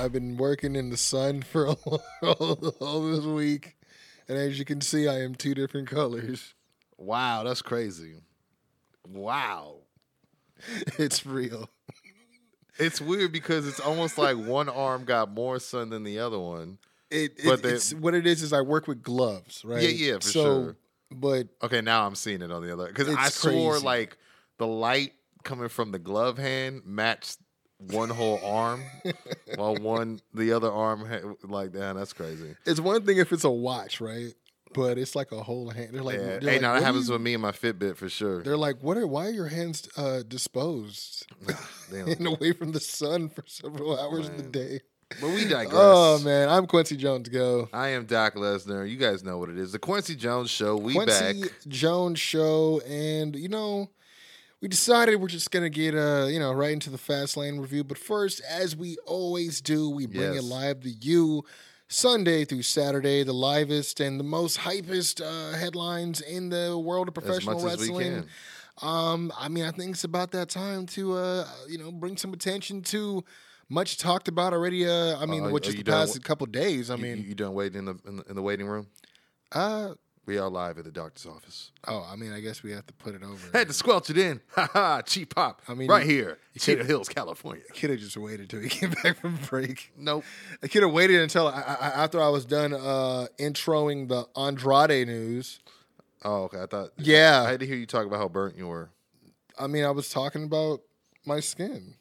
I've been working in the sun for all, all this week, and as you can see, I am two different colors. Wow, that's crazy. Wow. It's real. It's weird because it's almost like one arm got more sun than the other one. It, it But they- it's what it is is I work with gloves, right? Yeah, yeah, for so, sure. But Okay, now I'm seeing it on the other because I swore crazy. like the light coming from the glove hand matched one whole arm, while one the other arm had, like damn, that's crazy. it's one thing if it's a watch, right? But it's like a whole hand. They're like, yeah. they're Hey, like, now that happens you- with me and my Fitbit for sure. They're like, what are why are your hands uh, disposed and away from the sun for several hours of the day? But we digress. Oh man, I'm Kwency Jones. Go. I am Doc Lesnar. You guys know what it is. The Kwency Jones Show. We Kwency back. Jones show, and you know, we decided we're just gonna get uh, you know, right into the Fastlane review. But first, as we always do, we bring it live to you. Sunday through Saturday, the livest and the most hypest uh, headlines in the world of professional much as we wrestling. Um, I mean, I think it's about that time to uh, you know, bring some attention to much talked about already. Uh, I mean, Uh, which is the past couple days. I You- mean, you, you done waiting in the, in the in the waiting room? uh, We are live at the doctor's office. oh, I mean, I guess we have to put it over. Had to squelch it in. Ha ha. Cheap pop. I mean, right you- here, Cheetah Hills, California. Could have just waited till he came back from break. Nope. I could have waited until I, I, after I was done uh, introing the Andrade news. Oh, okay. I thought. Yeah. I had to hear you talk about how burnt you were. I mean, I was talking about my skin.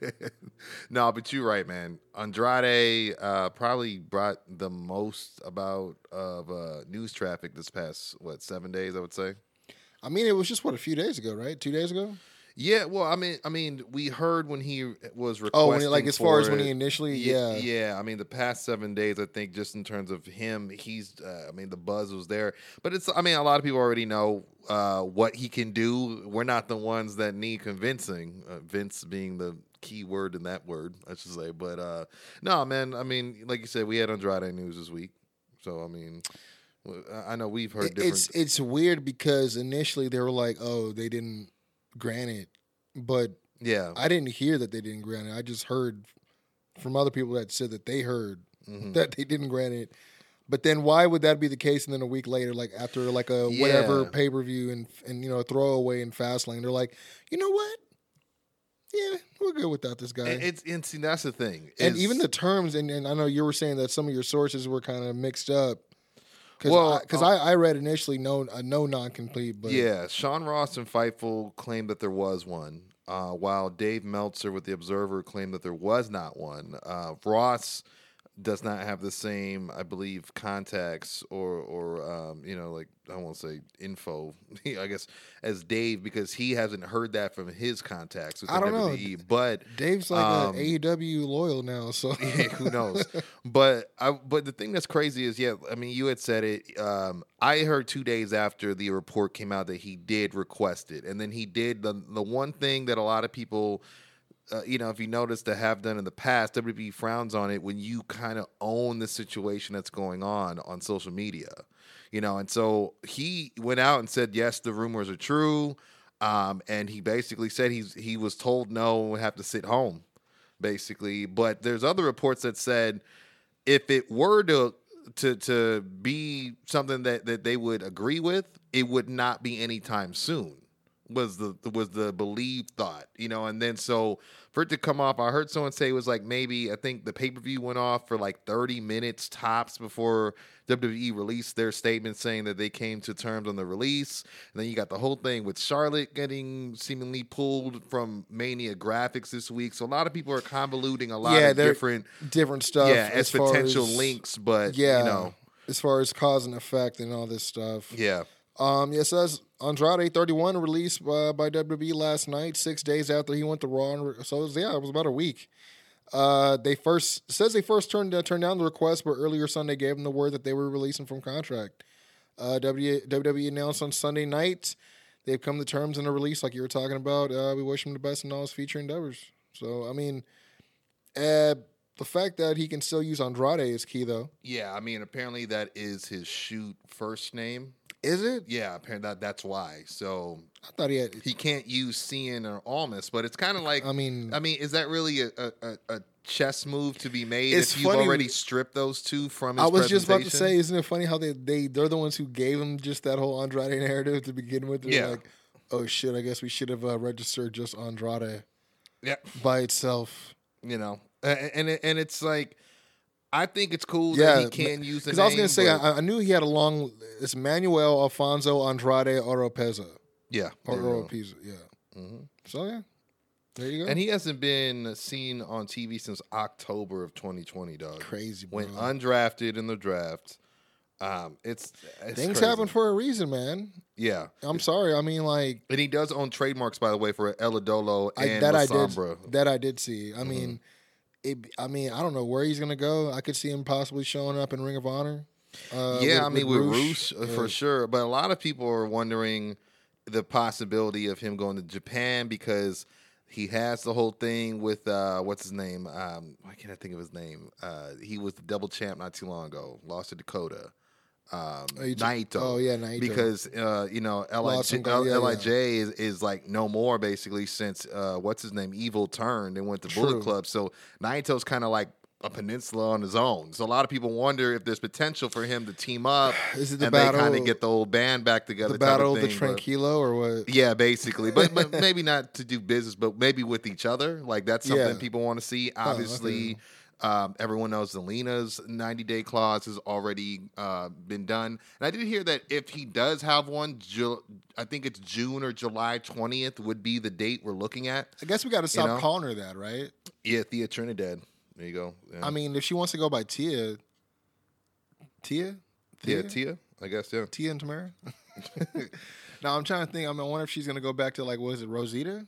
no, but you're right, man. Andrade uh, probably brought the most about of uh, news traffic this past what seven days, I would say. I mean, it was just what a few days ago, right? Two days ago. Yeah, well, I mean, I mean, we heard when he was requesting. Oh, when he, like as far as when he initially, yeah, yeah. I mean, the past seven days, I think, just in terms of him, he's. Uh, I mean, the buzz was there, but it's. I mean, a lot of people already know uh, what he can do. We're not the ones that need convincing. Uh, Vince being the key word in that word, I should say. But uh, no, man. I mean, like you said, we had Andrade news this week, so I mean, I know we've heard It- different. it's it's weird because initially they were like, oh, they didn't grant it, but yeah, I didn't hear that they didn't grant it. I just heard from other people that said that they heard Mhm. that they didn't grant it. But then why would that be the case? And then a week later, like after like a whatever pay per view and and you know throwaway in Fastlane, they're like, you know what? Yeah, we're good without this guy. And it's and see that's the thing, and even the terms, and, and I know you were saying that some of your sources were kind of mixed up. Because Well, because uh, I, I read initially no a no non complete, but yeah, Sean Ross and Fightful claimed that there was one, uh, while Dave Meltzer with the Observer claimed that there was not one. Uh, Ross does not have the same, I believe, contacts or or um, you know, like I won't say info, I guess, as Dave because he hasn't heard that from his contacts with I don't know. But Dave's like Um, a AEW loyal now, so yeah, who knows? but I, but the thing that's crazy is, yeah, I mean, you had said it. Um, I heard two days after the report came out that he did request it, and then he did the the one thing that a lot of people. Uh, you know, if you notice to have done in the past, WWE frowns on it when you kind of own the situation that's going on on social media. You know, and so he went out and said, yes, the rumors are true. Um, and he basically said he's he was told no and would have to sit home basically. But there's other reports that said if it were to to to be something that that they would agree with, it would not be anytime soon. Was the was the believed thought, you know, and then so for it to come off, I heard someone say it was like maybe I think the pay per view went off for like 30 minutes tops before WWE released their statement saying that they came to terms on the release. And then you got the whole thing with Charlotte getting seemingly pulled from Mania graphics this week. So a lot of people are convoluting a lot Yeah, of different different stuff. yeah as, far potential as- links, but Yeah, you know, as far as cause and effect and all this stuff. yeah. Um, yeah, it says Andrade 31 released uh, by WWE last night, six days after he went to Raw. So it was, yeah, it was about a week. Uh, they first says they first turned uh, turned down the request, but earlier Sunday gave them the word that they were releasing from contract. Uh, WWE announced on Sunday night they've come to terms in a release, like you were talking about. Uh, we wish him the best in all his future endeavors. So, I mean, uh, the fact that he can still use Andrade is key, though. Yeah, I mean, apparently that is his shoot first name. Is it? Yeah, apparently that, that's why. So I thought he had. he can't use Cien or Almas, but it's kind of like I mean, I mean, is that really a, a, a, chess move to be made It's if you've funny- already stripped those two from his I was just about to say, isn't it funny how they they they're the ones who gave him just that whole Andrade narrative to begin with? They're Yeah. like, oh shit, I guess we should have uh, registered just Andrade yeah, by itself. you know, A- and it- and it's like, I think it's cool Yeah, that he can use the Because I was gonna say, but- I, I knew he had a long. It's Manuel Alfonso Andrade Oropeza yeah, or there you go. Oropeza, yeah. So yeah, there you go. and he hasn't been seen on TV since October of 2020, dog. Crazy, bro. Went undrafted in the draft. Um, it's, it's Things crazy. happen for a reason, man. yeah. I'm sorry. I mean, like And he does own trademarks, by the way, for El Idolo I, and that La I did. That I did see. Mm-hmm. I mean, it. I mean, I don't know where he's gonna go. I could see him possibly showing up in Ring of Honor. Uh, yeah, I mean with Rush, uh, Yeah. for sure. But a lot of people are wondering the possibility of him going to Japan because he has the whole thing with uh, what's his name? Um, why can't I think of his name? Uh, he was the double champ not too long ago. Lost to Dakota. Um, Oh, Naito. oh, yeah, Naito. Because uh, you know Lij, him, yeah, yeah. Is, is like no more basically since uh, what's his name? Evil turned and went to True. Bullet Club. So Naito's kind of like a peninsula on his own. So a lot of people wonder if there's potential for him to team up Is it the and they kind of get the old band back together. the battle of the thing, but- Tranquilo or what? yeah, basically, but, but maybe not to do business, but maybe with each other. Like that's something Yeah. people want to see. Obviously, um, everyone knows Zelina's 90 day clause has already uh, been done, and I did hear that if he does have one, Ju- I think it's June or July 20th would be the date we're looking at. I guess we got to stop know? calling her that, right? Yeah, Thea Trinidad. There you go. Yeah. I mean, if she wants to go by Tia, Tia, yeah, Tia. I guess yeah. Tia and Tamara. now I'm trying to think. I mean, I wonder if she's gonna go back to like, was it Rosita?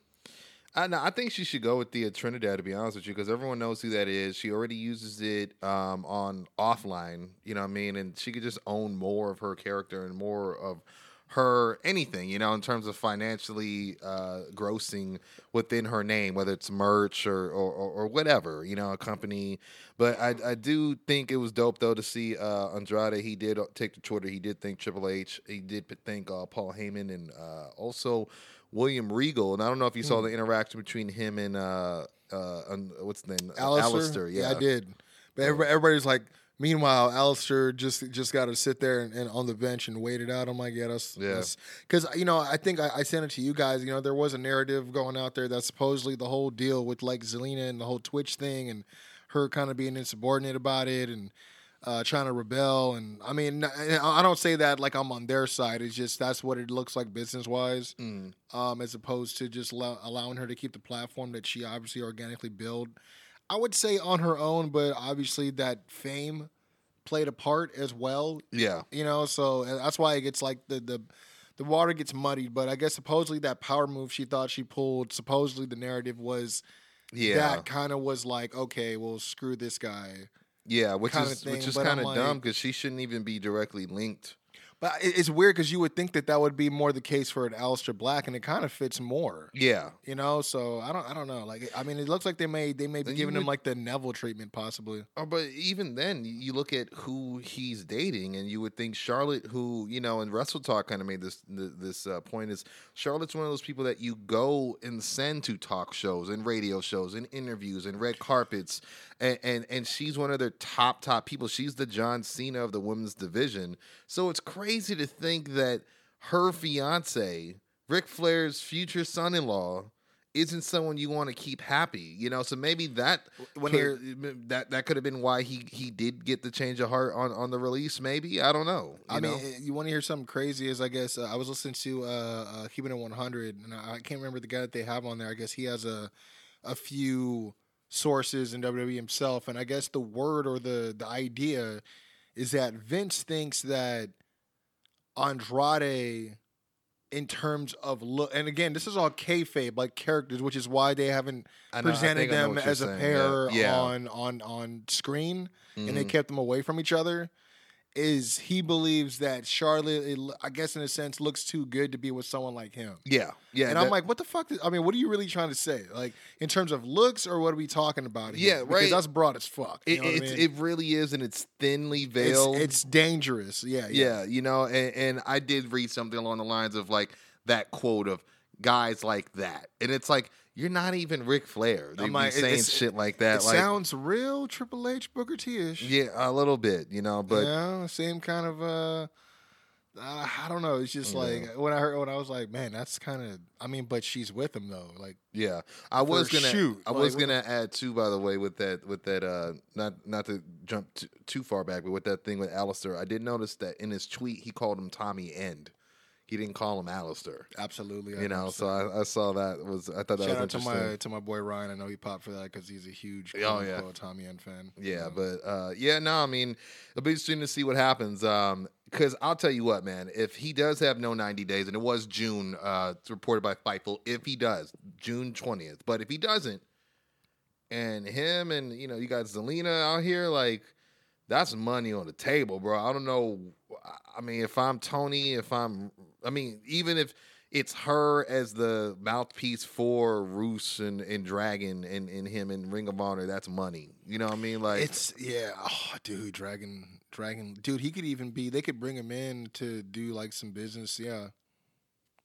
I, no, I think she should go with Thea Trinidad to be honest with you, because everyone knows who that is. She already uses it um, on offline, you know what I mean, and she could just own more of her character and more of her anything, you know, in terms of financially uh, grossing within her name, whether it's merch or, or or whatever, you know, a company. But I I do think it was dope though to see uh, Andrade. He did take to Twitter. He did thank Triple H. He did thank uh, Paul Heyman and uh, also William Regal. And I don't know if you saw the interaction between him and uh, uh, what's the name, Aleister? Aleister, Yeah, I did. But everybody, everybody's like, meanwhile, Aleister just just got to sit there and, and on the bench and wait it out. I'm like, yeah, that's Yeah. Because you know, I think I, I sent it to you guys. You know, there was a narrative going out there that supposedly the whole deal with like Zelina and the whole Twitch thing and her kind of being insubordinate about it and. Uh, trying to rebel, and I mean, I don't say that like I'm on their side. It's just that's what it looks like business wise, Mm. um, as opposed to just allow, allowing her to keep the platform that she obviously organically built. I would say on her own, but obviously that fame played a part as well. yeah. You know, so that's why it gets like the the the water gets muddied. But I guess supposedly that power move she thought she pulled, supposedly the narrative was Yeah, that kind of was like, okay, well, screw this guy. Yeah, which is thing, which is kind of like- dumb because she shouldn't even be directly linked. But it's weird because you would think that that would be more the case for an Aleister Black, and it kind of fits more. Yeah, You know, so I don't, I don't know. Like, I mean, it looks like they may, they may be you giving him like the Neville treatment, possibly. Oh, but even then, you- you look at who he's dating, and you would think Charlotte, who you know, and Russell Talk kind of made this this uh, point is Charlotte's one of those people that you go and send to talk shows and radio shows and interviews and red carpets, and and, and she's one of their top top people. She's the John Cena of the women's division. So it's crazy to think that her fiance, Ric Flair's future son-in-law. Isn't someone you want to keep happy, you know? So maybe that When could- that that could have been why he he did get the change of heart on on the release. Maybe I don't know. You I mean, know? eh, you want to hear something crazy? Is I guess uh, I was listening to uh, uh, Keeping It One Hundred, and I, I can't remember the guy that they have on there. I guess he has a a few sources and WWE himself, and I guess the word or the the idea is that Vince thinks that Andrade in terms of look. And again, this is all kayfabe, like characters, which is why they haven't know- presented think I know them as a saying, pair yeah. Yeah. on on on screen, and they Mhm. kept them away from each other. Is he believes that Charlotte, it, I guess in a sense, looks too good to be with someone like him. Yeah, yeah. and that- I'm like, what the fuck? is- I mean, what are you really trying to say? Like, in terms of looks, or what are we talking about? Here? Yeah, Because right. that's broad as fuck. It, I mean? it really is, and it's thinly It's- veiled. It's, dangerous. Yeah, yeah. yeah, you know, and, and I did read something along the lines of like that quote of guys like that, and it's like you're not even Ric Flair. They I'm be saying shit like that. It like, sounds real Triple H Booker T ish. yeah, a little bit, you know, but yeah, same kind of. uh uh, I don't know. It's just Yeah. like when I heard when I was like, man, that's kind of. I mean, but she's with him though. Like, Yeah, I was gonna. shoot, I like, was gonna add too. By the way, with that, with that, uh, not not to jump too, too far back, but with that thing with Aleister, I did notice that in his tweet he called him Tommy End. He didn't call him Aleister. absolutely. You know, so I, I saw that was I thought that shout out was to my to my boy Ryan. I know he popped for that because he's a huge Oh, yeah. Tommy End fan. Yeah, Um, but uh, yeah, no, I mean, it'll be interesting to see what happens. Um, because I'll tell you what, man, if he does have no 90 days, and it was June, uh, it's reported by Fightful, if he does, June 20th, but if he doesn't, and him and you know, you got Zelina out here, like that's money on the table, bro. I don't know. I mean, if I'm Tony, if I'm, I mean, even if it's her as the mouthpiece for Rush and, and Dragon and, and him in Ring of Honor, that's money. You know what I mean? Like, It's yeah, oh, dude, Dragon, Dragon, dude. He could even be. They could bring him in to do like some business. Yeah,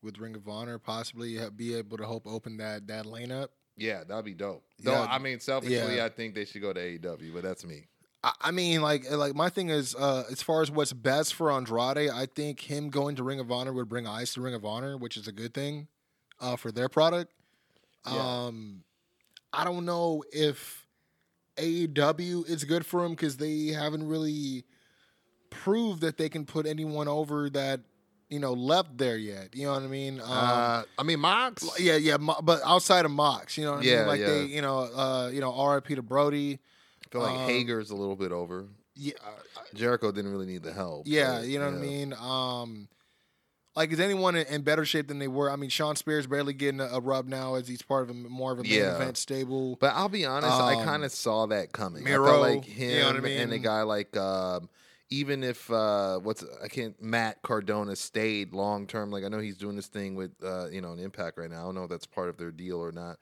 with Ring of Honor, possibly be able to help open that that lane up. yeah, that'd be dope. Though, Yeah, I mean, selfishly, yeah. I think they should go to AEW, but that's me. I, mean, like, like my thing is, uh, as far as what's best for Andrade, I think him going to Ring of Honor would bring eyes to Ring of Honor, which is a good thing, uh, for their product. Yeah. Um, I don't know if AEW is good for him because they haven't really proved that they can put anyone over that you know left there yet. You know what I mean? Um, uh, I mean, Mox. yeah, yeah, but outside of Mox, you know what I Yeah, mean? Like yeah. they, you know, uh, you know, R.I.P. to Brody. I feel like um, Hager's a little bit over. Yeah, Jericho didn't really need the help. Yeah, but, you know what I mean. Um, like is anyone in, better shape than they were? I mean, Shawn Spears barely getting a, a rub now as he's part of a more of a main Yeah. event stable. But I'll be honest, I Um, kind of saw that coming. I Miro, like him you know what I and a guy like um, even if uh, what's I can't Matt Cardona stayed long term. Like I know he's doing this thing with uh, you know an Impact right now. I don't know if that's part of their deal or not,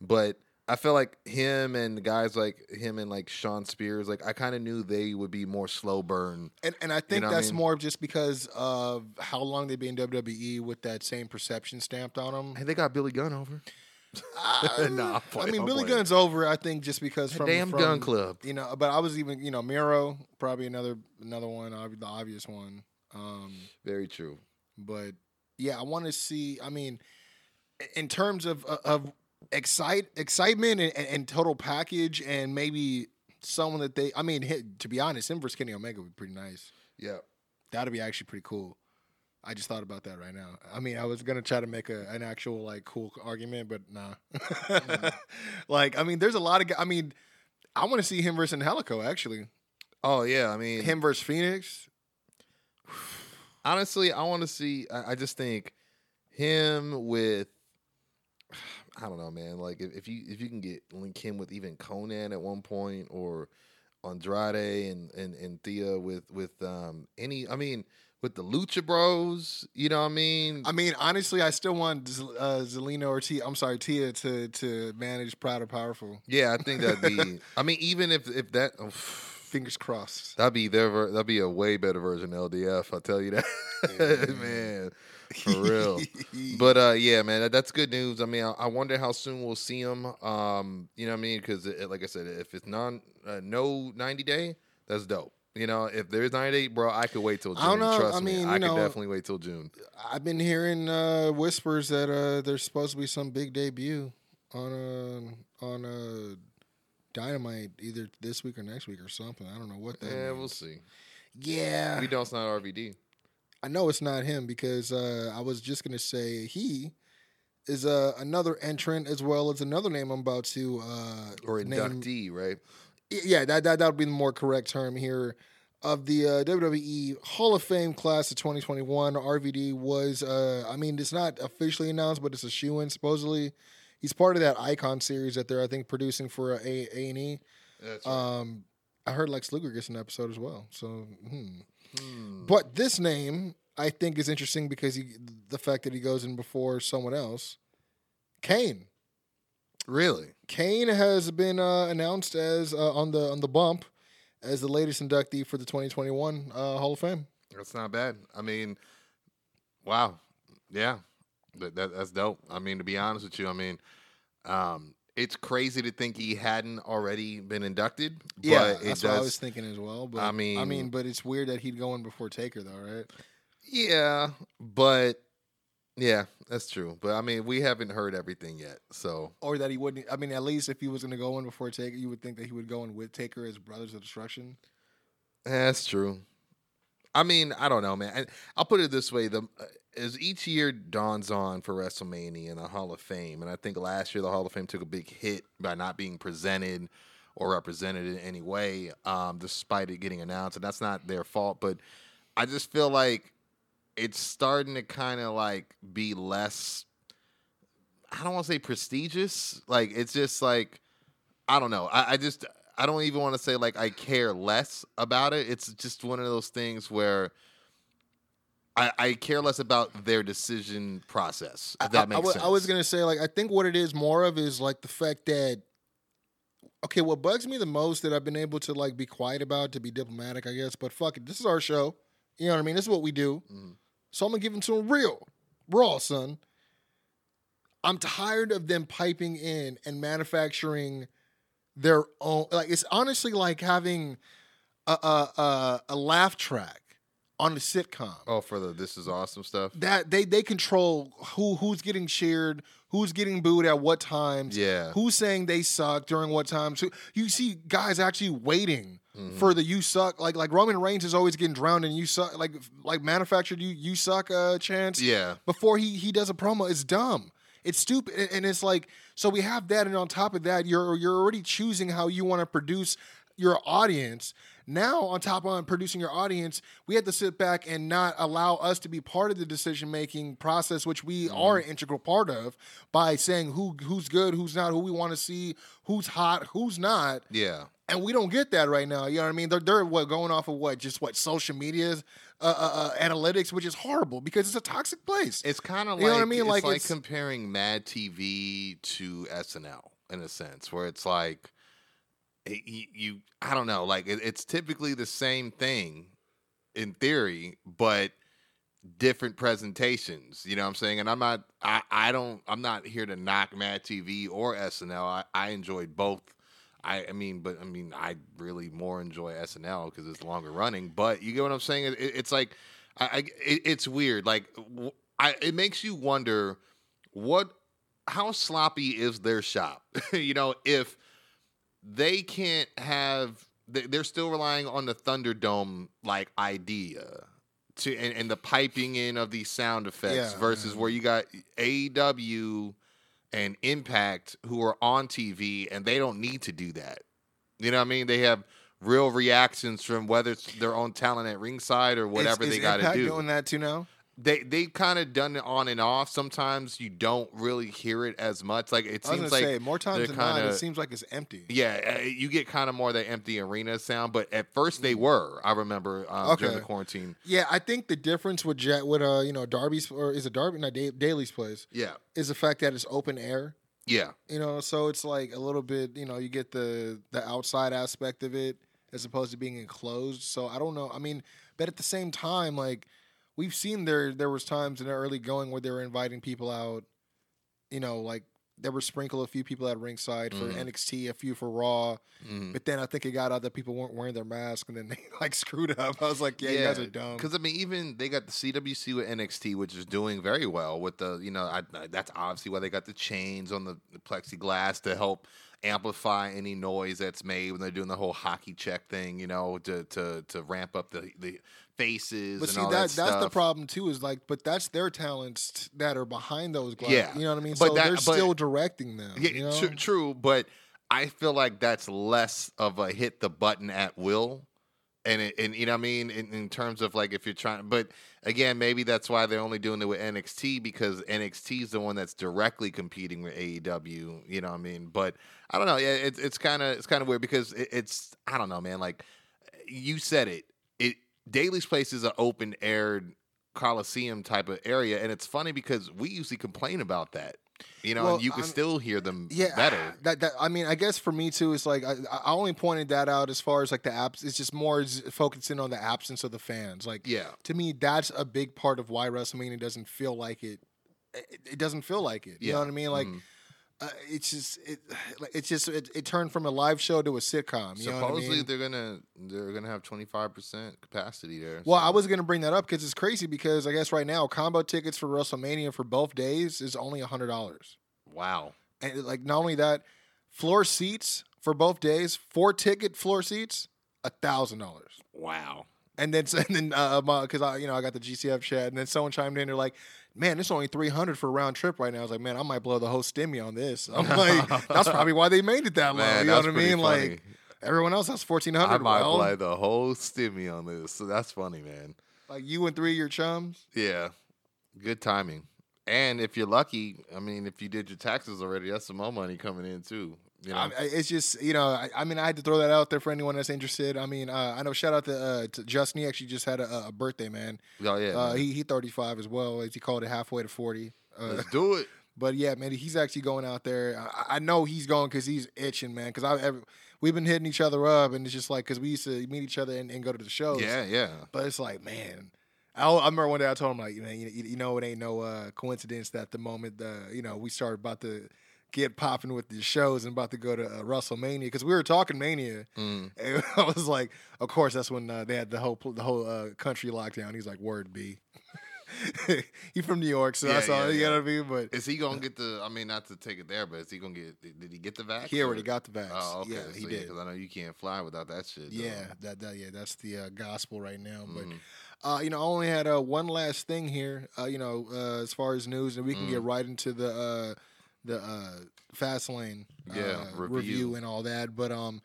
but. I feel like him and guys like him and like Shawn Spears, like I kind of knew they would be more slow burn. And and I think know what I that's mean? more just because of how long they've been in WWE with that same perception stamped on them. Hey, they got Billy Gunn over. Uh, Nah, I'm I mean, I'm Billy playing. Gunn's over. I think just because from Damn from, Gun Club. you know. But I was even you know Miro probably another another one, the obvious one. Um, Very true. but yeah, I want to see. I mean, in terms of of excite excitement and, and, and total package, and maybe someone that they. I mean, hit, to be honest, him versus Kenny Omega would be pretty nice. Yeah. That'd be actually pretty cool. I just thought about that right now. I mean, I was gonna try to make a, an actual like cool argument, but nah. Mm-hmm. like, I mean, there's a lot of. I mean, I want to see him versus Helico actually. Oh yeah. I mean, Him versus Fenix. honestly, I want to see. I, I just think him with. I don't know, man. Like if, if you if you can get link him with even Konnan at one point or Andrade and and and Thea with with um any. I mean with the Lucha Bros. You know what I mean? I mean, honestly, I still want uh, Zelina or Tia. I'm sorry, Tia to to manage Proud or Powerful. yeah, I think that'd be. I mean, even if if that. oh, Fingers crossed. That'd be their. That'd be a way better version of LDF. I'll tell you that, man, for real. But uh, yeah, man, that, that's good news. I mean, I, I wonder how soon we'll see him. Um, you know what I mean? Because like I said, if it's non uh, no ninety day, that's dope. You know, if there's ninety day, bro, I could wait till June. I don't know. Trust I me, I you could definitely wait till June. I've been hearing uh, whispers that uh, there's supposed to be some big debut on uh, on a Dynamite either this week or next week or something. I don't know what that. Yeah, means. we'll see. Yeah, We know it's not RVD. I know it's not him because uh, I was just gonna say he is uh, another entrant as well as another name I'm about to uh, or name. inductee, right? Yeah, that that that would be the more correct term here. of the uh, WWE Hall of Fame class of 2021. RVD was, uh, I mean, it's not officially announced, but it's a shoe in. Supposedly, he's part of that Icon series that they're, I think, producing for uh, A A and E. Um, I heard Lex Luger gets an episode as well. So, hmm. But this name I think is interesting because he, the fact that he goes in before someone else, Kane. Really? Kane has been uh, announced as uh, on the on the bump as the latest inductee for the 2021 uh, Hall of Fame. That's not bad. I mean, wow. Yeah. That, that, that's dope. I mean, to be honest with you, I mean, um, it's crazy to think he hadn't already been inducted. Yeah, that's does, what I was thinking as well. But I mean, I mean, but it's weird that he'd go in before Taker, though, right? Yeah, but yeah, that's true. But I mean, we haven't heard everything yet. So Or that he wouldn't. I mean, at least if he was going to go in before Taker, you would think that he would go in with Taker as Brothers of Destruction. that's true. I mean, I don't know, man. And I'll put it this way: the as each year dawns on for WrestleMania and the Hall of Fame, and I think last year the Hall of Fame took a big hit by not being presented or represented in any way, um, despite it getting announced, and that's not their fault. But I just feel like it's starting to kind of like be less. I don't want to say prestigious. Like it's just like I don't know. I, I just I don't even want to say like I care less about it. It's just one of those things where I, I care less about their decision process. If that I, makes I, sense. I was gonna say, like, I think what it is more of is like the fact that, okay, what bugs me the most that I've been able to like be quiet about to be diplomatic, I guess. But fuck it, this is our show. You know what I mean? This is what we do. Mm-hmm. So I'm gonna give them to them real, raw, son. I'm tired of them piping in and manufacturing their own. Like it's honestly like having a a, a, a laugh track on the sitcom oh for the this is awesome stuff. that they they control who who's getting cheered, who's getting booed at what times, Yeah. who's saying they suck during what times. So you see guys actually waiting Mm-hmm. for the you suck like like Roman Reigns is always getting drowned in you suck like like manufactured you you suck uh chance Yeah. before he he does a promo. It's dumb. It's stupid, and- and it's like so we have that, and on top of that, you're you're already choosing how you want to produce your audience. Now, on top of producing your audience, we have to sit back and not allow us to be part of the decision making process, which we are an integral part of, by saying who who's good, who's not, who we want to see, who's hot, who's not. Yeah. And we don't get that right now. You know what I mean? They're, they're what going off of what just what social media's uh, uh, uh, analytics, which is horrible because it's a toxic place. It's kind of like You know what I mean? It's Like, like, it's- comparing Mad TV to SNL in a sense, where it's like you, you I don't know, like it, it's typically the same thing in theory, but different presentations. You know what I'm saying? And I'm not I, I don't I'm not here to knock Mad TV or SNL. I, I enjoyed both. I, I mean, but I mean, I really more enjoy SNL because it's longer running. But you get what I'm saying? It, it- it's like, I, I it, it's weird. Like, I, it makes you wonder what, how sloppy is their shop? you know, if they can't have, they- they're still relying on the Thunderdome like idea to and, and the piping in of these sound effects Yeah, versus where you got AEW and Impact who are on TV and they don't need to do that. You know what I mean? They have real reactions from whether it's their own talent at ringside or whatever Is- they got to do. doing that too now. They they kind of done it on and off. Sometimes you don't really hear it as much. Like it seems like say more times than not, kinda- it seems like it's empty. yeah, uh, you get kind of more of that empty arena sound. But at first they were. I remember um, during the Mm. Okay. quarantine. Yeah, I think the difference with Jet, with uh, you know, Darby's or is it Darby? Not da- Daily's place Yeah, is the fact that it's open air. yeah, You know, so it's like a little bit. You know, you get the the outside aspect of it as opposed to being enclosed. So I don't know. I mean, but at the same time, like we've seen there there was times in the early going where they were inviting people out. You know, like there were sprinkle a few people at ringside for Mhm. NXT, a few for Raw. Mhm. But then I think it got out that people weren't wearing their mask, and then they like screwed up. I was like, yeah, you guys are dumb. Because I mean, even they got the CWC with NXT, which is doing very well. With the you know, I, I- that's obviously why they got the chains on the, the plexiglass to help amplify any noise that's made when they're doing the whole hockey check thing. You know, to to to ramp up the the faces But and see, all that, that, that's stuff. the problem too. Is like, but that's their talents that are behind those glass. Yeah. you know what I mean. But so that- they're but- still directing them. Yeah, you know? tru- true, but I feel like that's less of a hit the button at will and it, and you know what I mean in, in terms of like if you're trying, but again, maybe that's why they're only doing it with NXT because NXT is the one that's directly competing with AEW. You know what I mean? But I don't know. Yeah, it's it's kind of it's kind of weird because it, it's I don't know, man. Like you said it, it Daily's Place is an open air coliseum type of area, and it's funny because we usually complain about that. You know, Well, and you can I'm- still hear them yeah, better. That, that I mean, I guess for me too, it's like I, I only pointed that out as far as like the apps. It's just more z- focusing on the absence of the fans. Like, Yeah. to me, that's a big part of why WrestleMania doesn't feel like it. It, it doesn't feel like it. You Yeah. know what I mean? Like, Mhm. Uh, it's just it. It's just it, it turned from a live show to a sitcom. You know what I Supposedly mean? they're gonna they're gonna have twenty five percent capacity there. Well, so- I was gonna bring that up because it's crazy because I guess right now combo tickets for WrestleMania for both days is only hundred dollars. wow. And like not only that, floor seats for both days, four ticket floor seats, a thousand dollars. Wow. And then and then uh, because I you know I got the GCF chat, and then someone chimed in. They're like, "Man, it's only three hundred for a round trip right now." I was like, "Man, I might blow the whole stimmy on this." I'm like, "That's probably why they made it that low." Man, you know what I mean? funny. Like everyone else has 1400. I might Well, play the whole stimmy on this. So that's funny, man. like you and three of your chums. Yeah. Good timing. And if you're lucky, I mean, if you did your taxes already, that's some more money coming in too. You know? I, it's just you know I, I mean I had to throw that out there for anyone that's interested. I mean uh, I know shout out to, uh, to Justin. He actually just had a, a birthday man. oh yeah. uh, man. he he 35 as well. As he called it halfway to 40. Uh, Let's do it. but yeah, man, he's actually going out there. I, I know he's going because he's itching, man. Because I we've been hitting each other up, and it's just like because we used to meet each other and, and go to the shows. Yeah, yeah. But it's like, man. I, I remember one day I told him like, man, you, you know, it ain't no uh, coincidence that the moment uh, you know we started about to get popping with the shows and about to go to uh, WrestleMania because we were talking Mania, Mm. and I was like, of course that's when uh, they had the whole the whole uh, country lockdown. He's like, word B. he from New York, so Yeah, that's all yeah, you yeah. know what I mean. But Is he gonna get the? I mean, not to take it there, but is he gonna get? Did he get the vax? he already or- got the vax. Oh, okay. Yeah, he so, did. Because I know you can't fly without that shit. though. Yeah, that, that yeah, that's the uh, gospel right now. But Mhm. uh, you know, I only had uh, one last thing here. Uh, you know, uh, as far as news, and we can Mm. get right into the uh, the uh, Fastlane Yeah, uh, review. review and all that. But um,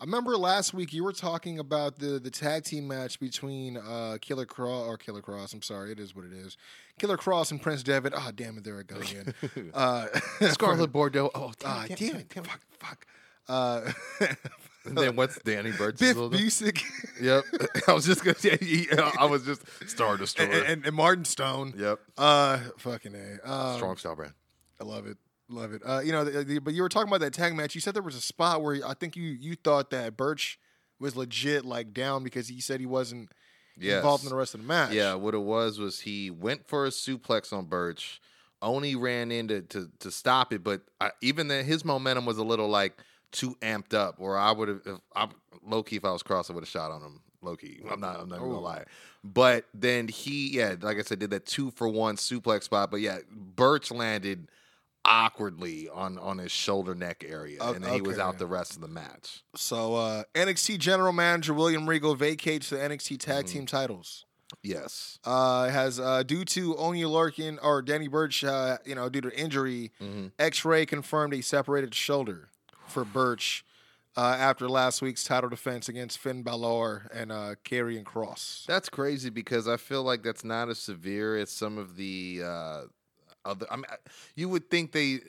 I remember last week you were talking about the the tag team match between uh, Killer Kross or Killer Kross. I'm sorry, it is what it is. Killer Kross and Prince Devitt. Ah, damn it, there I go again. uh, Scarlett Bordeaux. Oh, Ah, damn, damn it, fuck, fuck. Uh, And then what's Danny Burch's Biff little- Busick. Yep. I was just gonna. Yeah, yeah, I was just Star Destroyer. and, and, and Martin Stone. yep. Uh, fucking a. Um, Strong style brand. I love it. Love it. Uh, you know, the, the, but you were talking about that tag match. You said there was a spot where I think you you thought that Burch was legit like down because he said he wasn't involved in the rest of the match. Yeah, what it was was he went for a suplex on Burch, only ran in to to, to stop it, but I, even then his momentum was a little like too amped up. Or I would have, if I low key, if I was cross, I would have shot on him. Low key, I'm not, I'm not gonna Ooh. lie. But then he, yeah, like I said, did that two for one suplex spot. But yeah, Burch landed awkwardly on on his shoulder neck area, and then he was out the rest of the match. So uh, NXT General Manager William Regal vacates the NXT Tag Mm-hmm. Team titles. Yes. Uh, has uh, due to Oney Lorcan or Danny Burch, uh, you know, due to injury, Mm-hmm. X-ray confirmed a separated shoulder for Burch uh, after last week's title defense against Finn Balor and uh, Karrion Kross. That's crazy because I feel like that's not as severe as some of the uh, other. I mean, you would think they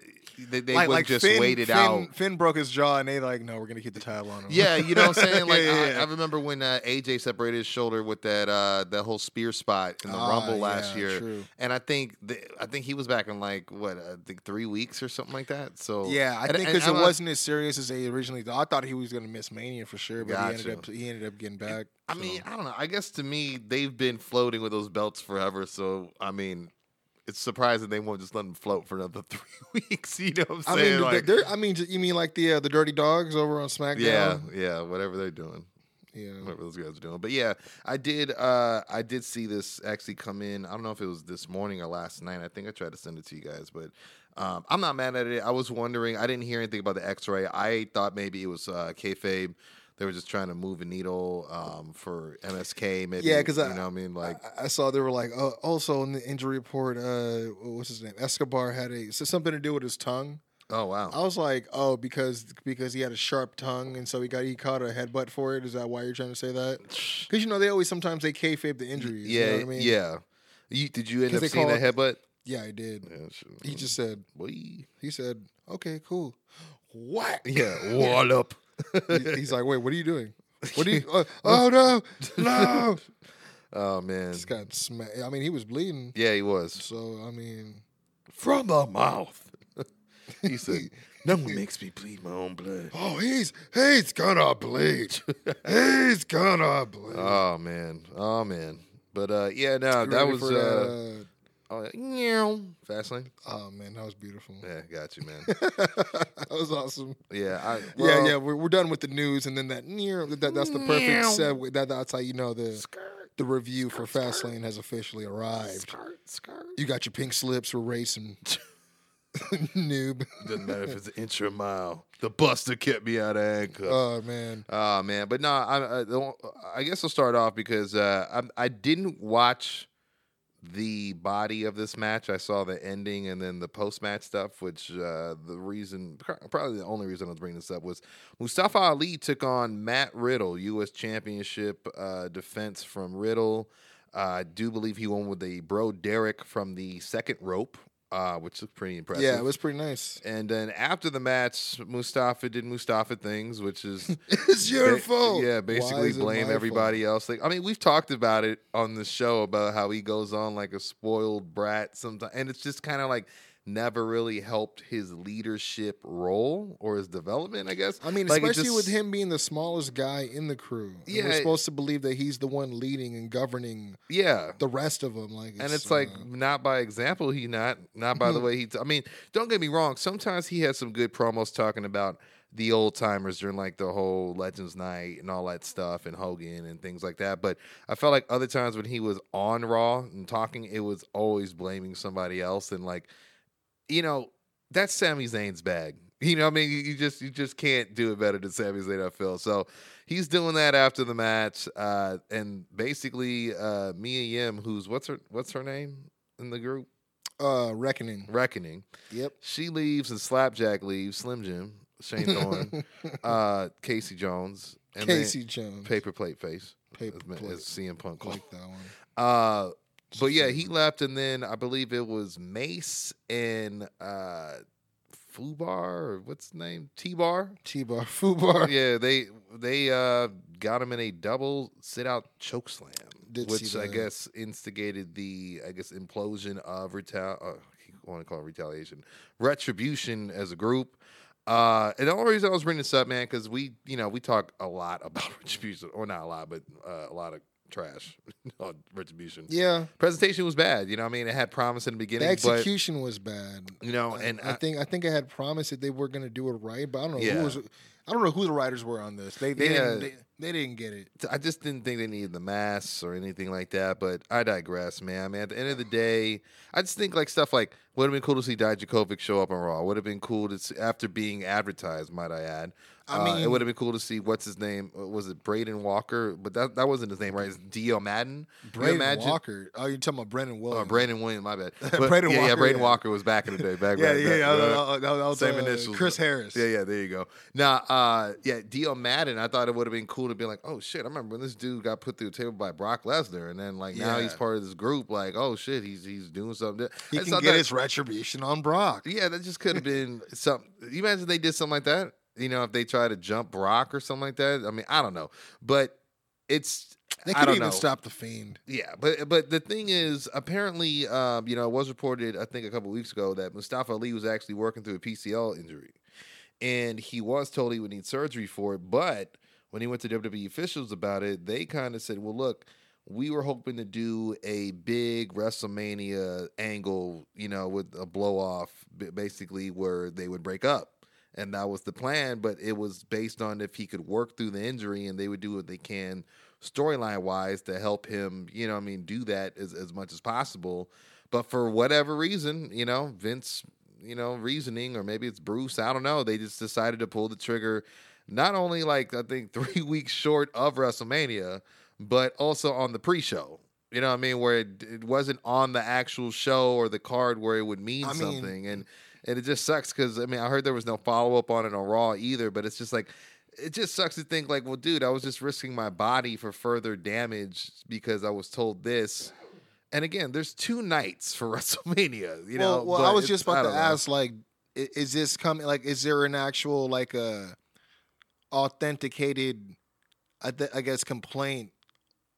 they, they would just Finn, wait it Finn, out. Finn broke his jaw, and they like, no, we're gonna keep the title on him. Yeah, you know what I'm saying. Like Yeah, yeah, I. I remember when uh, AJ separated his shoulder with that uh, that whole spear spot in the Ah, Rumble last yeah, year, true. and I think the, I think he was back in like what I think three weeks or something like that. So Yeah, I and- think because it wasn't as serious as they originally thought. I thought he was gonna miss Mania for sure, but he ended up he ended up getting back. I so. mean, I don't know. I guess to me, they've been floating with those belts forever. So I mean, it's surprising they won't just let them float for another three weeks. You know what I'm I mean, like, they're, I mean, you mean like the uh, the Dirty Dogs over on SmackDown? yeah, yeah, whatever they're doing. yeah. whatever those guys are doing. But yeah, I did. Uh, I did see this actually come in. I don't know if it was this morning or last night. I think I tried to send it to you guys, but um, I'm not mad at it. I was wondering. I didn't hear anything about the X-ray. I thought maybe it was uh, kayfabe. They were just trying to move a needle um, for MSK. Maybe Yeah, 'cause you I- know what I mean. Like, I, I saw they were like, uh, also in the injury report, uh, what's his name? Escobar had a so something to do with his tongue. Oh wow. I was like, oh, because because he had a sharp tongue, and so he got he caught a headbutt for it. Is that why you're trying to say that? Because you know they always sometimes they kayfabe the injuries. you yeah, know what I mean? yeah. You, did you end up seeing that headbutt? yeah, I did. Yeah, sure. He just said Boy. he said, okay, cool. What? Yeah, wall up. He- He's like, wait, what are you doing? What are you? Uh, oh no, no! oh man. Just got smacked. I mean, he was bleeding. Yeah, he was So I mean, from the mouth. he said, "No one makes me bleed my own blood." oh, he's he's gonna bleed. he's gonna bleed. Oh man, oh man. But uh, yeah, no, that was for uh, that, oh, yeah, Fastlane. uh, oh man, that was beautiful. Yeah, got you, man. that was awesome. Yeah, I, yeah, well, yeah, we're, we're done with the news, and then that near that that's the perfect segue. That that's how you know the the review for Fastlane has officially arrived. Skirt, skirt. You got your pink slips for racing, noob. Doesn't matter if it's an inch or a mile. The Buster kept me out of handcuffs. Oh man, Oh man, but no, I, I, don't- I guess I'll start off because uh, I, I didn't watch the body of this match. I saw the ending and then the post match stuff. Which uh, the reason, probably the only reason I was bringing this up was Mustafa Ali took on Matt Riddle, U.S. Championship uh, defense from Riddle. Uh, I do believe he won with a bro Derek from the second rope, uh, which looked pretty impressive. yeah, it was pretty nice. And then after the match, Mustafa did Mustafa things, which is It's your ba- fault. Yeah, basically blame everybody else. Like, I mean, we've talked about it on the show about how he goes on like a spoiled brat sometimes, and it's just kind of like never really helped his leadership role or his development. I guess. I mean, Like, especially with him being the smallest guy in the crew. Yeah, we're supposed to believe that he's the one leading and governing Yeah. the rest of them. Like, and it's like uh, not by example he not not by the way he t- i mean don't get me wrong sometimes he has some good promos talking about the old timers during like the whole legends night and all that stuff and hogan and things like that but i felt like other times when he was on raw and talking it was always blaming somebody else and like you know that's Sami Zayn's bag. You know, what I mean, you, you just you just can't do it better than Sami Zayn. I feel so. He's doing that after the match, uh, and basically, uh, Mia Yim, who's what's her what's her name in the group? uh, reckoning. Reckoning. Yep. She leaves and Slapjack leaves. Slim Jim, Shane Thorne, uh, Casey Jones, and Casey Jones. Paper Plate Face, Paper as, plate. as CM Punk called. like that one. Uh, but yeah, he left, and then I believe it was Mace and uh, Fubar, or what's his name? T Bar. T-bar, Fubar. yeah, they they uh, got him in a double sit out choke slam, Did which I guess instigated the I guess implosion of retal. Uh, I want to call it retaliation, retribution as a group. Uh, and the only reason I was bringing this up, man, because we, you know, we talk a lot about retribution, or not a lot, but uh, a lot of trash on retribution. Yeah. Presentation was bad. You know, what I mean, it had promise in the beginning. The execution was bad. you know, I- and I, think I think I had promised that they were going to do it right, but I don't know Yeah. who was. I don't know who the writers were on this. They they Yeah. didn't they, they didn't get it. I just didn't think they needed the masks or anything like that. But I digress, man. I mean, at the end of the day, I just think like stuff like would have been cool to see Dijakovic show up on Raw. Would have been cool to see, after being advertised, might I add. I Uh, it would have been cool to see what's his name. Uh, Was it Braden Walker? But that that wasn't his name, right? It's Dio Madden. Brandon imagine- Walker. Oh, you're talking about Brendan Oh, Brandon Williams, my bad. But, Braden yeah, yeah, Braden yeah. Walker was back in the day. Back Yeah, back, yeah, back, yeah. uh, that- was, same uh, initials. Chris Harris. Yeah, yeah, there you go. Now, uh, yeah, Dio Madden, I thought it would have been cool to be like, oh shit, I remember when this dude got put through the table by Brock Lesnar, and then like now he's part of this group. Like, oh shit, he's he's doing something. He I can get that- his retribution on Brock. Yeah, that just could have been something. You imagine they did something like that? You know, if they try to jump Brock or something like that. I mean, I don't know, but it's They could even know. stop the fiend. Yeah, but but the thing is, apparently, um, you know, it was reported I think a couple weeks ago that Mustafa Ali was actually working through a PCL injury, and he was told he would need surgery for it. But when he went to WWE officials about it, they kind of said, "Well, look, we were hoping to do a big WrestleMania angle, you know, with a blow off, basically where they would break up." And that was the plan, but it was based on if he could work through the injury and they would do what they can storyline wise to help him, you know, I mean, do that as, as much as possible. But for whatever reason, you know, Vince, you know, reasoning, or maybe it's Bruce, I don't know. They just decided to pull the trigger, not only like I think three weeks short of WrestleMania, but also on the pre show. You know what I mean? Where it, it wasn't on the actual show or the card where it would mean I mean, something. And and it just sucks because I mean I heard there was no follow up on it on Raw either, but it's just like it just sucks to think like, well, dude, I was just risking my body for further damage because I was told this. And again, there's two nights for WrestleMania. You know, well, well I was just about to know. ask, like, is this coming? Like, is there an actual like a authenticated, I, th- I guess, complaint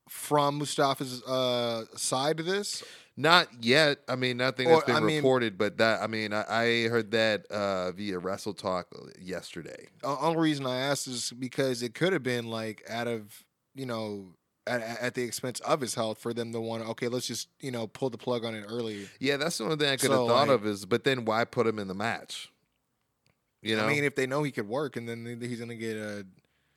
from Mustafa's uh, side of this? Not yet. I mean, nothing Or, that's been I mean- reported, but that I mean, I, I heard that uh, via Wrestle Talk yesterday. The only reason I asked is because it could have been like out of you know. At, at the expense of his health, for them to want, okay, let's just you know pull the plug on it early. Yeah, that's the only thing I could So, have thought like- of is, but then why put him in the match? You know, I mean, if they know he could work, and then he's gonna get a,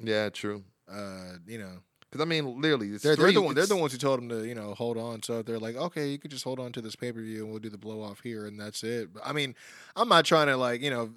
yeah, true. uh, you know, Because I mean, literally, They're, they're the one, they're the ones who told him to you know hold on. So they're like, okay, you could just hold on to this pay per view and we'll do the blow off here and that's it. But, I mean, I'm not trying to like you know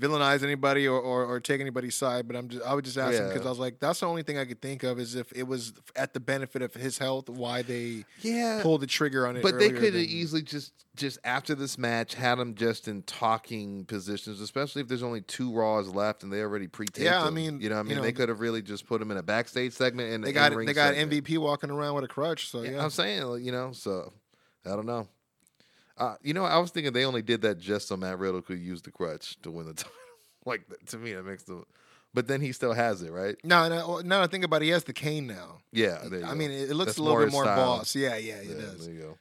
villainize anybody or, or, or take anybody's side, but I'm just I would just ask him because I was like, that's the only thing I could think of is if it was at the benefit of his health, why they Yeah, pulled the trigger on it. But they could have easily just just after this match had him just in talking positions, especially if there's only two Raws left and they already pre-taped. Yeah, I mean, you know, I you mean, know, they could have really just put him in a backstage segment and They got they got segment. MVP walking around with a crutch. So Yeah, yeah, I'm saying, you know, so I don't know. Uh, you know, I was thinking they only did that just so Matt Riddle could use the crutch to win the title. like to me, that makes the. But then he still has it, right? no, no, now that I think about it, he has the cane now. Yeah, there you I go. mean, it, it looks That's a little more bit more style. boss. Yeah, yeah, it Yeah, does. There you go.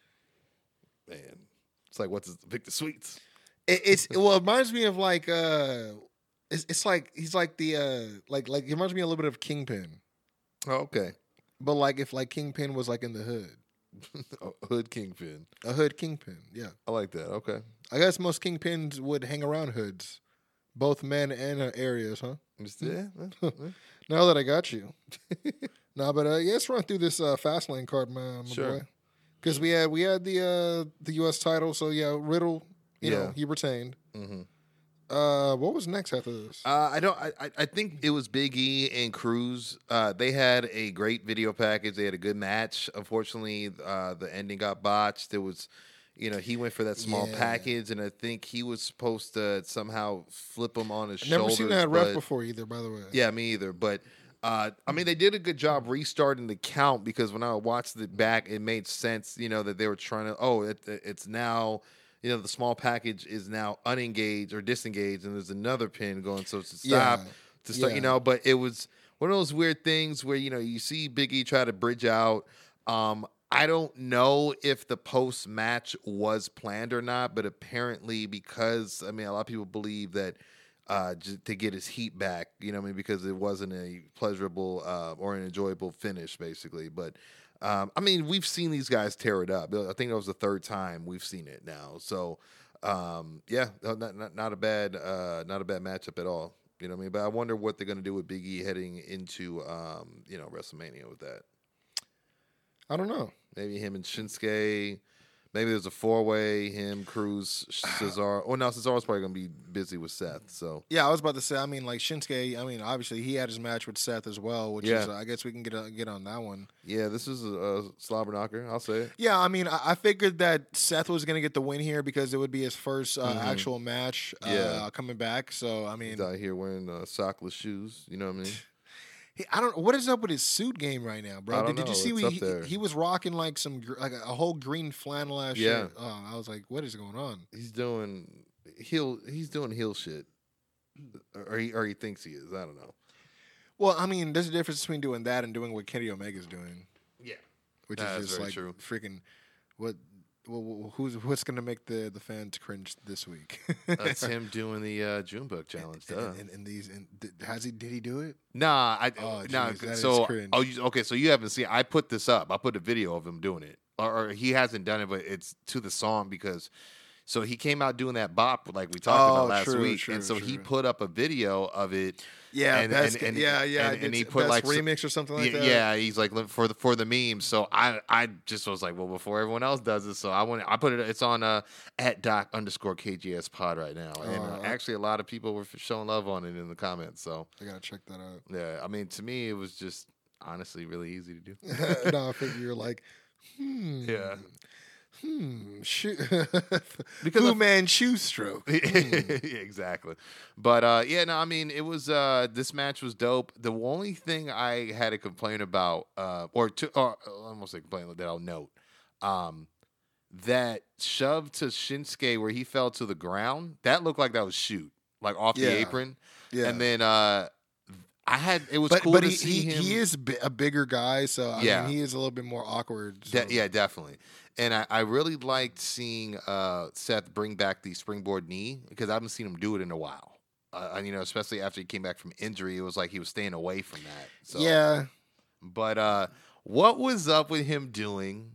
Man, it's like what's his Victor Sweets? It, it's well, it reminds me of like uh, it's, it's like he's like the uh, like like it reminds me a little bit of Kingpin, Oh, okay. but like if like Kingpin was like in the hood, Oh, Hood Kingpin. a hood Kingpin. Yeah, I like that. Okay. I guess most Kingpins would hang around hoods, both men and uh, areas, huh? Just, yeah. Now that I got you, no, but uh, yeah, let's run through this uh, Fastlane card, man, my Sure. boy. Because we had we had the uh, the U.S. title, so yeah, Riddle, you know, Yeah. he retained. Mhm. Uh, what was next after this? Uh, I don't. I, I- think it was Big E and Cruz. Uh, they had a great video package. They had a good match. Unfortunately, uh, the ending got botched. It was, you know, he went for that small Yeah. package, and I think he was supposed to somehow flip him on his I've never shoulders. seen that ref before either, by the way. Yeah, me either. But uh, I mean, they did a good job restarting the count because when I watched it back, it made sense. You know that they were trying to. Oh, it, it's now. You know the small package is now unengaged or disengaged, and there's another pin going. So to stop, Yeah, to start, you know. But it was one of those weird things where you know you see Biggie try to bridge out. Um, I don't know if the post match was planned or not, but apparently because I mean a lot of people believe that uh, to get his heat back, you know, what I mean, because it wasn't a pleasurable uh, or an enjoyable finish, basically. But um, I mean, we've seen these guys tear it up. I think that was the third time we've seen it now. So um, yeah, not, not not a bad uh, not a bad matchup at all. You know what I mean? But I wonder what they're going to do with Big E heading into um, you know WrestleMania with that. I don't know. Maybe him and Shinsuke. Maybe there's a four way, him, Cruz, Cesaro. Oh no, Cesaro's probably gonna be busy with Seth. So Yeah, I was about to say. I mean, like Shinsuke. I mean, obviously he had his match with Seth as well, which is. Uh, I guess we can get uh, get on that one. yeah, this is a, a slobber knocker. I'll say it. Yeah, I mean, I, I figured that Seth was gonna get the win here because it would be his first uh, Mhm. actual match. Uh, Yeah. coming back. So I mean, He's out here wearing uh, sockless shoes. You know what I mean? I don't. What is up with his suit game right now, bro? Did, did you see It's up he, he was rocking like some like a, whole green flannel ass Yeah. shirt? Oh, I was like, what is going on? He's doing heel. He's doing heel shit, or he or he thinks he is. I don't know. Well, I mean, there's a difference between doing that and doing what Kenny Omega's doing, Yeah, which That is just like true. freaking what. Well, who's what's gonna make the, the fans cringe this week? that's him doing the uh, Junebug challenge. Duh. and, and, and these, and th- has he? Did he do it? Nah, I Oh, nah. jeez, that is so oh, you, okay. So you haven't seen? I put this up. I put a video of him doing it, or, or he hasn't done it, but it's to the song because. So he came out doing that bop like we talked Oh, about last true, week, true, and so he put up a video of it. Yeah, And- best, and- and- yeah, yeah. and- and he put, like, remix or something like yeah, that. yeah, he's like for the for the memes. So I I just was like, well, before everyone else does it, so I want I put it. It's on uh at doc underscore KJS pod right now, and uh, Oh, actually a lot of people were showing love on it in the comments. So I gotta check that out. yeah, I mean to me it was just honestly really easy to do. no, I figure you're like, hmm. Yeah. Hmm, shoe, Because Fu of- Man shoe stroke. exactly. But uh, yeah, no, I mean, it was uh, this match was dope. The only thing I had to complain about, uh, or to, or I almost say complain that I'll note, um, that shove to Shinsuke where he fell to the ground. That looked like that was shoot, like off Yeah. the apron. Yeah. And then uh, I had it was but cool but to he, see he, him. he is a bigger guy, so I Yeah. mean, he is a little bit more awkward. De- yeah, definitely. And I, I really liked seeing uh, Seth bring back the springboard knee because I haven't seen him do it in a while. Uh, and, you know, especially after he came back from injury, it was like he was staying away from that. So, yeah. But uh, what was up with him doing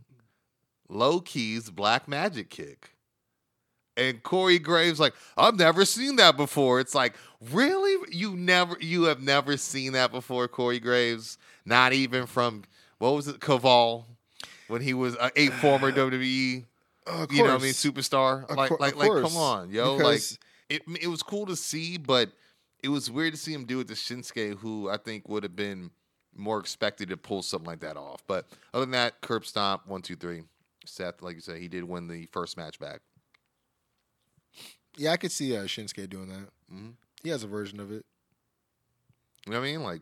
Low Ki's black magic kick? And Corey Graves like, I've never seen that before. It's like, really? You never, you have never seen that before, Corey Graves? Not even from what was it, Kaval, when he was a, a former WWE, Of you know what I mean, superstar. Like, cour- like, like, come on, yo, Because- like it. It was cool to see, but it was weird to see him do it to Shinsuke, who I think would have been more expected to pull something like that off. But other than that, curb stomp, one, two, three. Seth, like you said, he did win the first match back. Yeah, I could see uh, Shinsuke doing that. Mhm. He has a version of it. You know what I mean? Like,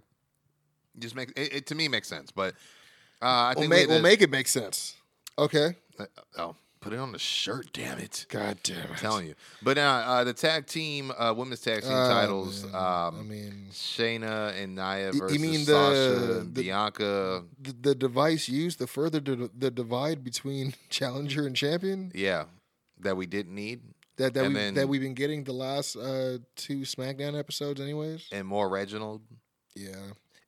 just make it, it to me makes sense. But uh, I We'll think make, we we'll make it make sense. Okay. uh, oh, put it on the shirt, damn it! God damn it. I'm telling you. But uh, uh, the tag team, uh, women's tag team Oh, titles. Um, I mean, Shayna and Nia you versus mean Sasha the- and the- Bianca. the, the device used to further the, the divide between challenger and champion Yeah, that we didn't need, that that we that we've been getting the last uh, two SmackDown episodes, anyways. and more Reginald. Yeah.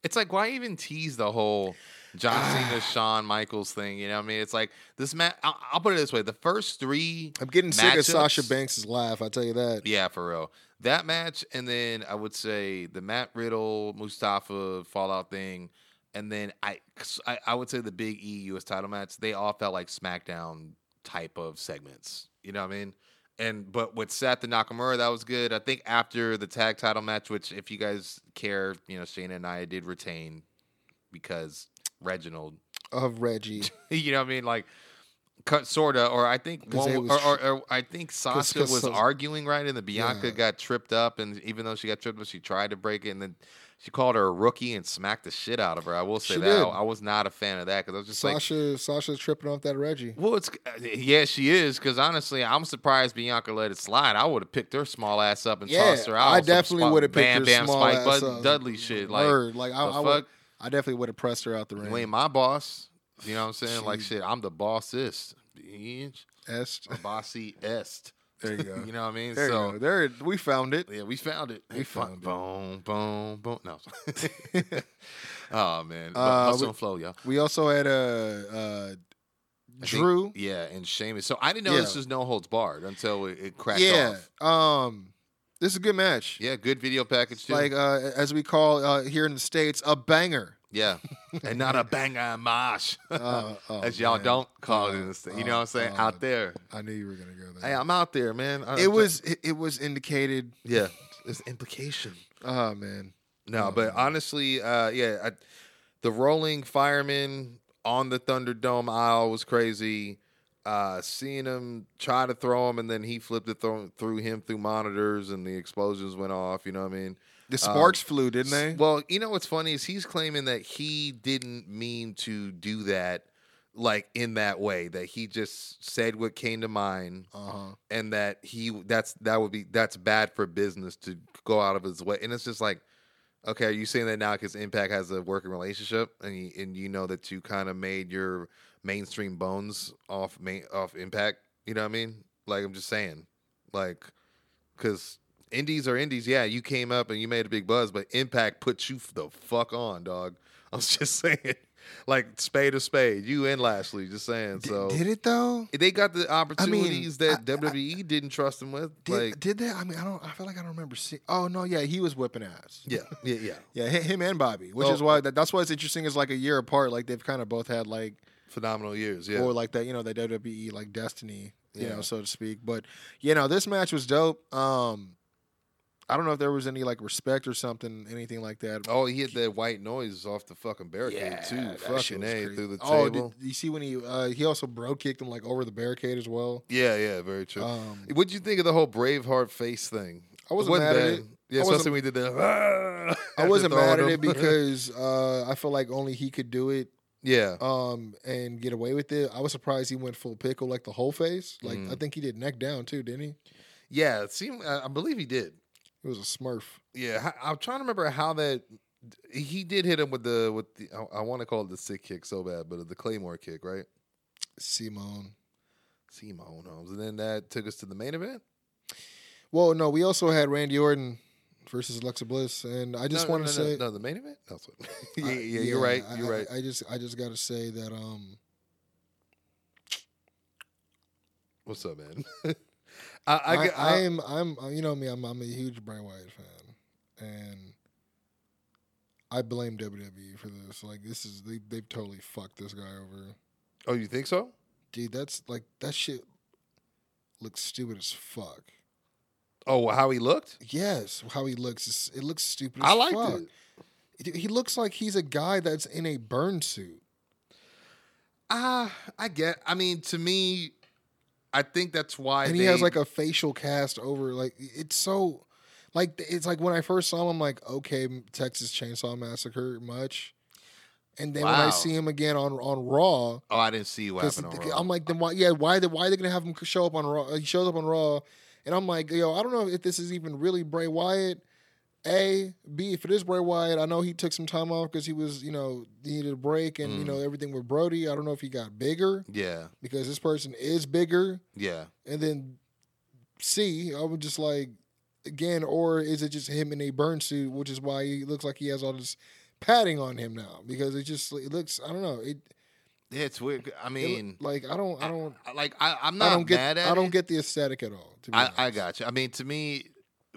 It's like why even tease the whole John Ah. Cena, Shawn Michaels thing? You know what I mean? It's like this match. I'll, I'll put it this way: the first three, I'm getting sick of Sasha? Banks' laugh. I tell you that. yeah, for real, that match, and then I would say the Matt Riddle Mustafa Fallout thing, and then I, I, I would say the Big E U.S. title match. They all felt like SmackDown type of segments. You know what I mean? And but with Seth and Nakamura, that was good. I think after the tag title match, which if you guys care, you know, Shayna and I did retain because Reginald, Of Reggie. you know what I mean? Like cut sorta, or I think one, or, or, or I think Sasha 'cause was so- arguing right, and the Bianca Yeah. got tripped up, and even though she got tripped up, she tried to break it, and then she called her a rookie and smacked the shit out of her. I will say She that. I, I was not a fan of that because I was just like, Sasha Sasha's tripping off that Reggie. well, it's uh, yeah, she is because honestly, I'm surprised Bianca let it slide. I would have picked her small ass up and Yeah, tossed her out. I definitely would have picked Bam her Bam small Spike ass up. Dudley shit. Like, Word. Like I, I, would? I definitely would have pressed her out the ring. you ain't my boss. You know what I'm saying? Like shit, I'm the bossist. Bitch. Est. Bossy est. There you go. You know what I mean? There so. There, we found it. yeah, we found it. We found it. Boom, boom, boom. No. oh man. Uh, hustle we- and flow, y'all. We also had a uh, I think- Drew. yeah, and Sheamus. So I didn't know Yeah. this was no holds barred until it, it cracked Yeah. off. Um, this is a good match. Yeah, good video package too. Like uh, as we call uh, here in the states, a banger. Yeah, and not a banger mash, Uh, oh, as y'all man. don't call it Uh, state. You uh, know what I'm saying? uh, Out there. I knew you were gonna go there. Hey, I'm out there, man. I- it was it, it was indicated. yeah. it's implication. Oh man. No, Oh, but man. honestly, uh, yeah, I, the rolling fireman on the Thunderdome aisle was crazy. Uh, seeing him try to throw him, and then he flipped it through, through him through monitors, and the explosions went off. You know what I mean? The sparks flew, didn't they? Well, you know what's funny is he's claiming that he didn't mean to do that, like in that way. That he just said what came to mind, Uh huh. and that he that's that would be that's bad for business to go out of his way. And it's just like, okay, are you saying that now because Impact has a working relationship, and you, and you know that you kind of made your mainstream bones off main off Impact? You know what I mean? Like I'm just saying, like because indies are indies. Yeah, you came up and you made a big buzz, but Impact put you the fuck on, dog. I was just saying, like spade to spade. You and Lashley, just saying. Did, so did it though? they got the opportunities I- that I- WWE didn't trust them with. Did, like, did they? I mean, I don't. I feel like I don't remember seeing. Oh no, yeah, he was whipping ass. yeah, yeah, yeah. Yeah, him and Bobby, which Oh, is why that, that's why it's interesting. Is like a year apart. Like they've kind of both had like Phenomenal years. Yeah. or like that, you know, the WWE like destiny, you Yeah. know, so to speak. But you know, this match was dope. Um, I don't know if there was any like respect or something, anything like that. Oh, he hit that white noise off the fucking barricade too. that Fucking a through the oh, table. did you see when he uh, he also bro kicked him like over the barricade as well? Yeah, yeah, very true. Um, What'd you think of the whole Braveheart face thing? I wasn't mad at it. Yeah, especially when we did the. I wasn't mad at it because uh, I feel like only he could do it yeah, um, and get away with it. I was surprised he went full pickle like the whole face. Like Mm. I think he did neck down too, didn't he? yeah. It seemed. I believe he did. It was a Smurf. Yeah, I'm trying to remember how that. He did hit him with the with the. I, I want to call it the sick kick so bad, but the Claymore kick, right? Simone. Simone Holmes, and then that took us to the main event. Well, no, we also had Randy Orton versus Alexa Bliss, and I just No, want to no, say, no, the main event. That's what. yeah, I- yeah, you're right. You're I- right. I, just, I just, I just got to say that, um, What's up, man? I, I, I, I, I, am, I'm, uh, you know me, I'm, I'm a huge Bray Wyatt fan, and I blame WWE for this. Like, this is they, they've totally fucked this guy over, oh, you think so? dude. That's like that shit looks stupid as fuck. Oh, how he looked? Yes, how he looks, is, it looks stupid. I as liked fuck. it. He- He looks like he's a guy that's in a burn suit. Ah, I get. I mean, to me, I think that's why. and they, he has like a facial cast over like it's so like it's like when I first saw him I'm like okay Texas Chainsaw Massacre much and then when I see him again on on Raw Oh, I didn't see what happened. I'm like then why yeah why the, why are they gonna have him show up on Raw uh, he shows up on Raw and I'm like yo I don't know if this is even really Bray Wyatt a B if it is Bray Wyatt I know he took some time off because he was you know he needed a break and you Mm. know everything with Brody I don't know if he got bigger yeah, because this person is bigger yeah. and then C, I would just like again, or is it just him in a burn suit, which is why he looks like he has all this padding on him now because it just it looks I don't know it. Yeah, it's weird. I mean, look- like I don't I don't I- like I, I'm I not don't get mad at I don't it. get the aesthetic at all. To be I. I got you. I mean, to me,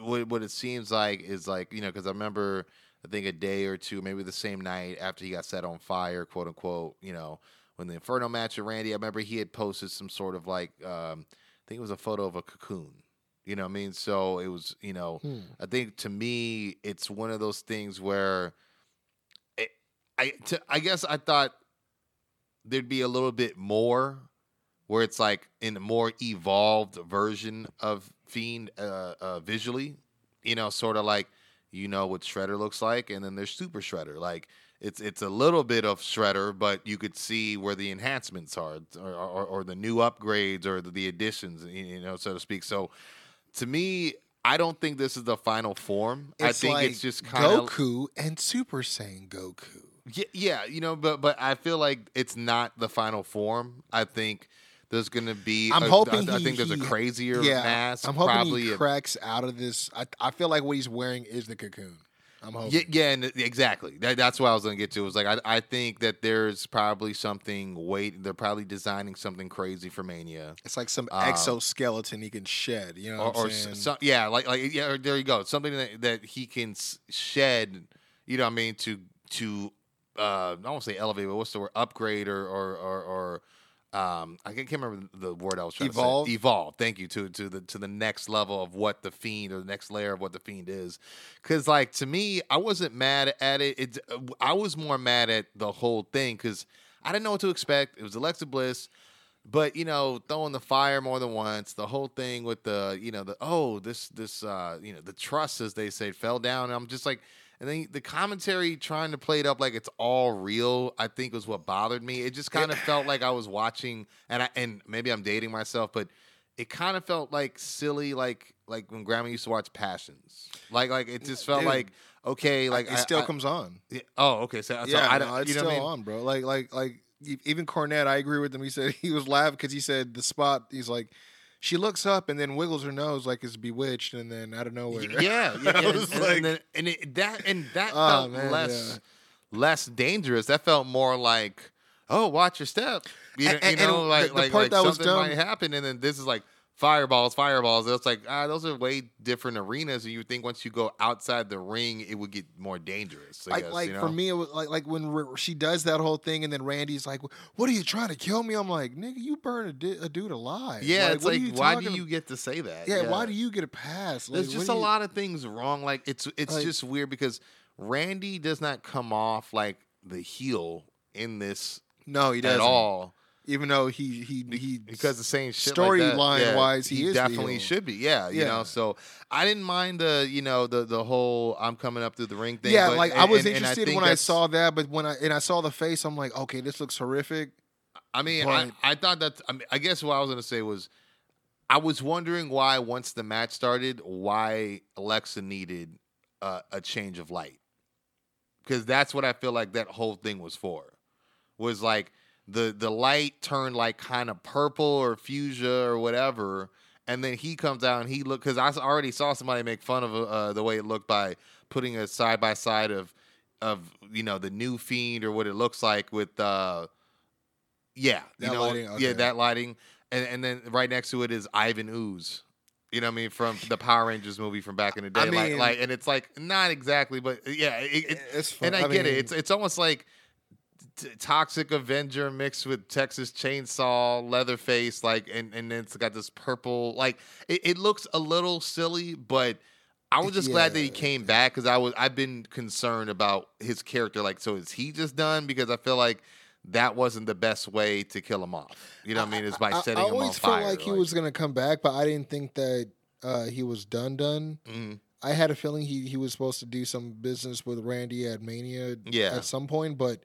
what what it seems like is like you know because I remember I think a day or two, maybe the same night after he got set on fire, quote unquote. You know, when the Inferno match with Randy, I remember he had posted some sort of like um, I think it was a photo of a cocoon. You know what I mean? So it was you know Hmm. I think to me it's one of those things where it, I to, I guess I thought there'd be a little bit more where it's like in a more evolved version of Fiend uh, uh, visually, you know, sort of like you know what Shredder looks like, and then there's Super Shredder. Like it's it's a little bit of Shredder, but you could see where the enhancements are, or, or, or the new upgrades, or the, the additions, you know, so to speak. So to me, I don't think this is the final form. I think like it's just kind of Goku and Super Saiyan Goku. yeah, yeah, you know, but but I feel like it's not the final form. I think there's gonna be. I'm a- hoping I, I he- think there's a crazier Yeah, mask. I'm hoping probably he a- cracks out of this. I I feel like what he's wearing is the cocoon. I'm hoping. yeah, yeah, and exactly. That, that's what I was gonna get to. Was like I, I think that there's probably something. Wait, they're probably designing something crazy for Mania, It's like some Um, exoskeleton he can shed. You know, or, or s- saying? so, yeah, like like yeah. or There you go. Something that, that he can shed. You know, what I mean, to to uh, I won't say elevate, but what's the word? Upgrade or or or. or um, I can't remember the word I was trying Evolve? to say. Evolve. Thank you to to the to the next level of what the fiend or the next layer of what the fiend is. Because like to me, I wasn't mad at it. it I was more mad at the whole thing because I didn't know what to expect. It was Alexa Bliss. But you know, throwing the fire more than once, the whole thing with the you know the oh this this uh you know the trust as they say fell down. And I'm just like, and then the commentary trying to play it up like it's all real. I think was what bothered me. It just kind of felt like I was watching, and I and maybe I'm dating myself, but it kind of felt like silly, like like when Grandma used to watch Passions. Like like it just felt Dude. like okay, like it still I- comes on. yeah, oh okay, so, so yeah, I no, it's you know still I mean? on, bro. Like, like, like even Cornette, I agree with him. He said he was laughing because he said the spot. He's like, she looks up and then wiggles her nose like it's bewitched, and then out of nowhere, Yeah, yeah, and, like- and, then, and it, that and that Oh, felt man, less less dangerous. That felt more like, oh, watch your step. You know, you know like the- the like, part like that was something might happen, and then this is like fireballs, fireballs. It's like ah, those are way different arenas, and you think once you go outside the ring, it would get more dangerous. I like, guess, like you know? for me, it was like like when she does that whole thing, and then Randy's like, "What are you trying to kill me?" I'm like, "Nigga, you burn a, di- a dude alive." yeah, it's like why do you get to say that? Yeah, why do you get a pass? Like, There's just a you- lot of things wrong. Like it's it's Like- just weird because Randy does not come off like the heel in this No, he doesn't. at all. Even though he he he because the same shit like storyline yeah, wise, he, is definitely should be. Yeah, you Yeah. know. So I didn't mind the you know the the whole I'm coming up through the ring thing. Yeah, but- like I was and- and interested when I saw that, but when I and I saw the face, I'm like, okay, this looks horrific. I mean, I, I thought that. I, mean, I guess what I was gonna say was, I was wondering why once the match started, why Alexa needed uh, a change of light, because that's what I feel like that whole thing was for, was like the the light turned like kind of purple or fuchsia or whatever, and then he comes out and he look because i already saw somebody make fun of uh, the way it looked by putting a side by side of of you know the new fiend or what it looks like with uh yeah you That know lighting? yeah that lighting and and then right next to it is Ivan Ooze you know what I mean from the Power Rangers movie from back in the day I like mean- like and it's like not exactly but yeah it, it, It's fun. and I, I get it it's it's almost like t- Toxic Avenger mixed with Texas Chainsaw, Leatherface, like, and and then it's got this purple. Like, it, it looks a little silly, but I was just glad that he came back because I was I've been concerned about his character. Like, so is he just done? Because I feel like that wasn't the best way to kill him off. You know what I mean? Is by I, setting I him on fire. I always felt like he was gonna come back, but I didn't think that uh, he was done. Done. Mhm. I had a feeling he he was supposed to do some business with Randy at Mania Yeah. at some point, but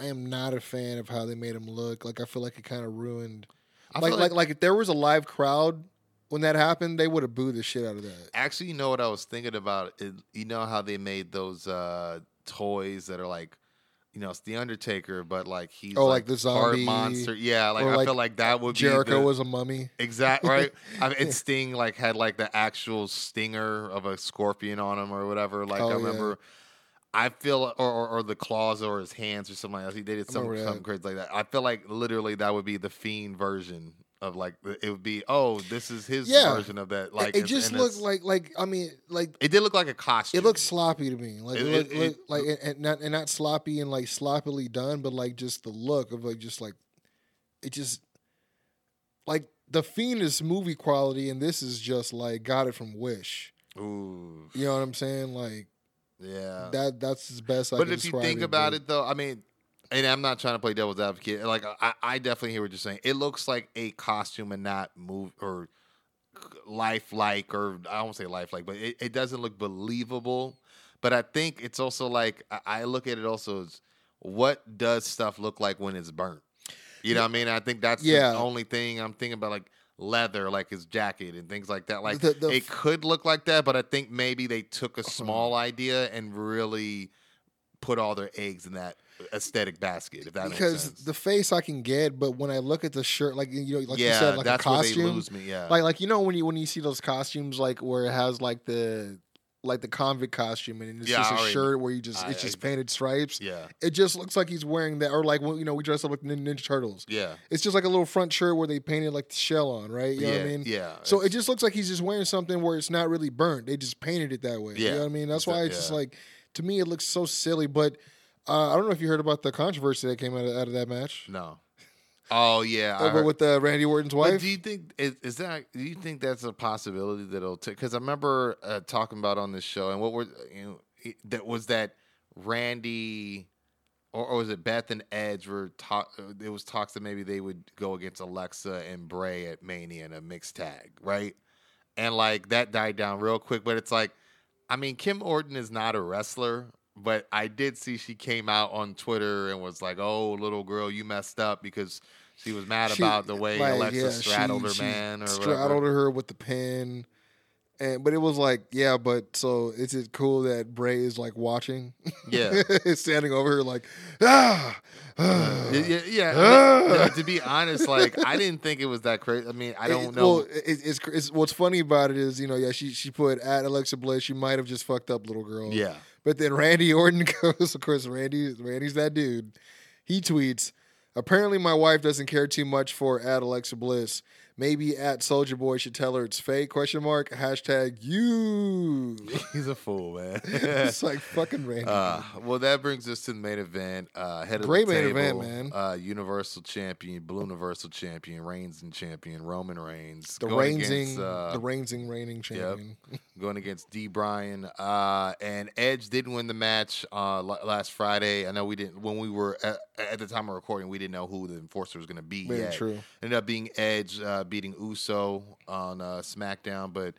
I am not a fan of how they made him look. Like I feel like it kind of ruined. Like, feel like like if there was a live crowd when that happened, they would have booed the shit out of that. Actually, you know what I was thinking about? It, you know how they made those uh, toys that are like, you know, it's the Undertaker, but like he's Oh, like, like the zombie, monster. Yeah, like I like feel like that would Jericho be the, was a mummy. exact right. I mean, and Sting like had like the actual stinger of a scorpion on him or whatever. Like Oh, I yeah. I feel, or, or or the claws or his hands or something like that. He did some, something crazy like that. I feel like literally that would be the fiend version of like it would be. Oh, this is his Yeah. version of that. Like it, it's- just looked like like I mean like it did look like a costume. it looks sloppy to me. Like It- it, it- look, it- like and not and not sloppy and like sloppily done, but like just the look of like just like it just like the fiend is movie quality, and this is just like got it from Wish. Ooh, You know what I'm saying? Like yeah. that. That's as best I but if you think it, about it, though, I mean, and I'm not trying to play devil's advocate. Like I, I definitely hear what you're saying. It looks like a costume and not move or lifelike, or I won't say lifelike, but it, it doesn't look believable. But I think it's also like I, look at it also as what does stuff look like when it's burnt. You know what I mean? I think that's Yeah. the only thing I'm thinking about, like leather, like his jacket and things like that. Like The- the it f- could look like that, but I think maybe they took a uh-huh. small idea and really put all their eggs in that uh, aesthetic basket. If that because makes sense. the face I can get, but when I look at the shirt, like you know, like yeah, you said, like that's a where they costume, lose me. Yeah, like like you know when you when you see those costumes like where it has like the like the convict costume and it's Yeah, just I a already- shirt where you just I- it's just I- painted stripes. yeah, It just looks like he's wearing that, or like when you know we dress up like Nin- Ninja Turtles. yeah, It's just like a little front shirt where they painted like the shell on, right? You know yeah, what I mean? yeah. So it just looks like he's just wearing something where it's not really burnt. They just painted it that way. You Yeah. know what I mean? That's why it's just like to me it looks so silly. But uh, I don't know if you heard about the controversy that came out of, out of that match no. Oh yeah, over with uh, Randy Orton's But wife. do you think is, is that? Do you think that's a possibility that it'll take? Because I remember uh, talking about on this show, and what were you know it, that was that Randy, or, or was it Beth and Edge were talk? It was talks that maybe they would go against Alexa and Bray at Mania in a mixed tag, right? And like that died down real quick. But it's like, I mean, Kim Orton is not a wrestler. But I did see she came out on Twitter and was like, "Oh, little girl, you messed up because she was mad She- about the way like, Alexa yeah, straddled she- her she man or straddled whatever. her with the pin. And but it was like, yeah, but so is it cool that Bray is like watching? Yeah. standing over her like, ah, ah. Yeah, yeah. yeah. Ah. No, to be honest, like I didn't think it was that crazy. I mean, I don't It- know. Well, it, it's, it's what's funny about it is, you know, yeah, she she put at Alexa Bliss. She might have just fucked up, little girl. yeah, But then Randy Orton goes, of course, Randy Randy's that dude. He tweets, apparently my wife doesn't care too much for at Alexa Bliss. Maybe at Soldier Boy should tell her it's fake? Question mark. Hashtag you. He's a fool, man. it's like fucking Randy. Uh, well, that brings us to the main event. Uh, head of Great the main table, event, man. Uh, Universal Champion, Blue Universal Champion, Reigns and Champion, Roman Reigns. the going reigning, uh, the reigning, reigning champion. going against D. Bryan. Uh, and Edge did win the match uh, l- last Friday. I know we didn't when we were at, at the time of recording, we didn't know who the enforcer was going to be Very yet. true. Ended up being Edge uh, beating Uso on uh, SmackDown, but.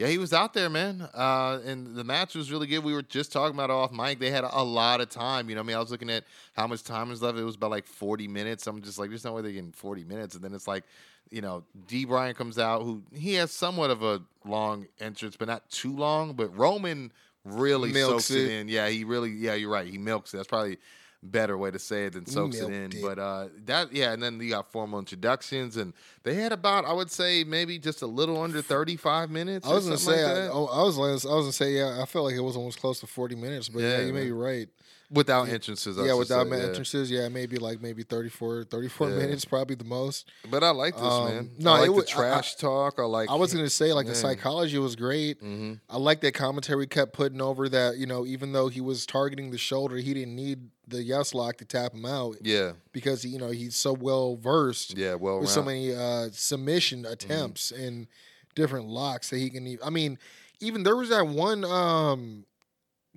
Yeah, he was out there, man. Uh, and the match was really good. We were just talking about it off mic. They had a lot of time. You know what I mean? I was looking at how much time was left. It was about like 40 minutes. I'm just like, there's no way they're getting 40 minutes. And then it's like, you know, D. Bryan comes out, who he has somewhat of a long entrance, but not too long. But Roman really Milks soaks it. it. in. Yeah, he really, yeah, you're right. He milks it. That's probably better way to say it than soaks it in. it. But uh, that, yeah, and then you got formal introductions, and they had about, I would say, maybe just a little under 35 minutes. I was gonna say, like I, oh, I was, I was gonna say, yeah, I felt like it was almost close to forty minutes, but yeah, Yeah, you may be right. Without entrances. I yeah, without say, ma- yeah. entrances, yeah, maybe like maybe 34, 34 Yeah. minutes, probably the most. But I like this, Um, man. no, I like it the wa- I- trash talk. I like. I was gonna say like the psychology was great. hmm I like that commentary kept putting over that you know even though he was targeting the shoulder, he didn't need the yes lock to tap him out Yeah, because you know he's so well versed yeah. Well, with so many uh, submission attempts and different locks that he can. I mean, even there was that one um,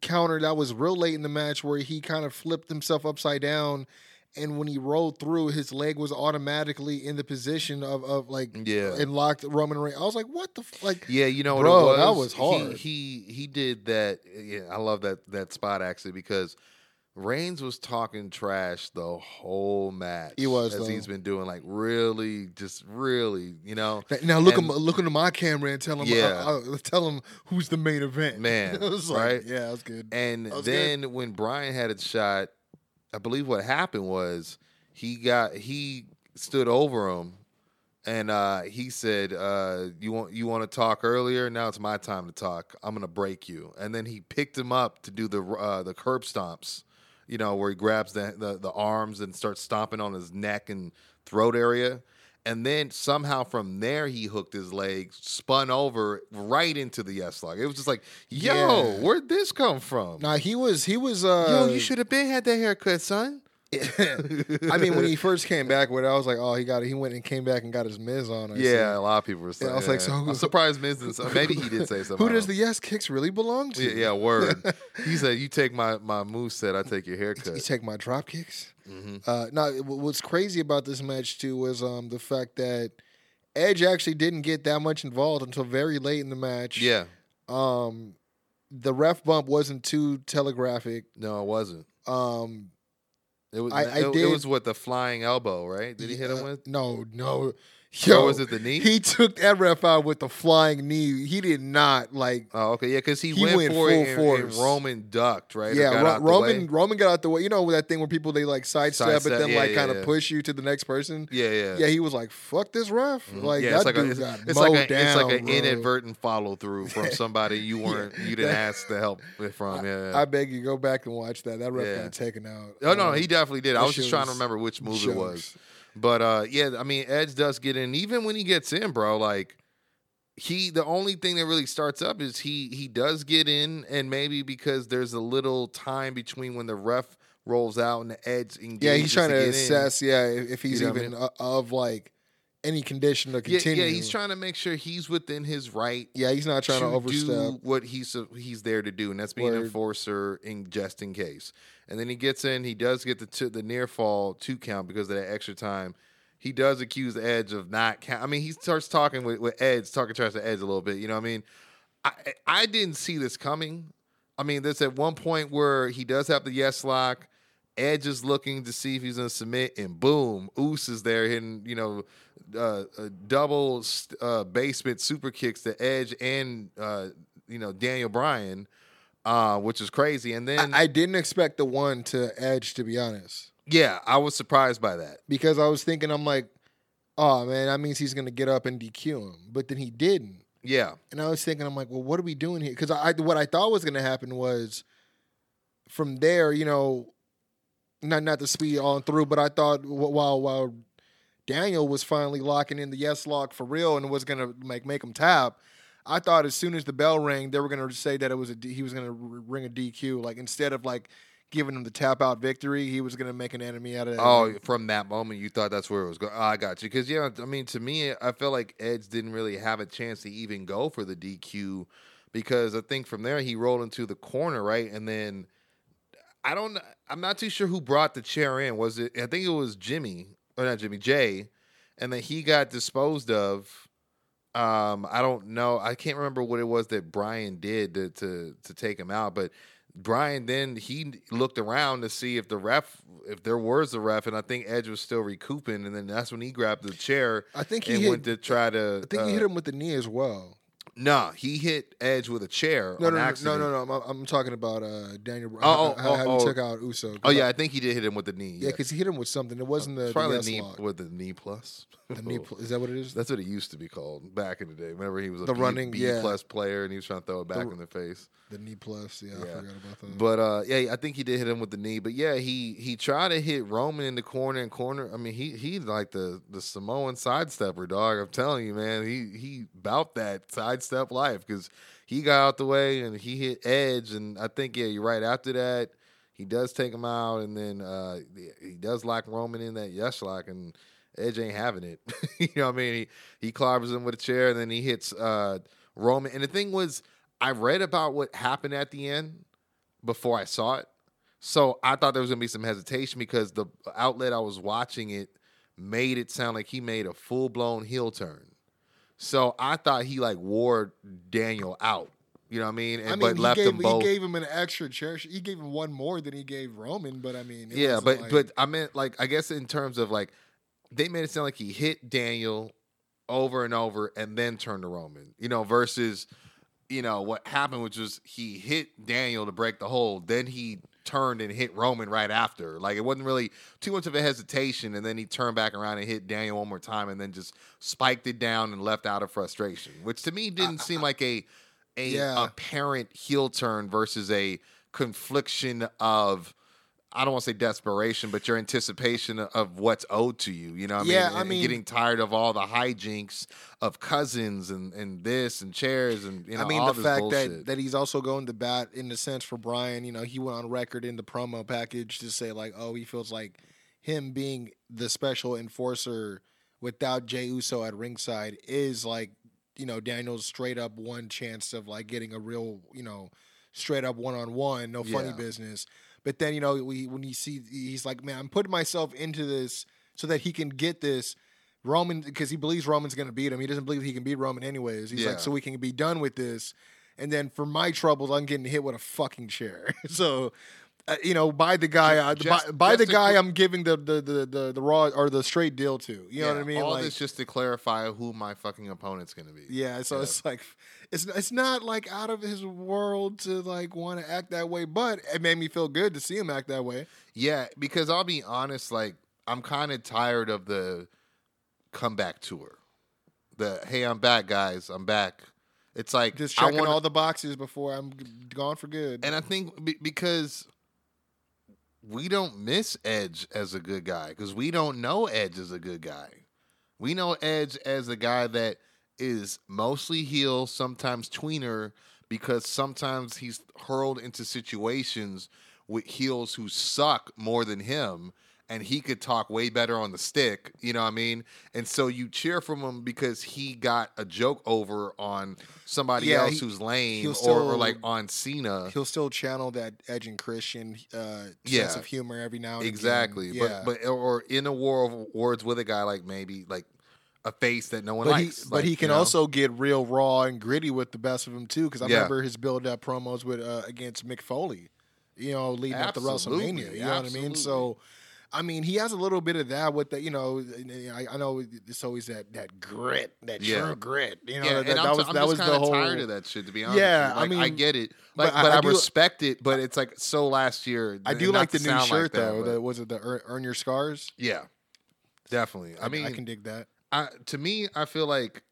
counter that was real late in the match where he kind of flipped himself upside down, and when he rolled through, his leg was automatically in the position of of like Yeah. and locked Roman Reigns. I was like, what the f-? like. Yeah, you know what Bro, it was. that was hard. He, he he did that. Yeah, I love that that spot actually because Reigns was talking trash the whole match. He was, as though. he's been doing, like really, just really, you know. Now look And- him, look into my camera and tell him, Yeah. uh, uh, tell him who's the main event. Man, it was like, right? yeah, that's good. And That then when Bryan had it shot, I believe what happened was he got he stood over him and uh, he said, uh, "You want you want to talk earlier? Now it's my time to talk. I'm gonna break you." And then he picked him up to do the uh, the curb stomps, you know, where he grabs the, the the arms and starts stomping on his neck and throat area. And then somehow from there he hooked his leg, spun over right into the yes lock. It was just like, yo, Yeah. where'd this come from? Now he was he was uh Yo, you should have been had that haircut, son. I mean, when he first came back with it, I was like, oh, he got it. He went and came back and got his Miz on. I Yeah, a lot of people were saying. I was like, so I'm surprised Miz didn't. say- Maybe he did say something. Who does the yes kicks really belong to? Yeah, yeah, word. he said, "You take my my move set, I take your haircut. You take my drop kicks. hmm Uh, now, what's crazy about this match too was um, the fact that Edge actually didn't get that much involved until very late in the match. Yeah, Um, the ref bump wasn't too telegraphic. no, it wasn't. Um, It was. I- I it, it was what the flying elbow, right? Did he hit him uh, with? No, no. Or Yo, was it the knee? He took that ref out with the flying knee. He did not like. Oh, okay, yeah, because he, He went, went for full it and, and force. Roman ducked, right? Yeah, got Ro- Roman. Roman got out the way. You know that thing where people they like sidestep, Sidestep, and then yeah, like yeah, kind of yeah. push you to the next person. Yeah, yeah, Yeah, he was like, "Fuck this ref!" Mhm. Like that it's like dude a, it's, got it's mowed like a, down. it's like an bro. inadvertent follow through from somebody you weren't you didn't ask to help with from. Yeah, I beg you, go back and watch that. That ref got taken out. Oh no, Um, he definitely did. I was just trying to remember which move it was. But uh yeah, I mean Edge does get in. Even when he gets in, bro, like he the only thing that really starts up is he he does get in, and maybe because there's a little time between when the ref rolls out and the edge engages. Yeah, he's trying to in. assess. Yeah, if, if he's You know what I even uh, of like any condition to continue. yeah, he's trying to make sure he's within his right Yeah, he's not trying to, to overstep. what he's he's there to do, and that's being an enforcer in just in case. And then he gets in. He does get the two, the near fall two count because of that extra time. He does accuse Edge of not count. I mean, he starts talking with, with Edge, talking trash to Edge a little bit. You know what I mean? I I didn't see this coming. I mean, there's at one point where he does have the yes lock. Edge is looking to see if he's going to submit, and boom, Oos is there hitting, you know, uh, double uh, basement super kicks to Edge and, uh, you know, Daniel Bryan, uh, which is crazy. And then, I, I didn't expect the one to Edge, to be honest, yeah, I was surprised by that. because I was thinking, I'm like, oh man, that means he's gonna get up and DQ him, but then he didn't. Yeah, And I was thinking, I'm like, well, what are we doing here? Because I, what I thought was going to happen was from there, you know, not not to speed on through, but I thought while while Daniel was finally locking in the yes lock for real and was gonna make make him tap. I thought as soon as the bell rang, they were gonna say that it was a D, he was gonna ring a DQ. Like instead of like giving him the tap out victory, he was gonna make an enemy out of. Oh, from that moment, you thought that's where it was going. Oh, I got you. Because yeah, I mean, to me, I felt like Edge didn't really have a chance to even go for the DQ because I think from there he rolled into the corner, right, and then I don't. I'm not too sure who brought the chair in. Was it? I think it was Jimmy or not Jimmy Jey, and then he got disposed of. Um, I don't know. I can't remember what it was that Bryan did to to, to take him out, but Bryan then he looked around to see if the ref, if there was a ref, and I think Edge was still recouping, and then that's when he grabbed the chair. I think he and hit- went to try to. I think he uh, hit him with the knee as well. Nah, he hit Edge with a chair No, on no, no, no, no, no. I'm, I'm talking about uh, Daniel. Oh, how, oh, how oh, he took out Uso. Oh yeah, I- I think he did hit him with the knee. yeah, because he hit him with something. It wasn't the, the probably yes the knee lock. with the knee plus. The knee pl- is that what it is? That's what it used to be called back in the day. Whenever he was a The B- running- B yeah. plus player and he was trying to throw it back The- in the face. The knee plus. Yeah, I forgot about that. But uh, yeah, I think he did hit him with the knee. But yeah, he he tried to hit Roman in the corner and corner. I mean, he he like the the Samoan sidestepper dog. I'm telling you, man, he he bout that sidestep life because he got out the way and he hit Edge. And I think yeah, you're right. After that, he does take him out, and then uh, he does lock Roman in that yes lock, and Edge ain't having it. you know what I mean? He he clobbers him with a chair, and then he hits uh, Roman. And the thing was, I read about what happened at the end before I saw it. So I thought there was gonna be some hesitation because the outlet I was watching it made it sound like he made a full blown heel turn. So I thought he like wore Daniel out. You know what I mean? And I mean, but he left gave, them both. he gave him an extra chair. He gave him one more than he gave Roman. But I mean, yeah, but like- but I meant like I guess in terms of like they made it sound like he hit Daniel over and over and then turned to Roman. You know, versus you know what happened, which was he hit Daniel to break the hold, then he turned and hit Roman right after. Like it wasn't really too much of a hesitation, and then he turned back around and hit Daniel one more time, and then just spiked it down and left out of frustration, which to me didn't seem like a a Yeah. apparent heel turn versus a confliction of I don't want to say desperation, but your anticipation of what's owed to you. You know, what Yeah, I mean, I And mean- getting tired of all the hijinks of cousins and and this and chairs and you know. I mean, the fact bullshit. that that he's also going to bat in the sense for Bryan. You know, he went on record in the promo package to say like, oh, he feels like him being the special enforcer without Jey Uso at ringside is like, you know, Daniel's straight up one chance of like getting a real, you know, straight up one on one, no funny Yeah. business. But then you know, we, when you see, he's like, man, I'm putting myself into this so that he can get this. Roman, because he believes Roman's going to beat him. He doesn't believe he can beat Roman anyways. He's Yeah. like, so we can be done with this. And then for my troubles, I'm getting hit with a fucking chair. so, uh, you know, by the guy, uh, Just- by, by just the guy, cl- I'm giving the the, the the the raw or the straight deal to. You know what I mean? All like, this just to clarify who my fucking opponent's gonna be. yeah. So Yeah. it's like, it's it's not like out of his world to like want to act that way, but it made me feel good to see him act that way. Yeah, because I'll be honest, like I'm kind of tired of the comeback tour. The hey, I'm back, guys. I'm back. It's like Just I checking wanna- all the boxes before I'm gone for good. and I think be- because we don't miss Edge as a good guy because we don't know Edge as a good guy. We know Edge as a guy that is mostly heel, sometimes tweener, because sometimes he's hurled into situations with heels who suck more than him. And he could talk way better on the stick, you know what I mean? And so you cheer from him because he got a joke over on somebody Yeah, else he- who's lame he'll or, or still- like on Cena. He'll still channel that Edge and Christian uh, Yeah. sense of humor every now and Exactly. again. Yeah. But but or in a war of words with a guy like maybe like a face that no one but he, likes. but like, he you can know? also get real raw and gritty with the best of them too. Because I Yeah. remember his build up promos with uh, against Mick Foley, you know, leading up to WrestleMania. You know what I mean? So, I mean, he has a little bit of that with the, you know, I, I know it's always that that grit, that Yeah. true grit. You know, yeah, that, and that I'm, was I'm that just was the whole. tired of that shit. To be honest, Yeah, you. I mean, I get it, but like, I- but, I I, do- respect it. But it's like so last year. I do like the new shirt like that, though. but- The, was it the earn, earn your scars? yeah, definitely. I, mean, I can dig that. I, to me, I feel like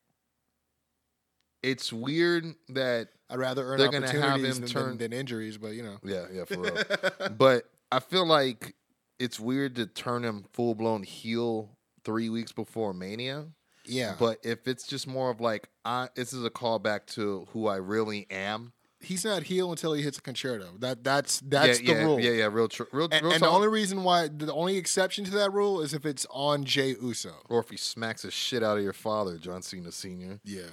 it's weird that I'd rather earn They're gonna have opportunities him turn- than, than injuries, but you know. Yeah, yeah, for real. but I feel like it's weird to turn him full blown heel three weeks before Mania. Yeah, But if it's just more of like, I, this is a callback to who I really am. he's not heel until he hits a Con-chair-to. That that's that's yeah, the yeah, rule. Yeah, yeah, real, true. real, And, real and the only reason why, the only exception to that rule is if it's on Jey Uso. or if he smacks the shit out of your father, John Cena Senior. Yeah.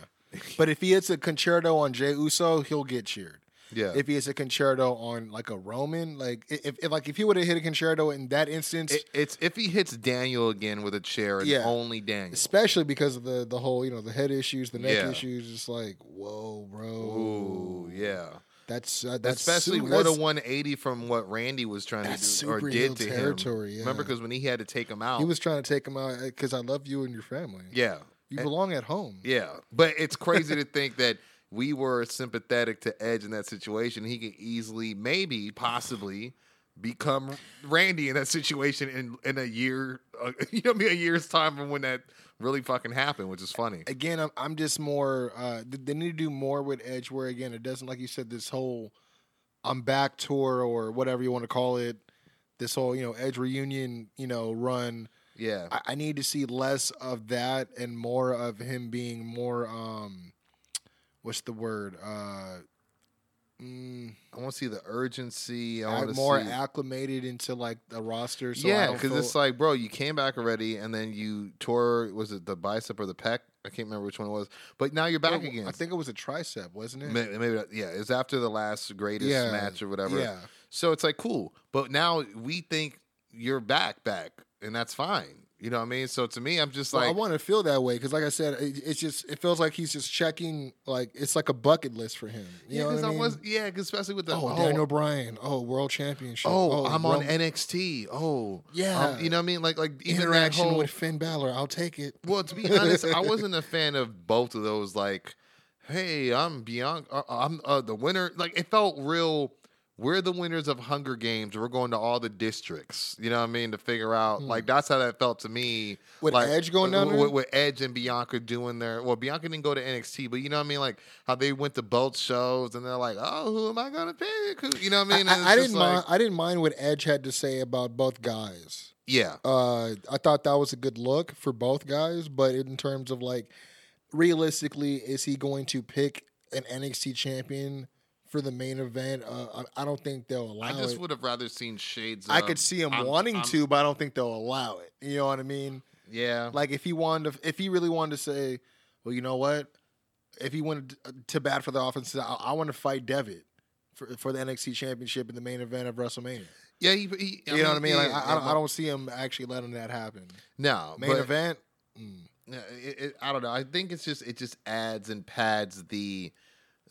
But if he hits a Con-chair-to on Jey Uso, he'll get cheered. Yeah, If he hits a Con-chair-to on like a Roman, like if, if like if he would have hit a Con-chair-to in that instance, It- it's if he hits Daniel again with a chair, and Yeah. only Daniel. especially because of the the whole you know the head issues, the neck Yeah. issues, it's like whoa, bro. Ooh, yeah. That's uh, that's Especially su- what a 180 from what Randy was trying to do That's or did to territory, him. yeah. Remember, because when he had to take him out, He was trying to take him out because I love you and your family. yeah, You And- belong at home. yeah. But it's crazy to think that we were sympathetic to Edge in that situation. He could easily, maybe, possibly. Become Randy in that situation in in a year, uh, you know, mean, a year's time from when that really fucking happened, which is funny. Again, I'm I'm just more. Uh, they need to do more with Edge, where again it doesn't like you said this whole I'm back tour or whatever you want to call it. This whole you know Edge reunion you know run. Yeah, I, I need to see less of that and more of him being more. um What's the word? Uh, mm, I want to see the urgency. I want more see. acclimated into like the roster. So yeah, because feel- it's like, bro, you came back already, and then you tore. Was it the bicep or the pec? I can't remember which one it was. But now you're back Well, again. I think it was a tricep, wasn't it? May- maybe, that- yeah. It's after the last greatest Yeah, match or whatever. yeah. So it's like cool, but now we think you're back, back, and that's fine. You know what I mean? So to me, I'm just Well, like, I want to feel that way because, like I said, it, it's just it feels like he's just checking like it's like a bucket list for him. You yeah, because I mean? was, yeah, especially with the oh, oh, Daniel Bryan. Oh, World Championship. oh, I'm on NXT. Oh, Yeah. um, you know what I mean? Like, like interaction whole, with Finn Balor. I'll take it. Well, to be honest, I wasn't a fan of both of those. Like, hey, I'm Bianca. Uh, I'm uh, the winner. Like, it felt real. We're the winners of Hunger Games. We're going to all the districts. You know what I mean to figure out. Like, that's how that felt to me. With like, Edge going down with, there? with Edge and Bianca doing their. Well, Bianca didn't go to NXT, but you know what I mean. Like how they went to both shows and they're like, oh, who am I gonna pick? Who, you know what I mean? I, I didn't like- mind. I didn't mind what Edge had to say about both guys. Yeah, Uh, I thought that was a good look for both guys, but in terms of like, realistically, is he going to pick an NXT champion for the main event? Uh, I, I don't think they'll allow it. I just it. would have rather seen shades. I of, could see him I'm- wanting I'm- to, but I don't think they'll allow it. You know what I mean? Yeah, Like if he wanted, to, if he really wanted to say, well, you know what? If he wanted to bat for the offense, I, I want to fight Devitt for for the NXT Championship in the main event of WrestleMania. yeah. He, he, you know what I mean? Like yeah, I, I, don't, yeah, I don't see him actually letting that happen. No, Main but- event. mm. It, it, I don't know. I think it's just it just adds and pads the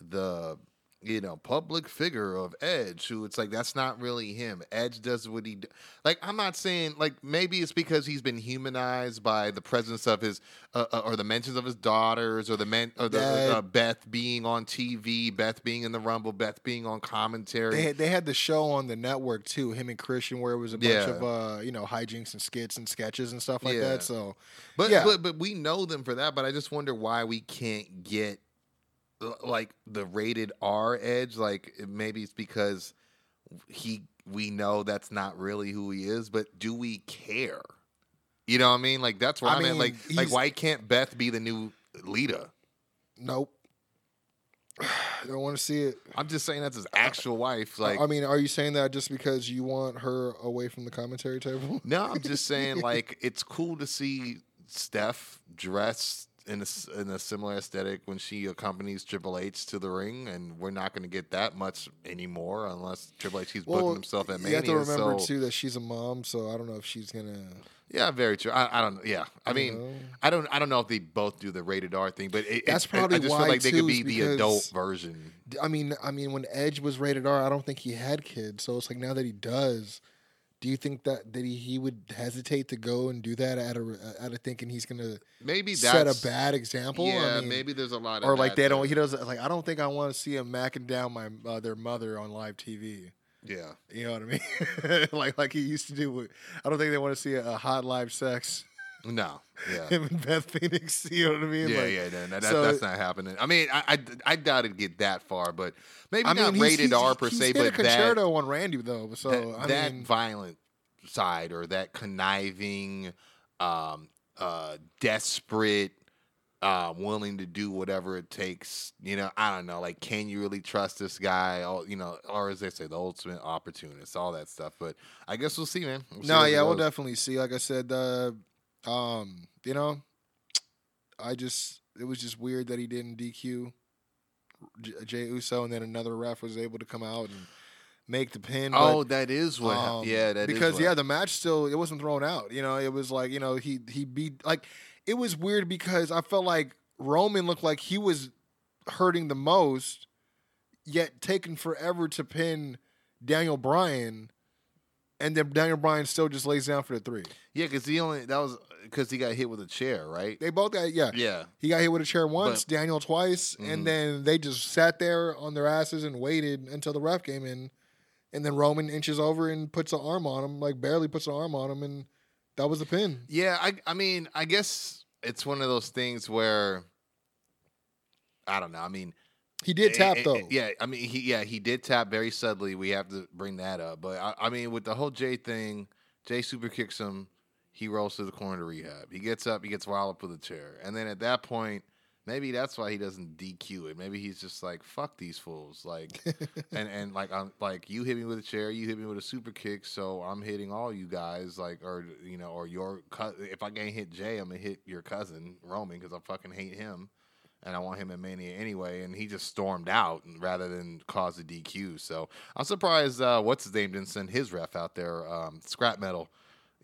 the you know public figure of Edge, who it's like that's not really him. Edge does what he d- like. I'm not saying like maybe it's because he's been humanized by the presence of his uh, uh, or the mentions of his daughters or the men or the That- uh, Beth being on TV, Beth being in the Rumble, Beth being on commentary. They had, they had the show on the network too, him and Christian, where it was a bunch Yeah. of uh, you know hijinks and skits and sketches and stuff like Yeah. that. So But Yeah. but but we know them for that. But I just wonder why we can't get Uh, like the rated R edge. Like maybe it's because he we know that's not really who he is. But do we care? You know what I mean? Like that's where I I am at. mean, Like like why can't Beth be the new Lita? nope, I don't want to see it. I'm just saying that's his actual wife. Like I mean, are you saying that just because you want her away from the commentary table? No, I'm just saying like it's cool to see Steph dressed in a, in a similar aesthetic when she accompanies Triple H to the ring, and we're not going to get that much anymore unless Triple H keeps booking himself at you have to remember so, too that she's a mom, so I don't know if she's gonna. yeah, very true. I, I don't. Yeah, I You mean, know? I don't. I don't know if they both do the rated R thing, but it, That's it- probably I just why, feel like they could be the adult version. I mean, I mean, when Edge was rated R, I don't think he had kids. So it's like now that he does, do you think that that he, he would hesitate to go and do that out of out of thinking he's gonna Maybe set a bad example? Yeah, I mean, maybe there's a lot of or like they don't. He doesn't like. I don't think I want to see him macking down my uh, their mother on live TV. Yeah. You know what I mean? like like he used to do. With, I don't think they want to see a, a hot live sex. No. Yeah. Him and Beth Phoenix. You know what I mean? Yeah, Like, yeah, no, no, that, so- that's not happening. I mean, I, I, I doubt it'd get that far, but maybe I mean, not he's- rated he's- R per se, but a that, concerto on Randy though. So that, I that mean, violent side or that conniving, um, uh, desperate, uh, willing to do whatever it takes. You know, I don't know. Like, can you really trust this guy? Or, you know, or as they say, the ultimate opportunist, all that stuff. But I guess we'll see, man. We'll No, it yeah, we'll definitely see. Like I said, uh, um, you know, I just it was just weird that he didn't DQ Jey Uso, and then another ref was able to come out and make the pin. Oh, but, that is what. um, yeah, that is because yeah, the match still it wasn't thrown out. You know, it was like you know he he beat like it was weird because I felt like Roman looked like he was hurting the most, yet taking forever to pin Daniel Bryan, and then Daniel Bryan still just lays down for the three. yeah, because he only that was because he got hit with a chair, right? They both got yeah. Yeah. He got hit with a chair once, But- Daniel twice, Mhm. and then they just sat there on their asses and waited until the ref came in, and then Roman inches over and puts an arm on him, like barely puts an arm on him, and that was the pin. Yeah, I I mean, I guess it's one of those things where I don't know. I mean, He did tap eh, eh, though. eh, Yeah, I mean, he yeah he did tap very subtly. We have to bring that up. But I, I mean, with the whole Jey thing, Jey super kicks him. He rolls to the corner to rehab. He gets up. He gets wild up with a chair. And then at that point, maybe that's why he doesn't DQ it. Maybe he's just like, "Fuck these fools!" Like, and and like I'm like you hit me with a chair, you hit me with a super kick, so I'm hitting all you guys. Like, or you know, or your cou- if I can't hit Jey, I'm gonna hit your cousin Roman because I fucking hate him and I want him in Mania anyway. And he just stormed out rather than cause a DQ. So I'm surprised. Uh, what's his name didn't send his ref out there, um, scrap metal.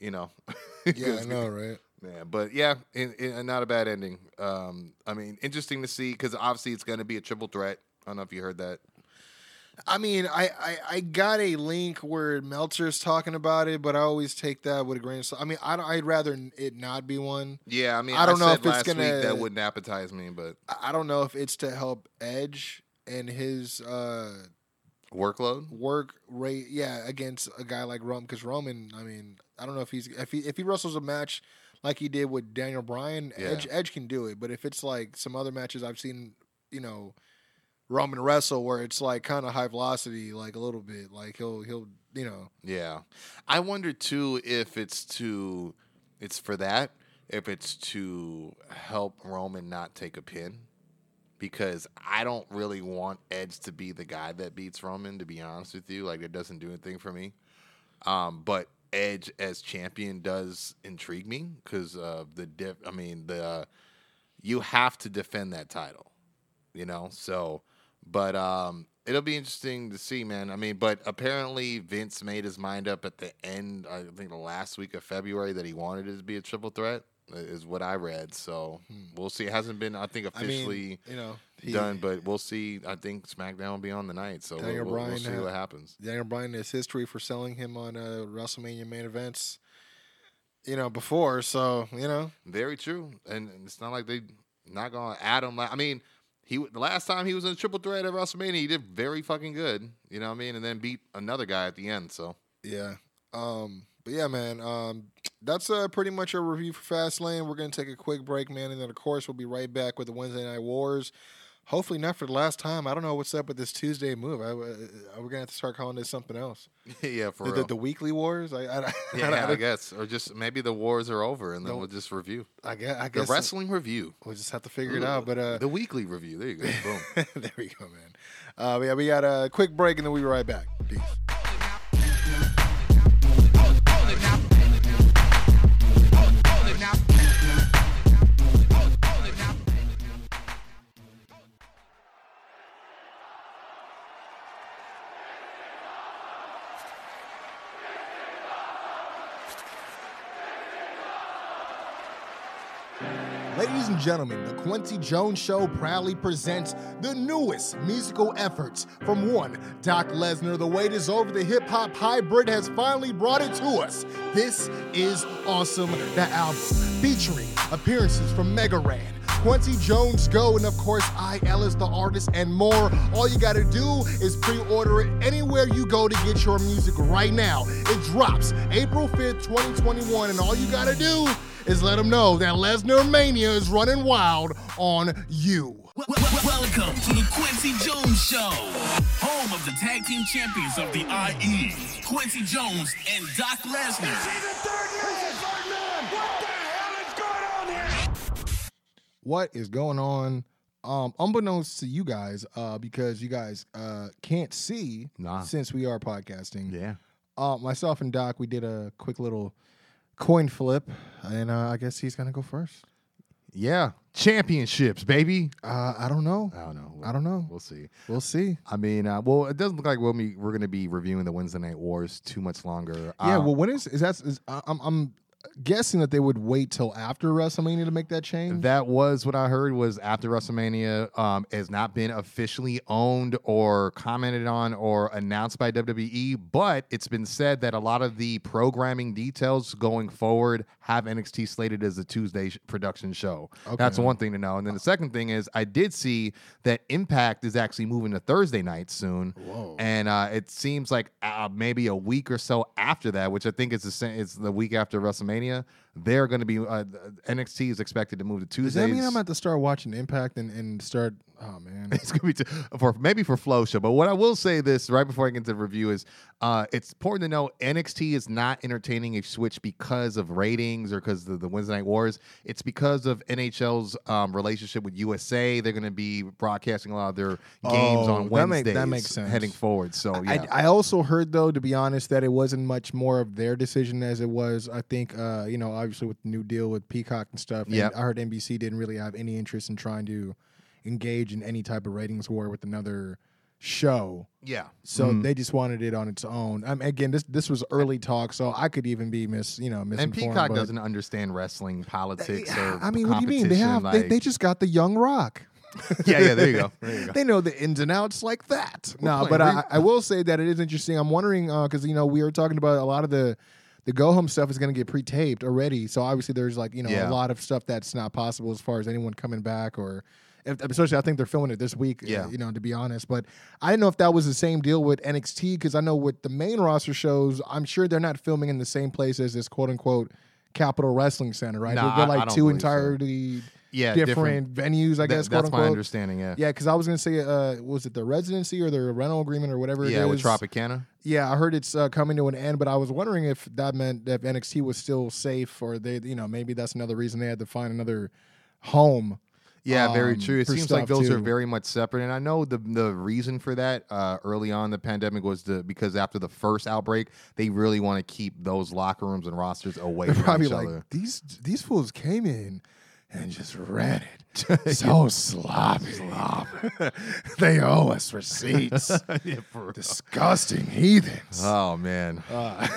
You know. yeah, I know, right? Yeah, but yeah, in, in, not a bad ending. Um, I mean, interesting to see because obviously it's going to be a triple threat. I don't know if you heard that. I mean, I, I I got a link where Meltzer's talking about it, but I always take that with a grain of salt. I mean, I don't, I'd rather it not be one. Yeah, I mean, I don't know said if it's gonna- that wouldn't appetize me, but I I don't know if it's to help Edge and his uh, workload. work rate, yeah, against a guy like Roman. Because Roman, I mean, I don't know if he's if he if he wrestles a match like he did with Daniel Bryan, Yeah. Edge Edge can do it. But if it's like some other matches I've seen, you know, Roman wrestle where it's like kind of high velocity, like a little bit, like he'll he'll you know, Yeah, I wonder too if it's to, it's for that. If it's to help Roman not take a pin, because I don't really want Edge to be the guy that beats Roman. To be honest with you, like it doesn't do anything for me. Um, but Edge as champion does intrigue me because of the diff. I mean, the you have to defend that title, you know. So, but um, it'll be interesting to see, man. I mean, but apparently Vince made his mind up at the end. I think the last week of February that he wanted it to be a triple threat uh, is what I read. So we'll see. It hasn't been, I think, Hmm. I mean, officially you know, he, done, but we'll see. I think SmackDown will be on the night, so we'll, Daniel we'll, we'll see what happens. Daniel Bryan has history for selling him on uh, WrestleMania main events. You know, before, so you know, Very true, and, and it's not like they not gonna add him. Like I mean, he the last time he was in a triple threat at WrestleMania, he did very fucking good. You know what I mean? And then beat another guy at the end. So Yeah. Um, but yeah, man, um, that's uh, pretty much a review for Fastlane. We're gonna take a quick break, man, and then of course we'll be right back with the Wednesday Night Wars. Hopefully not for the last time. I don't know what's up with this Tuesday move. I, uh, we're gonna have to start calling this something else. yeah, for The, real. the, the weekly wars. I, I, yeah, I, I, guess, or just maybe the wars are over, and then we'll just review I guess. I the guess wrestling review. we'll just have to figure it out. But uh, the weekly review. There you go. Boom. there we go, man. Uh, yeah, we got a quick break, and then we'll be right back. Peace. Gentlemen, the Kwency Jones Show proudly presents the newest musical efforts from one Doc Lesnar. The wait is over. The hip hop hybrid has finally brought it to us. This is Awesome, the album, featuring appearances from Mega Ran. Quincy Jones Go, and of course, I, Ellis, the artist, and more. All you gotta do is pre order it anywhere you go to get your music right now. It drops April 5th, 2021, and all you gotta do is let them know that Lesnar Mania is running wild on you. Wel- wel- Welcome to the Kwency Jones Show, home of the tag team champions of the IE, Kwency Jones and Doc Lesnar. the third man? What the hell is going What is going on? Um, unbeknownst to you guys, uh, because you guys uh can't see Nah. since we are podcasting. Yeah. Uh, myself and Doc, we did a quick little coin flip, and uh, I guess he's gonna go first. Yeah. Championships, baby. Uh, I don't know. I don't know. I don't know. We'll see. We'll see. I mean, uh, well, it doesn't look like we'll be, we're going to be reviewing the Wednesday Night Wars too much longer. Yeah. Uh, well, when is is that? Is, I'm I'm guessing that they would wait till after WrestleMania to make that change. That was what I heard was after WrestleMania um, has not been officially owned or commented on or announced by WWE, but it's been said that a lot of the programming details going forward have NXT slated as a Tuesday sh- production show. That's one thing to know. And then the second thing is I did see that Impact is actually moving to Thursday night soon. Whoa. And uh, it seems like uh, maybe a week or so after that, which I think is the same, it's the week after WrestleMania. WrestleMania they're going to be uh, NXT is expected to move to Does Tuesdays. that mean I'm about to start watching Impact and, and start? Oh man. it's gonna be t- for maybe for flow show. But what I will say this right before I get into the review is, uh, it's important to know NXT is not entertaining a switch because of ratings or because of the Wednesday Night Wars. It's because of NHL's um, relationship with USA. They're going to be broadcasting a lot of their games Oh, on that make- Wednesdays. that makes sense. Heading forward, so yeah. I, I also heard though, to be honest, that it wasn't much more of their decision as it was. I think, uh, you know, obviously with the new deal with Peacock and stuff. and Yep. I heard NBC didn't really have any interest in trying to engage in any type of ratings war with another show. yeah. So Mhm. they just wanted it on its own. I mean, again, this this was early talk, so I could even be mis, you know, and misinformed. Peacock but- doesn't understand wrestling politics or I mean, what do you mean? They have they, like- they just got the Young Rock. yeah yeah there you go there you go they know the ins and outs like that. We're No, but I, I will say that it is interesting. I'm wondering because you know we were talking about a lot of the the go home stuff is going to get pre-taped already. So obviously there's like you know Yeah. a lot of stuff that's not possible as far as anyone coming back or. If, especially, I think they're filming it this week. uh, Yeah. you know, to be honest, but I didn't know if that was the same deal with NXT because I know with the main roster shows, I'm sure they're not filming in the same place as this quote unquote Capital Wrestling Center, right? Nah, they're I like two entirely so. Yeah different, venues, I guess. quote that's my unquote. understanding yeah Yeah, because I was gonna say, uh, was it the residency or the rental agreement or whatever yeah it with? Tropicana Yeah, I heard it's uh, coming to an end, but I was wondering if that meant that NXT was still safe, or they, you know, maybe that's another reason they had to find another home. Yeah, very um, true. It seems like those are very much separate, and I know the the reason for that uh, early on the pandemic was the because after the first outbreak, they really want to keep those locker rooms and rosters away They're from probably each like other. these these fools came in and just ran it so sloppy. they owe us receipts. Disgusting heathens. Oh man, Uh,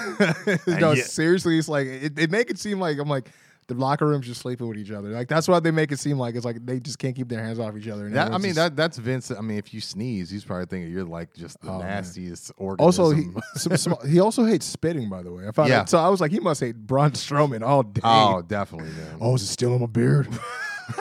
no, yeah. seriously, it's like it, they make it seem like I'm like the locker rooms just sleeping with each other. Like that's what they make it seem like. It's like they just can't keep their hands off each other. That, I mean just- that that's Vince. I mean, if you sneeze, he's probably thinking you're like just the Oh, man. nastiest organism. Also, he some, some, he also hates spitting. By the way, I found Yeah. out. So I was like, he must hate Braun Strowman all day. oh, definitely, man. oh, is it still in my beard?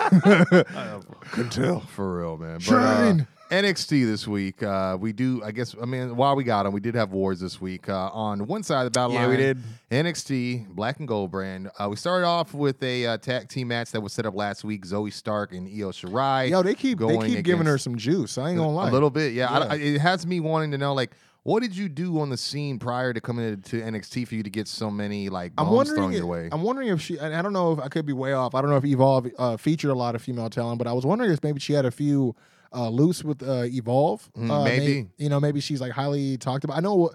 Couldn't tell. For real, man. But, Shine. uh, NXT this week, uh, we do. I guess. I mean, while we got them, we did have wars this week. Uh, on one side of the battle Yeah, line, we did. NXT Black and Gold brand. Uh, we started off with a uh, tag team match that was set up last week. Zoey Stark and Io Shirai. Yo, they keep they keep giving her some juice. I ain't gonna lie. a little bit. Yeah, Yeah. I- it has me wanting to know like. What did you do on the scene prior to coming to NXT for you to get so many like I'm wondering. thrown If, your way? I'm wondering if she. I don't know if I could be way off. I don't know if Evolve uh, featured a lot of female talent, but I was wondering if maybe she had a few uh, loose with uh, Evolve. Mm, uh, may- maybe. you know, maybe she's like highly talked about. I know.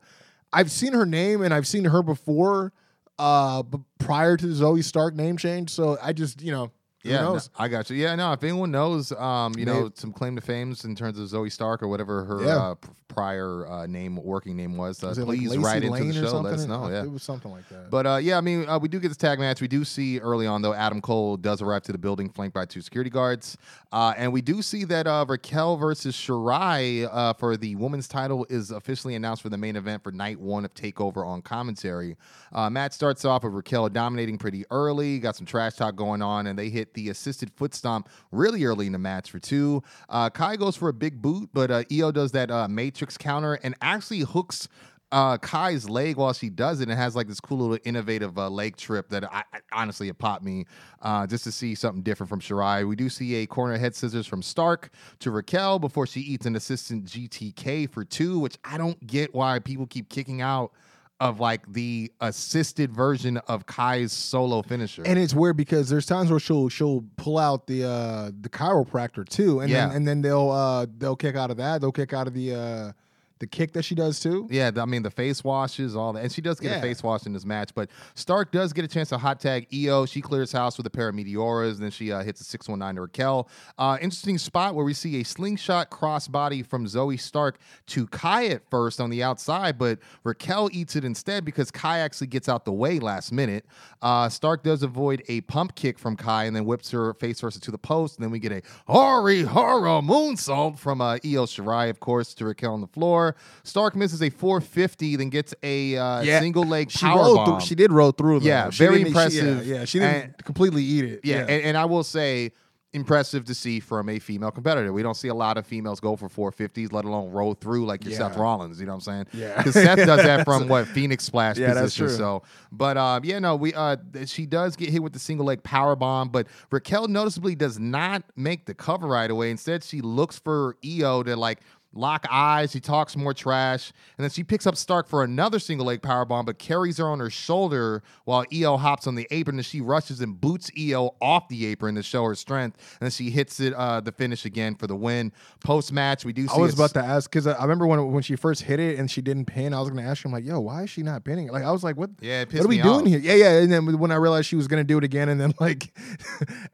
I've seen her name and I've seen her before. Uh, but prior to the Zoey Stark name change, so I just you know. Yeah, no. I got you. Yeah, no. If anyone knows, um, you know, some claim to fame in terms of Zoey Stark or whatever her Yeah. uh, p- prior uh, name, working name was, uh, Was like please Lacey write into the show. Let us know. Yeah. it was something like that. But uh, yeah, I mean, uh, we do get this tag match. We do see early on though, Adam Cole does arrive to the building, flanked by two security guards, uh, and we do see that uh, Raquel versus Shirai uh, for the women's title is officially announced for the main event for night one of Takeover on commentary. Uh, match starts off with Raquel dominating pretty early, got some trash talk going on, and they hit the assisted foot stomp really early in the match for two. Uh, Kai goes for a big boot, but uh, Io does that uh, Matrix counter and actually hooks uh, Kai's leg while she does it and has like this cool little innovative uh, leg trip that I, I honestly it popped me uh, just to see something different from Shirai. We do see a corner head scissors from Stark to Raquel before she eats an assistant GTK for two, which I don't get why people keep kicking out of like the assisted version of Kai's solo finisher. And it's weird because there's times where she'll she'll pull out the uh the Kairopractor too, and Yeah. then and then they'll uh they'll kick out of that. They'll kick out of the uh the kick that she does too. Yeah, I mean the face washes, all that, and she does get a face wash in this match. But Stark does get a chance to hot tag Io. She clears house with a pair of meteoras, and then she uh, hits a six one nine to Raquel. Uh, interesting spot where we see a slingshot crossbody from Zoey Stark to Kai at first on the outside, but Raquel eats it instead because Kai actually gets out the way last minute. Uh, Stark does avoid a pump kick from Kai and then whips her face first to the post, and then we get a Hari Hara moonsault from uh, Io Shirai, of course, to Raquel on the floor. Stark misses a 450, then gets a uh, single leg She power bomb. through. She did roll through. Though. Yeah, She very didn't- she- impressive. yeah, yeah, she didn't And- completely eat it. yeah, And, and I will say, impressive to see from a female competitor. We don't see a lot of females go for 450s, let alone roll through like your Seth Rollins. You know what I'm saying? Yeah. Because Seth does that from what Phoenix Splash Yeah, that's position. true. So, but um, yeah, no, we uh, she does get hit with the single leg power bomb, but Raquel noticeably does not make the cover right away. Instead, she looks for Io to like. Lock eyes. She talks more trash, and then she picks up Stark for another single leg power bomb, but carries her on her shoulder while Io hops on the apron. And she rushes and boots Io off the apron to show her strength, and then she hits it uh, the finish again for the win. Post match, we do. See I was about to ask because I, I remember when when she first hit it and she didn't pin. I was going to ask her, I'm like, "Yo, why is she not pinning?" Like, I was like, "What? Yeah, what are we doing off. here?" Yeah, yeah. And then when I realized she was going to do it again, and then like,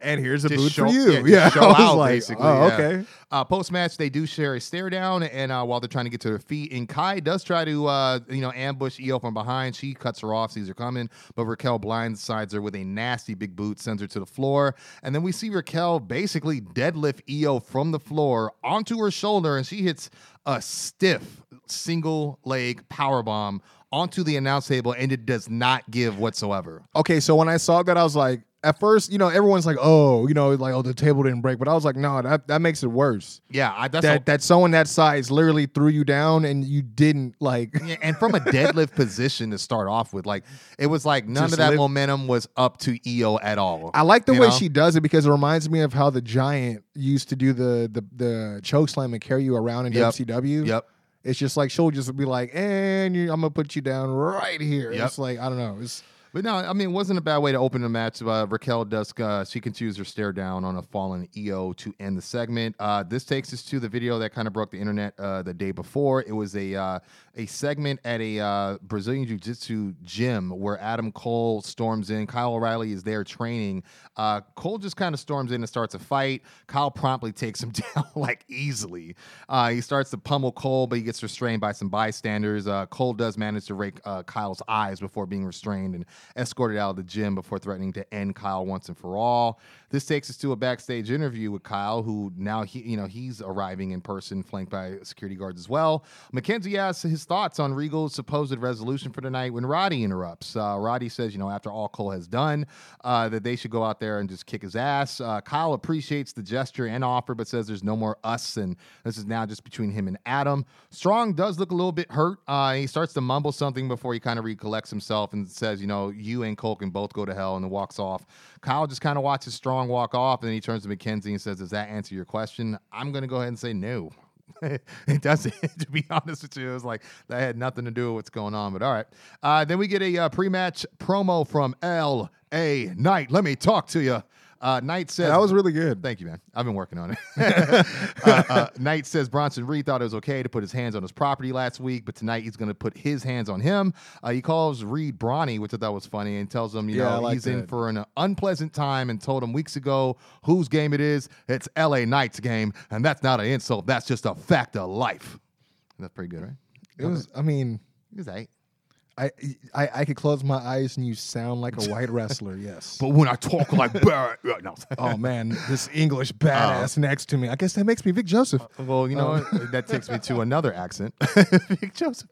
and here's a Just boot show- for you. yeah, Yeah, show I was out, like, basically, Oh, yeah. okay. Uh, Post match, they do share a stare down, and uh, while they're trying to get to their feet, and Kai does try to, uh, you know, ambush Io from behind. She cuts her off, sees her coming, but Raquel blindsides her with a nasty big boot, sends her to the floor, and then we see Raquel basically deadlift Io from the floor onto her shoulder, and she hits a stiff single leg power bomb onto the announce table, and it does not give whatsoever. Okay, so when I saw that, I was like, at first, you know, everyone's like, "Oh, you know, like, oh, the table didn't break," but I was like, "No, that that makes it worse." Yeah, I, that's That a- that someone that size literally threw you down and you didn't like. Yeah, and from a deadlift position to start off with, like it was like none Just of that lift- momentum was up to Io at all. I like the way know? she does it because it reminds me of how the Giant used to do the the the choke slam and carry you around in Yep. WCW. Yep. It's just like she'll just be like, and you, I'm gonna put you down right here. Yep. It's like I don't know. It's But no, I mean, it wasn't a bad way to open the match. Uh, Raquel does, uh, she can choose her stare down on a fallen Io to end the segment. Uh, this takes us to the video that kind of broke the internet uh, the day before. It was a uh, a segment at a uh, Brazilian Jiu Jitsu gym where Adam Cole storms in. Kyle O'Reilly is there training. Uh, Cole just kind of storms in and starts a fight. Kyle promptly takes him down like easily. Uh, he starts to pummel Cole, but he gets restrained by some bystanders. Uh, Cole does manage to rake uh, Kyle's eyes before being restrained and escorted out of the gym before threatening to end Kyle once and for all. This takes us to a backstage interview with Kyle, who now he, you know, he's arriving in person, flanked by security guards as well. McKenzie asks his thoughts on Regal's supposed resolution for tonight when Roddy interrupts. Uh, Roddy says, you know, after all Cole has done, uh, that they should go out there and just kick his ass. Uh, Kyle appreciates the gesture and offer, but says there's no more us, and this is now just between him and Adam. Strong does look a little bit hurt. Uh, he starts to mumble something before he kind of recollects himself and says, you know, you and Cole can both go to hell, and then walks off. Kyle just kind of watches Strong walk off, and then he turns to McKenzie and says, Does that answer your question? I'm going to go ahead and say no. it doesn't, to be honest with you. It was like that had nothing to do with what's going on, but all right. Uh, then we get a uh, pre match promo from L.A. Knight. Let me talk to you. Uh, Knight says, that was really good. Thank you, man. I've been working on it. uh, uh, Knight says Bronson Reed thought it was okay to put his hands on his property last week, but tonight he's going to put his hands on him. Uh, he calls Reed Brawny, which I thought was funny, and tells him, you Yeah, know, like he's in for an unpleasant time and told him weeks ago whose game it is. It's LA Knight's game, and that's not an insult. That's just a fact of life. That's pretty good, right? It was. I mean, It was eight. I I I could close my eyes and you sound like a white wrestler. Yes. But when I talk like Barrett, no. oh man, this English badass next to me. I guess that makes me Vic Joseph. Well, you know what? that takes me to another accent. Vic Joseph.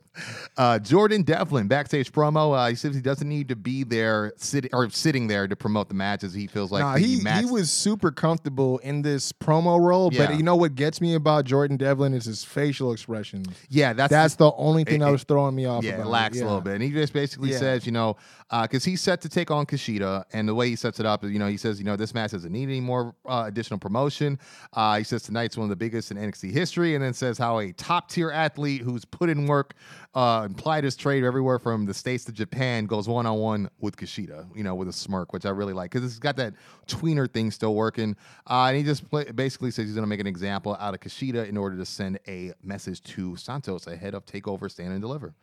Uh, Jordan Devlin, backstage promo. Uh, he says he doesn't need to be there sitting or sitting there to promote the matches. He feels like nah, he match. he was super comfortable in this promo role. Yeah. But you know what gets me about Jordan Devlin is his facial expressions. yeah, that's That's the only thing it- that was throwing me off. yeah, it lacks it. a little bit. It. And he just basically Yeah. says, you know, because he's set to take on Kushida, and the way he sets it up is, you know, he says, you know, this match doesn't need any more uh, additional promotion. Uh, he says tonight's one of the biggest in NXT history, and then says how a top tier athlete who's put in work, uh, implied his trade everywhere from the states to Japan goes one on one with Kushida, you know, with a smirk, which I really like because it's got that tweener thing still working. Uh, and he just play, basically says he's going to make an example out of Kushida in order to send a message to Santos ahead of Takeover Stand and Deliver.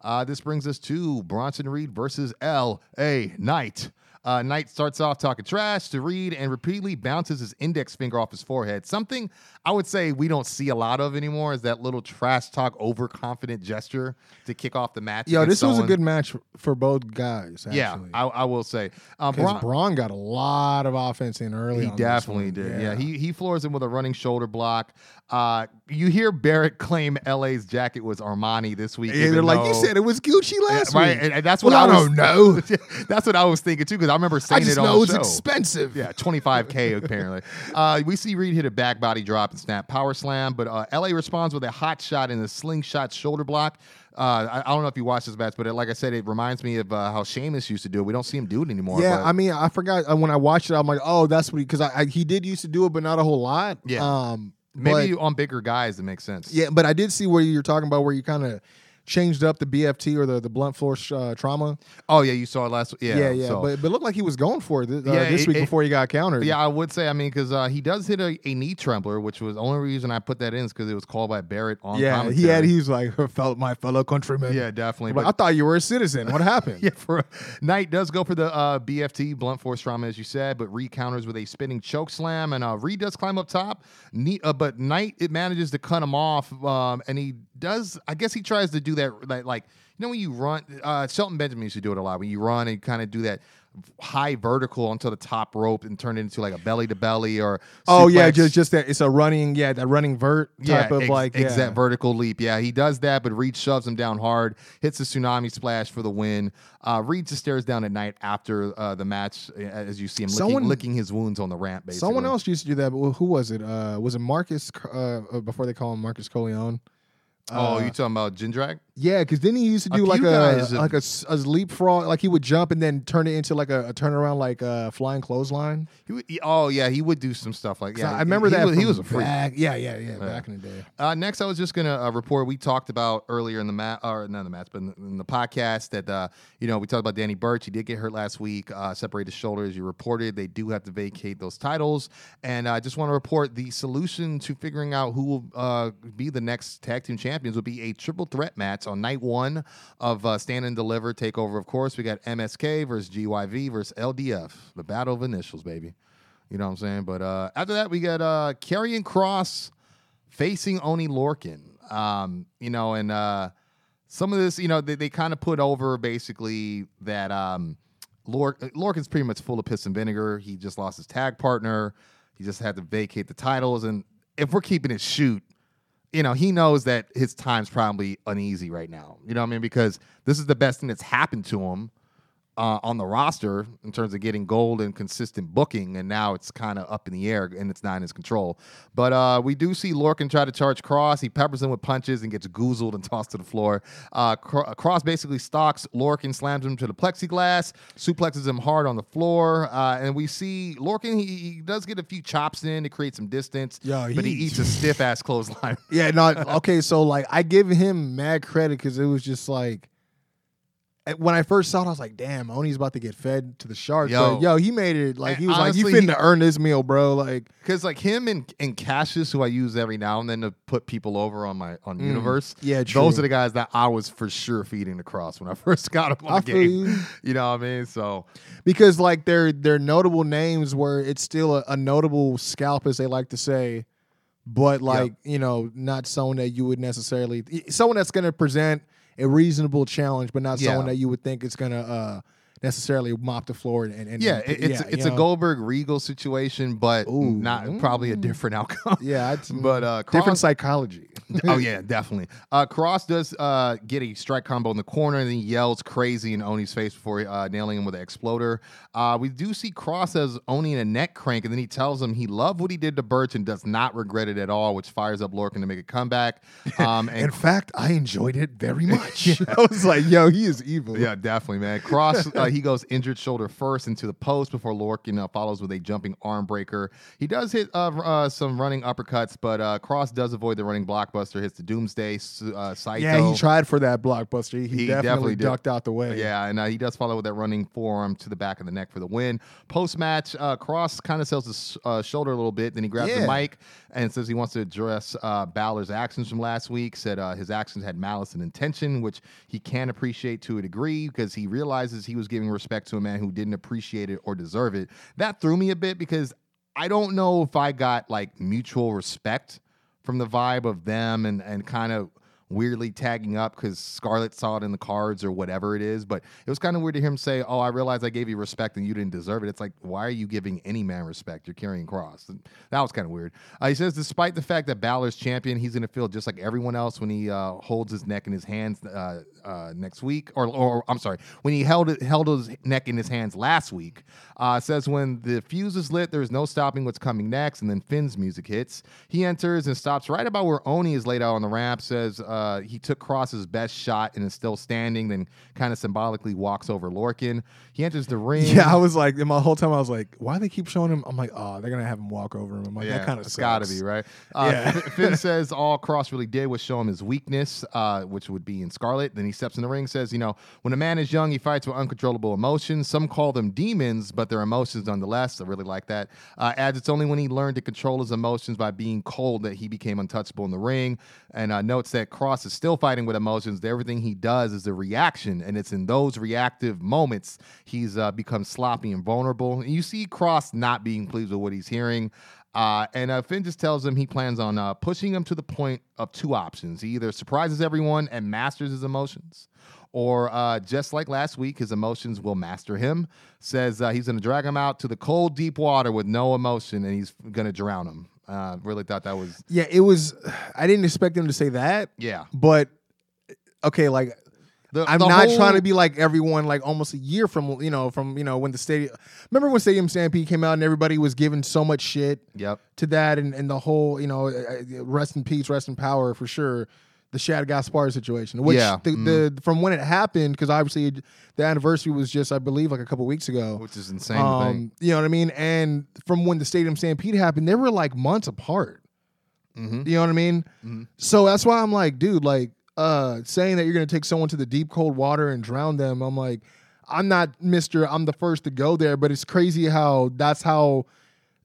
Uh, this brings us to Bronson Reed versus L.A. Knight. Uh, Knight starts off talking trash to Reed and repeatedly bounces his index finger off his forehead. Something I would say we don't see a lot of anymore is that little trash talk, overconfident gesture to kick off the match. Yo, this was a good match for both guys. Actually. Yeah, I, I will say. Um, because Bron- Braun got a lot of offense in early. he definitely did. Yeah. he he floors him with a running shoulder block. Uh, you hear Barrett claim LA's jacket was Armani this week. Yeah, they're like, you said it was Gucci Yeah, last right, week. and, and that's what Well, I, I don't know. that's what I was thinking too, because I remember I saying just it on know the it's show. expensive. Yeah, 25K apparently. Uh, we see Reed hit a back body drop and snap power slam, but uh, LA responds with a hot shot and a slingshot shoulder block. Uh, I, I don't know if you watched this match, but it, like I said, it reminds me of uh, how Sheamus used to do it. We don't see him do it anymore. Yeah, but- I mean, I forgot uh, when I watched it. I'm like, oh, that's what he because I, I, he did used to do it, but not a whole lot. Yeah. um, maybe but- on bigger guys it makes sense. yeah, but I did see where you're talking about where you kind of changed up the BFT or the the blunt force uh, trauma. Oh yeah, you saw it last. Yeah, Yeah, yeah, so- but but it looked like he was going for it uh, Yeah, this it- week it- before he got countered. Yeah, I would say. I mean, because uh, he does hit a, a knee trembler, which was the only reason I put that in is because it was called by Barrett on. yeah, he had. He was like, felt my fellow countrymen. Yeah, definitely. I'm but- I thought you were a citizen. What happened? yeah, for Knight does go for the uh, BFT blunt force trauma, as you said, but Reed counters with a spinning choke slam, and uh, Reed does climb up top. Ne- uh, but Knight it manages to cut him off, um, and he does. I guess he tries to do that, like, like you know when you run. Uh, Shelton Benjamin used to do it a lot. When you run and kind of do that high vertical onto the top rope and turn it into like a belly to belly or Oh yeah, just just that it's a running yeah that running vert type of ex- like yeah. exact vertical leap. Yeah, he does that, but Reed shoves him down hard, hits a tsunami splash for the win. Uh, Reed just stares down at Knight after uh, the match, as you see him licking, Someone- licking his wounds on the ramp. Basically, Someone else used to do that, but who was it? Uh, was it Marcus? Uh, uh, before they call him Marcus Cor Von. Oh, Uh, you talking about Jindrak? Yeah, because then he used to do like a guys like a, a leapfrog, like he would jump and then turn it into like a, a turnaround, like a flying clothesline. He would, he- oh yeah, he would do some stuff like yeah. I remember he, that Was, he was a freak. Back, yeah, yeah, yeah, back in the day. Uh, next, I was just gonna uh, report. We talked about earlier in the mat, or not in the match, but in the, in the podcast that uh, you know we talked about Danny Burch. He did get hurt last week, uh, separated his shoulder, you reported. They do have to vacate those titles, and I just want to report the solution to figuring out who will uh, be the next tag team champions will be a triple threat match on night one of uh, Stand and Deliver Takeover. Of course, we got MSK versus GYV versus LDF, the battle of initials, baby. You know what I'm saying? But uh, after that, we got uh, Karrion Kross facing Oney Lorcan. Um, you know, and uh, some of this, you know, they, they kind of put over basically that um, Lor- Lorcan's pretty much full of piss and vinegar. He just lost his tag partner. He just had to vacate the titles. And if we're keeping it shoot, you know, he knows that his time's probably uneasy right now. You know what I mean? Because this is the best thing that's happened to him uh, on the roster in terms of getting gold and consistent booking, and now it's kind of up in the air and it's not in his control. But uh, we do see Lorcan try to charge Kross. He peppers him with punches and gets goozled and tossed to the floor. Uh, Cro- Kross basically stalks Lorcan, slams him to the plexiglass, suplexes him hard on the floor, uh, and we see Lorcan. He, he does get a few chops in to create some distance, Yo, but he he- eats a stiff ass clothesline. Yeah, no, okay, so like I give him mad credit because it was just like when I first saw it, I was like, "Damn, Oney's about to get fed to the sharks." Yo. But, yo, he made it like he was Honestly, like, "You finna he- earn this meal, bro." Like, Because like him and, and Cassius, who I use every now and then to put people over on my on Universe, Mm. Yeah, those are the guys that I was for sure feeding the Kross when I first got him on I the game. you. You know what I mean? So because like they're they're notable names where it's still a, a notable scalp, as they like to say, but like you know, not someone that you would necessarily someone that's going to present a reasonable challenge, but not Yeah. someone that you would think is going to uh, necessarily mop the floor and, and Yeah, it- it's yeah, it's a know? Goldberg Regal situation, but Ooh. not probably a different outcome. Yeah, it's, but uh, different psychology. oh yeah, definitely. Uh, Kross does uh, get a strike combo in the corner, and then he yells crazy in Oney's face before uh, nailing him with an exploder. Uh, we do see Kross as Oney in a neck crank, and then he tells him he loved what he did to Burch and does not regret it at all, which fires up Lorcan to make a comeback. Um, and In fact, I enjoyed it very much. I was like, yo, he is evil. Yeah, definitely, man. Kross, uh, he goes injured shoulder first into the post before Lorcan uh, follows with a jumping arm breaker. He does hit uh, uh, some running uppercuts, but uh, Kross does avoid the running blockbuster, hits the Doomsday uh, Saito. Yeah, he tried for that blockbuster. He, He definitely, definitely ducked out the way. Yeah, and uh, he does follow with that running forearm to the back of the neck for the win. Post match, uh, Kross kind of sells his uh, shoulder a little bit. Then he grabs the mic and says he wants to address uh, Balor's actions from last week. Said uh, his actions had malice and intention, which he can appreciate to a degree because he realizes he was giving respect to a man who didn't appreciate it or deserve it. That threw me a bit because I don't know if I got like mutual respect from the vibe of them and and kind of weirdly tagging up because Scarlett saw it in the cards or whatever it is. But it was kind of weird to hear him say, "Oh, I realize I gave you respect and you didn't deserve it." It's like, why are you giving any man respect? You're Karrion Kross. And that was kind of weird. Uh, he says, despite the fact that Balor's champion, he's going to feel just like everyone else when he uh, holds his neck in his hands uh, uh, next week, or, or I'm sorry, when he held held his neck in his hands last week. Uh, says when the fuse is lit, there's no stopping what's coming next, and then Finn's music hits. He enters and stops right about where Oney is laid out on the ramp. Says uh, he took Kross's best shot and is still standing. Then kind of symbolically walks over Lorcan. He enters the ring. Yeah, I was like, and my whole time I was like, why they keep showing him? I'm like, oh, they're gonna have him walk over him. I'm like, that kind of it's gotta be right. Uh, Yeah. Finn says all Kross really did was show him his weakness, uh, which would be in Scarlett. Then he steps in the ring, says, you know, when a man is young, he fights with uncontrollable emotions. Some call them demons, but they're emotions nonetheless. I really like that. Uh, adds it's only when he learned to control his emotions by being cold that he became untouchable in the ring. And uh, notes that Kross is still fighting with emotions. Everything he does is a reaction, and it's in those reactive moments he's uh, become sloppy and vulnerable. And you see Kross not being pleased with what he's hearing. Uh, and uh, Finn just tells him he plans on uh, pushing him to the point of two options. He either surprises everyone and masters his emotions, or uh, just like last week, his emotions will master him. Says uh, he's going to drag him out to the cold, deep water with no emotion, and he's going to drown him. Uh, really thought that was Yeah, it was. I didn't expect him to say that, yeah. but okay, like The- I'm the not whole- trying to be like everyone, like almost a year from you know from you know when the stadium. Remember when Stadium Stampede came out and everybody was giving so much shit Yep. to that, and, and the whole you know rest in peace, rest in power for sure. The Shad Gaspard situation, which Yeah, the, mhm. the from when it happened, because obviously the anniversary was just I believe like a couple weeks ago. Which is insane. Um, you know what I mean? And from when the Stadium Stampede happened, they were like months apart. Mhm. You know what I mean? Mhm. So that's why I'm like, dude, like, uh, saying that you're gonna take someone to the deep cold water and drown them. I'm like, I'm not Mister. I'm the first to go there, but it's crazy how that's how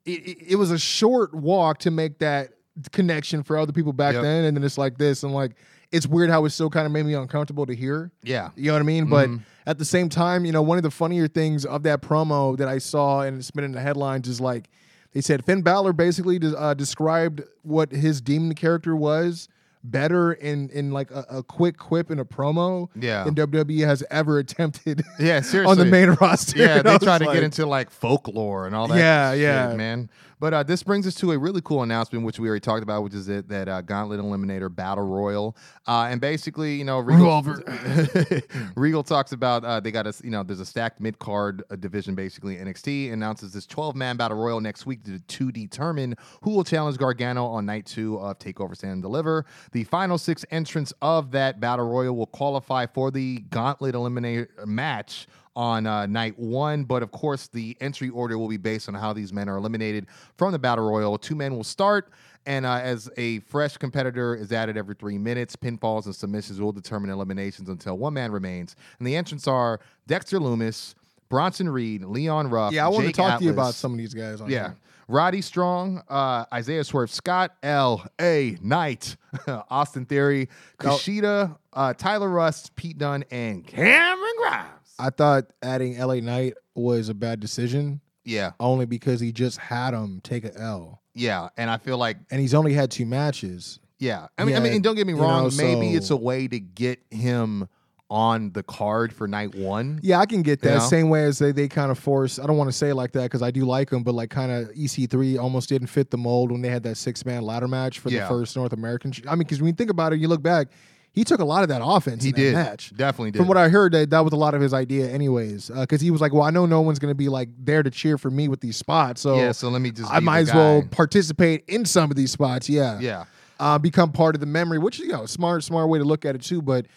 it, it, it was a short walk to make that connection for other people back Yep. then, and then it's like this. and like, it's weird how it still kind of made me uncomfortable to hear. Yeah. You know what I mean? But Mhm. at the same time, you know, one of the funnier things of that promo that I saw and it's been in the headlines is like they said Finn Balor basically uh, described what his demon character was better in in like a, a quick quip in a promo Yeah. than WWE has ever attempted Yeah, seriously. on the main roster. Yeah, And they try to like- get into like folklore and all that. Yeah, shit, yeah. man. But uh, this brings us to a really cool announcement, which we already talked about, which is it, that uh, Gauntlet Eliminator Battle Royal, uh, and basically, you know, Regal, Regal talks about uh, they got a, you know, there's a stacked mid card uh, division, basically NXT announces this 12 man Battle Royal next week to, to determine who will challenge Gargano on night two of Takeover Stand and Deliver. The final six entrants of that Battle Royal will qualify for the Gauntlet Eliminator match on uh, night one. But of course, the entry order will be based on how these men are eliminated from the battle royal. Two men will start, and uh, as a fresh competitor is added every three minutes, pinfalls and submissions will determine eliminations until one man remains. And the entrants are Dexter Lumis, Bronson Reed, Leon Ruff. Yeah, I want to Jake talk to you about some of these guys. On yeah. here. Roddy Strong, uh, Isaiah Swerve Scott, L. A. Knight, Austin Theory, Kushida, uh, Tyler Rust, Pete Dunn, and Cameron Grimes. I thought adding LA Knight was a bad decision Yeah, only because he just had him take a L. yeah, and I feel like And he's only had two matches. yeah. I mean, I mean, and don't get me wrong. know, maybe so- it's a way to get him on the card for night one. Yeah, I can get that. You know? Same way as they, they kind of force. I don't want to say like that because I do like them, but like kind of EC3 almost didn't fit the mold when they had that six man ladder match for Yeah. the first North American. I mean, because when you think about it, you look back, he took a lot of that offense. He in that did. match. Definitely did. From what I heard, that that was a lot of his idea, anyways. Because he was like, "Well, I know no one's going to be like there to cheer for me with these spots, so yeah, so let me just I might as well participate in some of these spots." Yeah, Yeah. uh, become part of the memory, which you know, smart, smart way to look at it too. But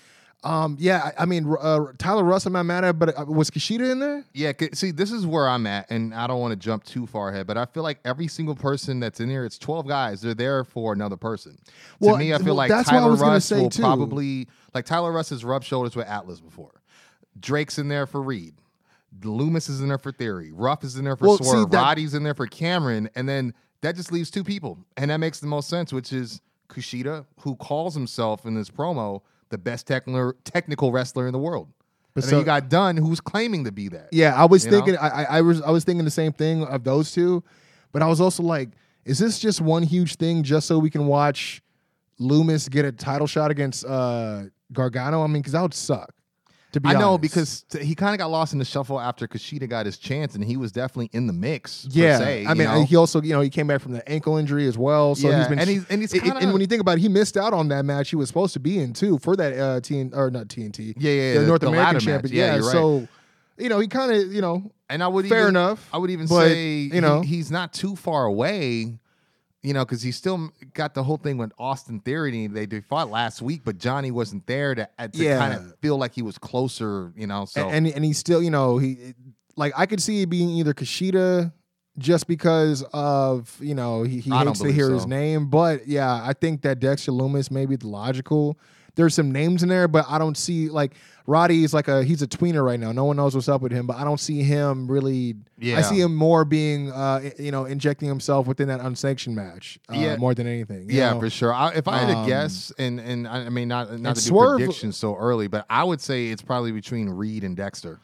um, yeah, I, I mean, uh, Tyler Rust, I'm not mad at, but uh, was Kushida in there? Yeah, see, this is where I'm at, and I don't want to jump too far ahead, but I feel like every single person that's in here, it's 12 guys, they're there for another person. Well, to me, I feel well, like that's what I Tyler was gonna Russ say, will too. probably, like, Tyler Rust has rubbed shoulders with Atlas before. Drake's in there for Reed. Lumis is in there for Theory. Ruff is in there for Well, see, Swerve. that- Roddy's in there for Cameron. And then that just leaves two people. And that makes the most sense, which is Kushida, who calls himself in this promo the best technical technical wrestler in the world. But and so- then you got Dunn, who's claiming to be that. Yeah, I was know? thinking. I, I, I was I was thinking the same thing of those two, but I was also like, is this just one huge thing just so we can watch Lumis get a title shot against uh, Gargano? I mean, because that would suck. To be I know because t- he kind of got lost in the shuffle after Kushida got his chance, and he was definitely in the mix. yeah, se, I mean, know? he also you know he came back from the ankle injury as well, so Yeah, he's been and he's- and he's and- kinda- and when you think about it, he missed out on that match he was supposed to be in too for that uh, TN or not TNT, Yeah, yeah, the the- North the American champion. Yeah, Yeah, right. so you know he kind of you know And I would Fair even, enough, I would even but, say you know- he- he's not too far away. You know, because he still got the whole thing with Austin Theory. and They, they fought last week, but Johnny wasn't there to, uh, to Yeah. kind of feel like he was closer. You know, so and and he's still, you know, he like I could see it being either Kushida just because of you know he, he hates to hear his name, but yeah, I think that Dexter Lumis may be the logical. There's some names in there, but I don't see like Roddy is like a he's a tweener right now. No one knows what's up with him, but I don't see him really. Yeah. I see him more being, uh, you know, injecting himself within that unsanctioned match, uh, Yeah. more than anything. yeah, know? for sure. I, if I had to Um, guess, and and I mean not not to do Swerve- predictions so early, but I would say it's probably between Reed and Dexter.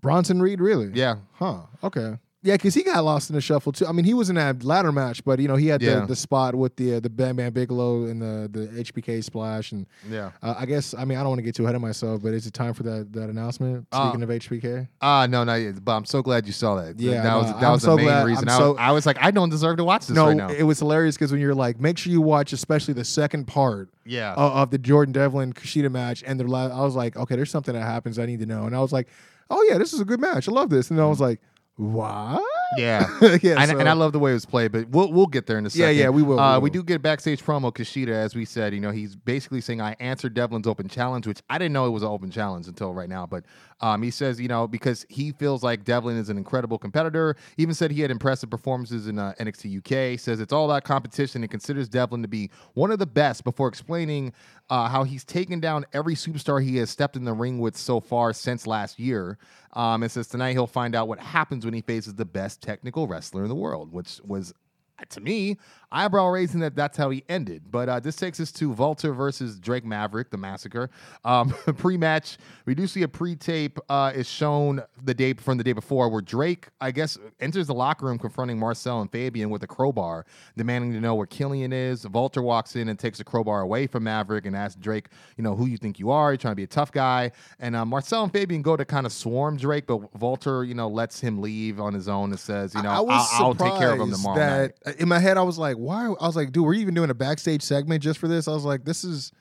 Bronson Reed, really? Yeah, Huh. Okay. Yeah, because he got lost in the shuffle too. I mean, he was in that ladder match, but you know he had Yeah. the, the spot with the uh, the Bam Bam Bigelow and the the HBK splash, and yeah. uh, I guess I mean I don't want to get too ahead of myself, but is it time for that that announcement? Uh, Speaking of HBK, Ah, no, no, but I'm so glad you saw that. Yeah, that was that I'm was so the main glad- reason. I, so- was, I was like, I don't deserve to watch this no, right it was hilarious because when you're like, make sure you watch especially the second part yeah, of, the Jordan Devlin Kushida match, and the I was like, okay, there's something that happens I need to know, and I was like, oh yeah, this is a good match, I love this, and I was like, what? yeah. yeah, and, so- and I love the way it was played, but we'll we'll get there in a Yeah, second. yeah, we will, we Uh, will. we do get a backstage promo. Kushida, as we said, you know, he's basically saying, "I answered Devlin's open challenge," which I didn't know it was an open challenge until right now. But um, he says, you know, because he feels like Devlin is an incredible competitor. He even said he had impressive performances in uh, NXT UK. Says it's all about competition and considers Devlin to be one of the best. Before explaining uh, how he's taken down every superstar he has stepped in the ring with so far since last year. Um, and says tonight he'll find out what happens when he faces the best technical wrestler in the world, which was to me, eyebrow raising that that's how he ended. But uh, this takes us to Walter versus Drake Maverick, the massacre. Um, pre-match, we do see a pre-tape uh, is shown the day from the day before, where Drake, I guess, enters the locker room confronting Marcel and Fabian with a crowbar, demanding to know where Killian is. Walter walks in and takes the crowbar away from Maverick and asks Drake, you know, who you think you are? You're trying to be a tough guy. And uh, Marcel and Fabian go to kind of swarm Drake, but Walter, you know, lets him leave on his own and says, you know, I was I'll, I'll take care of him tomorrow night. In my head, I was like, "Why?" I was like, "Dude, we're even doing a backstage segment just for this." I was like, "This is,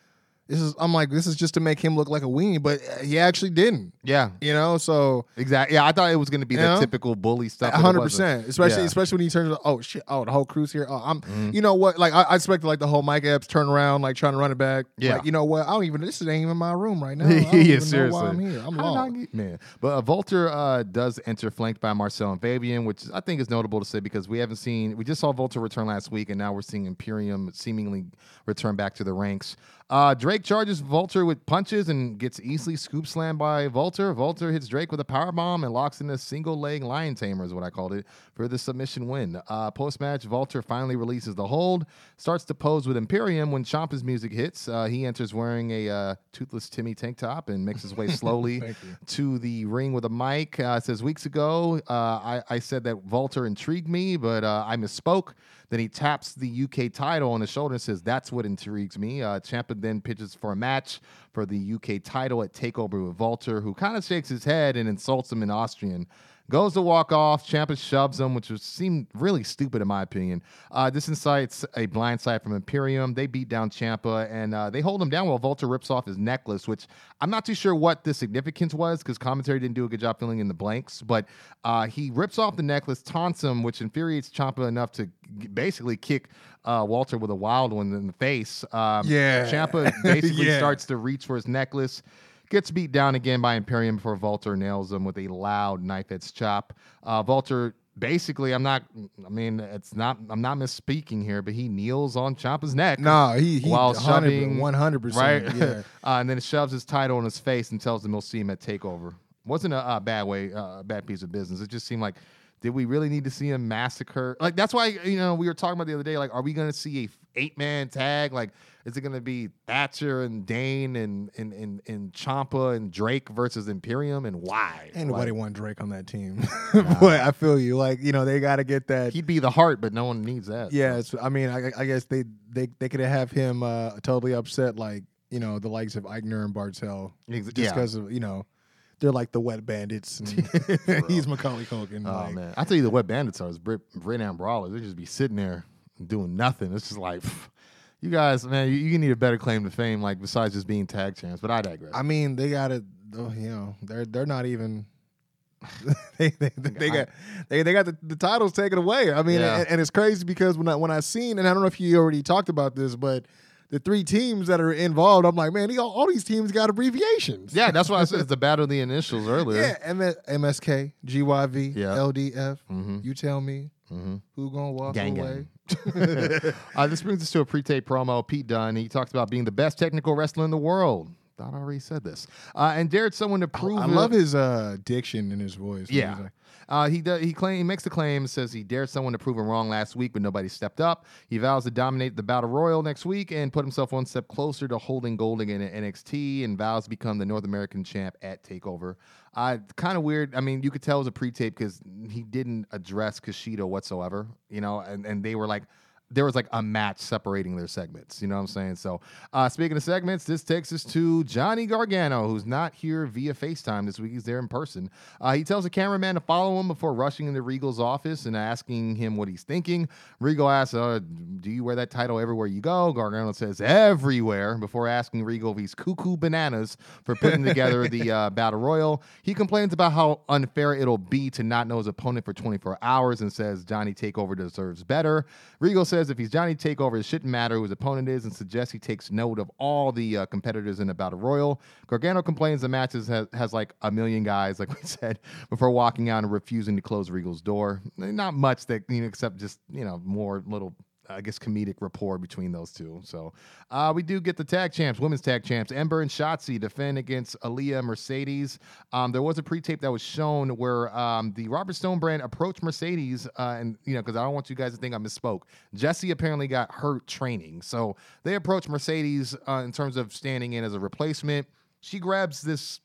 this is." I'm like, "This is just to make him look like a weenie," but uh, he actually didn't. Yeah, You know, so exactly. Yeah, I thought it was going to be the know? typical bully stuff. hundred percent, Especially, Yeah. especially when he turns. Oh shit! Oh, the whole crew's here. Oh, I'm. Mm-hmm. You know what? Like I, I expected like the whole Mike Epps turn around, like trying to run it back. Yeah. Like you know what? I don't even. This ain't even my room right now. Yeah, seriously. I'm here. I'm lost. get- man. But uh, Walter uh, does enter flanked by Marcel and Fabian, which I think is notable to say because we haven't seen. We just saw Walter return last week, and now we're seeing Imperium seemingly return back to the ranks. Uh, Drake charges Walter with punches and gets easily scoop slammed by Walter. Walter hits Drake with a power bomb and locks in a single leg lion tamer, is what I called it, for the submission win. Uh, Post match, Walter finally releases the hold, starts to pose with Imperium when Ciampa's music hits. Uh, he enters wearing a uh, toothless Timmy tank top and makes his way slowly to the ring with a mic. Uh, says weeks ago, uh, I, I said that Walter intrigued me, but uh, I misspoke. Then he taps the UK title on his shoulder and says, That's what intrigues me. Uh, Ciampa then pitches for a match for the UK title at Takeover with Walter, who kind of shakes his head and insults him in Austrian. Goes to walk off. Ciampa shoves him, which was, seemed really stupid in my opinion. Uh, this incites a blindside from Imperium. They beat down Ciampa and uh, they hold him down while Walter rips off his necklace, which I'm not too sure what the significance was because commentary didn't do a good job filling in the blanks. But uh, he rips off the necklace, taunts him, which infuriates Ciampa enough to basically kick uh, Walter with a wild one in the face. Um, Yeah. Ciampa basically Yeah. starts to reach for his necklace. Gets beat down again by Imperium before Walter nails him with a loud knife edge chop. Uh, Walter basically, I'm not, I mean, it's not, I'm not misspeaking here, but he kneels on Ciampa's neck. Nah, he he while 100 shoving, 100%. right? Yeah. uh, and then shoves his title in his face and tells him he'll see him at Takeover. Wasn't a, a bad way, uh, a bad piece of business. It just seemed like, did we really need to see him massacre? Like that's why you know we were talking about the other day. Like, are we going to see a eight man tag? Like, is it going to be Thatcher and Dain and and and and Ciampa and Drake versus Imperium? And why? Ain't nobody Like, want Drake on that team. but I feel you. Like, you know, they got to get that. he'd be the heart, but no one needs that. Yeah, it's, I mean, I, I guess they they they could have him uh, totally upset, like you know, the likes of Aichner and Barthel, just yeah. because of you know, they're like the wet bandits, and he's Macaulay Culkin. Oh like, man, I tell you, the wet bandits are is Brit, Brit and Brawlers. They just be sitting there doing nothing. It's just like, pff, you guys, man, you, you need a better claim to fame, like besides just being tag champs. But I digress. I mean, they got to, oh, you know, they're they're not even. they they, they got they, they got the, the titles taken away. I mean, Yeah. and, and it's crazy because when I when I seen and I don't know if you already talked about this, but the three teams that are involved, I'm like, man, all, all these teams got abbreviations. yeah, that's why I said it's the battle of the initials earlier. Yeah, M- MSK, GYV, Yeah. LDF. Mhm. You tell me Mhm. who gonna walk Gang, away. gang. uh, this brings us to a pre-tape promo. Pete Dunne. He talks about being the best technical wrestler in the world. I already said this. Uh, and dared someone to prove. I it- love his uh, diction in his voice. Yeah. Uh, he does, he claim he makes the claim says he dared someone to prove him wrong last week, but nobody stepped up. He vows to dominate the Battle Royal next week and put himself one step closer to holding gold again at NXT, and vows to become the North American champ at Takeover. Uh, kind of weird. I mean, you could tell it was a pre-tape because he didn't address Kushida whatsoever. You know, and and they were like. There was like a match separating their segments. You know what I'm saying? So, uh, speaking of segments, this takes us to Johnny Gargano, who's not here via FaceTime this week. He's there in person. Uh, he tells the cameraman to follow him before rushing into Regal's office and asking him what he's thinking. Regal asks, uh, Do you wear that title everywhere you go? Gargano says, Everywhere, before asking Regal if he's cuckoo bananas for putting together the uh, Battle Royal. He complains about how unfair it'll be to not know his opponent for 24 hours and says Johnny Takeover deserves better. Regal says if he's Johnny Takeover, it shouldn't matter who his opponent is and suggests he takes note of all the uh, competitors in the Battle Royal. Gargano complains the matches has, has like a million guys, like we said, before walking out and refusing to close Regal's door. Not much that, you know, except just, you know, more little I guess comedic rapport between those two. So uh, we do get the tag champs, women's tag champs. Ember and Shotzi defend against Aliyah Mercedes. Um, there was a pre-tape that was shown where um, the Robert Stone brand approached Mercedes, uh, and you know because I don't want you guys to think I misspoke. Jessi apparently got hurt training, so they approached Mercedes uh, in terms of standing in as a replacement. She grabs this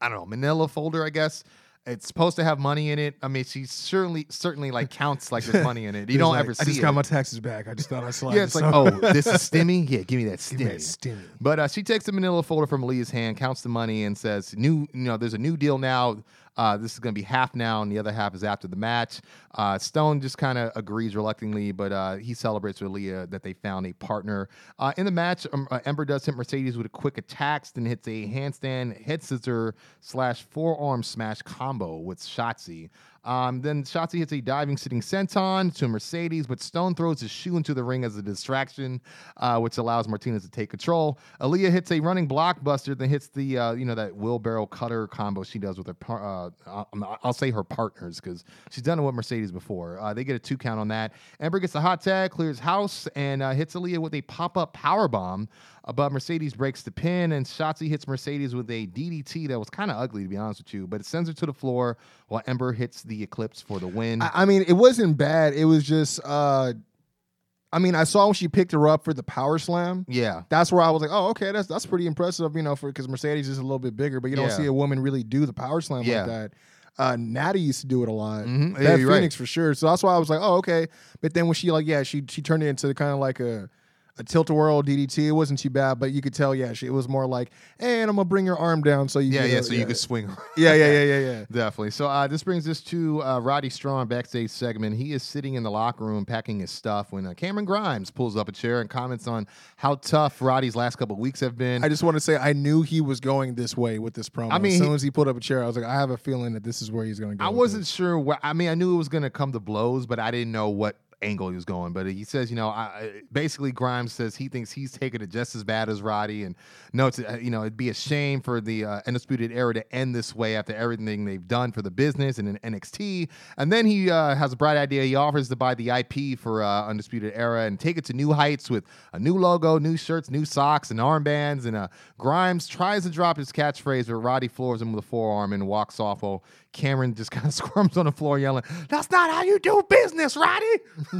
I don't know, manila folder, I guess. It's supposed to have money in it. I mean, she certainly certainly like counts like there's money in it. You don't like, ever see I just it. got my taxes back. I just thought I slid. yeah, it's like, oh, this is stimmy. Yeah, give me that Give me that stimmy. stimmy. But uh, she takes the manila folder from Aliyah's hand, counts the money, and says, "New, you know, there's a new deal now. Uh, this is going to be half now, and the other half is after the match." Uh, Stone just kind of agrees reluctantly, but uh, he celebrates with Leah that they found a partner. Uh, in the match, um, uh, Ember does hit Mercedes with a quick attack, then hits a handstand head scissor slash forearm smash combo with Shotzi. Um, then Shotzi hits a diving sitting senton to Mercedes, but Stone throws his shoe into the ring as a distraction, uh, which allows Martinez to take control. Aliyah hits a running blockbuster, then hits the uh, you know that wheelbarrow cutter combo she does with her. Par- uh, I'll- say her partners because she's done it with Mercedes before. Uh, they get a two count on that. Ember gets a hot tag, clears house, and uh, hits Aliyah with a pop up power bomb. But Mercedes breaks the pin, and Shotzi hits Mercedes with a DDT that was kind of ugly to be honest with you, but it sends her to the floor while Ember hits the Eclipse for the win. I, I mean, it wasn't bad. It was just, uh, I mean, I saw when she picked her up for the power slam. yeah. That's where I was like, oh, okay, that's that's pretty impressive, you know, for because Mercedes is a little bit bigger, but you don't Yeah. see a woman really do the power slam Yeah. like that. Uh, Natty used to do it a lot. Mhm. Yeah, That right. Phoenix for sure. So that's why I was like, oh, okay. But then when she like, yeah, she she turned it into kind of like a a tilt a whirl DDT. It wasn't too bad, but you could tell, yeah, she, it was more like, hey, and I'm gonna bring your arm down so you Yeah, can, yeah. So you could swing. yeah, yeah, yeah, yeah, yeah. Definitely. So uh, this brings us to uh, Roddy Strong backstage segment. He is sitting in the locker room packing his stuff when uh, Cameron Grimes pulls up a chair and comments on how tough Roddy's last couple weeks have been. I just want to say I knew he was going this way with this promo. I mean, as soon he- as he put up a chair, I was like, I have a feeling that this is where he's going to go. I wasn't this. sure. Where, I mean, I knew it was going to come to blows, but I didn't know what angle he was going. But he says, you know, I, basically Grimes says he thinks he's taking it just as bad as Roddy, and notes, uh, you know, it'd be a shame for the uh, undisputed era to end this way after everything they've done for the business and in NXT. And then he uh, has a bright idea. He offers to buy the IP for uh, undisputed era and take it to new heights with a new logo, new shirts, new socks, and armbands. And uh, Grimes tries to drop his catchphrase, but Roddy floors him with a forearm and walks off. While Cameron just kind of squirms on the floor, yelling, "That's not how you do business, Roddy."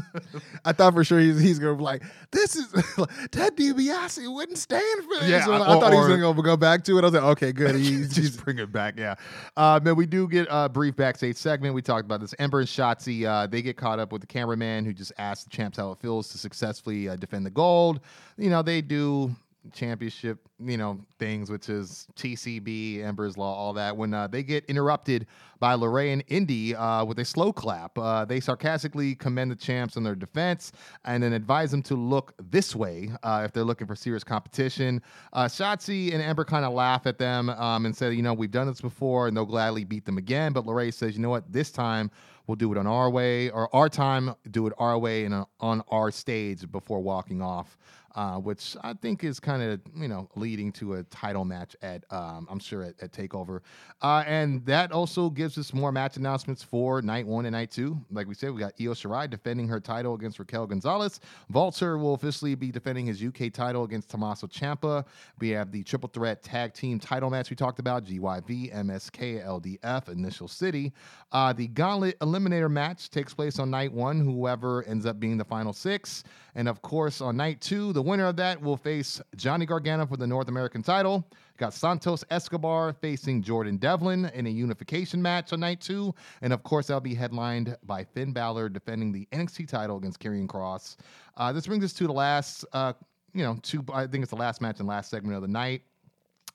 I thought for sure he's, he's going to be like, this is Ted DiBiase wouldn't stand for this. Yeah, I thought he was going to go back to it. I was like, okay, good. He's, just he's bring it back, yeah. Uh, man, we do get a brief backstage segment. We talked about this. Ember and Shotzi, uh, they get caught up with the cameraman who just asked the champs how it feels to successfully uh, defend the gold. You know, they do championship, you know, things, which is TCB, Ember's Law, all that. When uh, they get interrupted by LeRae and Indi uh, with a slow clap, uh, they sarcastically commend the champs on their defense and then advise them to look this way uh, if they're looking for serious competition. Uh, Shotzi and Ember kind of laugh at them um, and say, you know, we've done this before and they'll gladly beat them again. But LeRae says, you know what, this time we'll do it on our way or our time, do it our way and uh, on our stage before walking off uh, which I think is kind of you know leading to a title match at um, I'm sure at, at Takeover, uh, and that also gives us more match announcements for night one and night two. Like we said, we got Io Shirai defending her title against Raquel Gonzalez. Walter will officially be defending his UK title against Tommaso Ciampa. We have the triple threat tag team title match we talked about: GYV, MSK, LDF, Initial City. Uh, the Gauntlet Eliminator match takes place on night one. Whoever ends up being the final six, and of course on night two, the winner of that will face Johnny Gargano for the North American title. Got Santos Escobar facing Jordan Devlin in a unification match on night two. And of course, that'll be headlined by Finn Balor defending the NXT title against Karrion Kross. Uh, this brings us to the last, uh, you know, two, I think it's the last match and last segment of the night.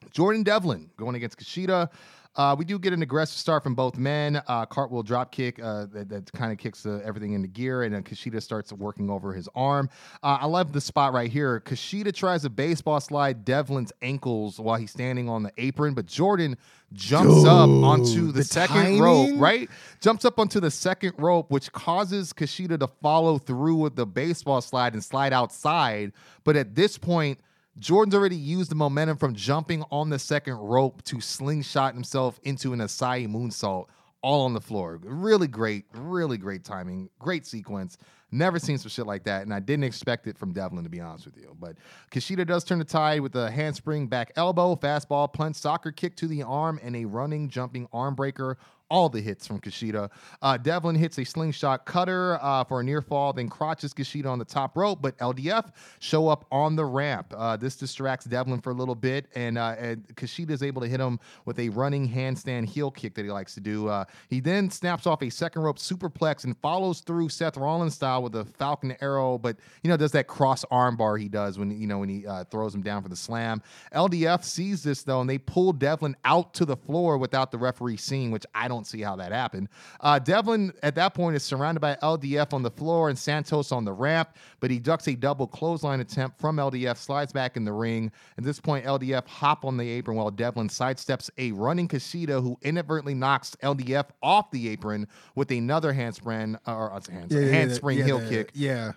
Jordan Devlin going against Kushida. Uh, we do get an aggressive start from both men. Uh, cartwheel drop kick uh, that, that kind of kicks uh, everything into gear, and then Kushida starts working over his arm. Uh, I love the spot right here. Kushida tries a baseball slide Devlin's ankles while he's standing on the apron, but Jordan jumps up onto the, the second rope, right? Jumps up onto the second rope, which causes Kushida to follow through with the baseball slide and slide outside. But at this point, Jordan's already used the momentum from jumping on the second rope to slingshot himself into an Asai moonsault all on the floor. Really great, really great timing, great sequence. Never seen some shit like that, and I didn't expect it from Devlin, to be honest with you. But Kushida does turn the tide with a handspring back elbow, fastball, punch, soccer kick to the arm, and a running, jumping arm breaker all the hits from Kushida. Uh, Devlin hits a slingshot cutter uh, for a near fall, then crotches Kushida on the top rope, but LDF show up on the ramp. Uh, this distracts Devlin for a little bit, and, uh, and Kushida is able to hit him with a running handstand heel kick that he likes to do. Uh, he then snaps off a second rope superplex and follows through Seth Rollins style with a Falcon Arrow, but you know does that cross arm bar he does when you know when he uh, throws him down for the slam. LDF sees this though, and they pull Devlin out to the floor without the referee seeing, which I don't see how that happened. Uh, Devlin at that point is surrounded by LDF on the floor and Santos on the ramp, but he ducks a double clothesline attempt from LDF, slides back in the ring. At this point, LDF hop on the apron while Devlin sidesteps a running Kushida who inadvertently knocks LDF off the apron with another handspring or uh, hand, handspring yeah, heel kick. Yeah.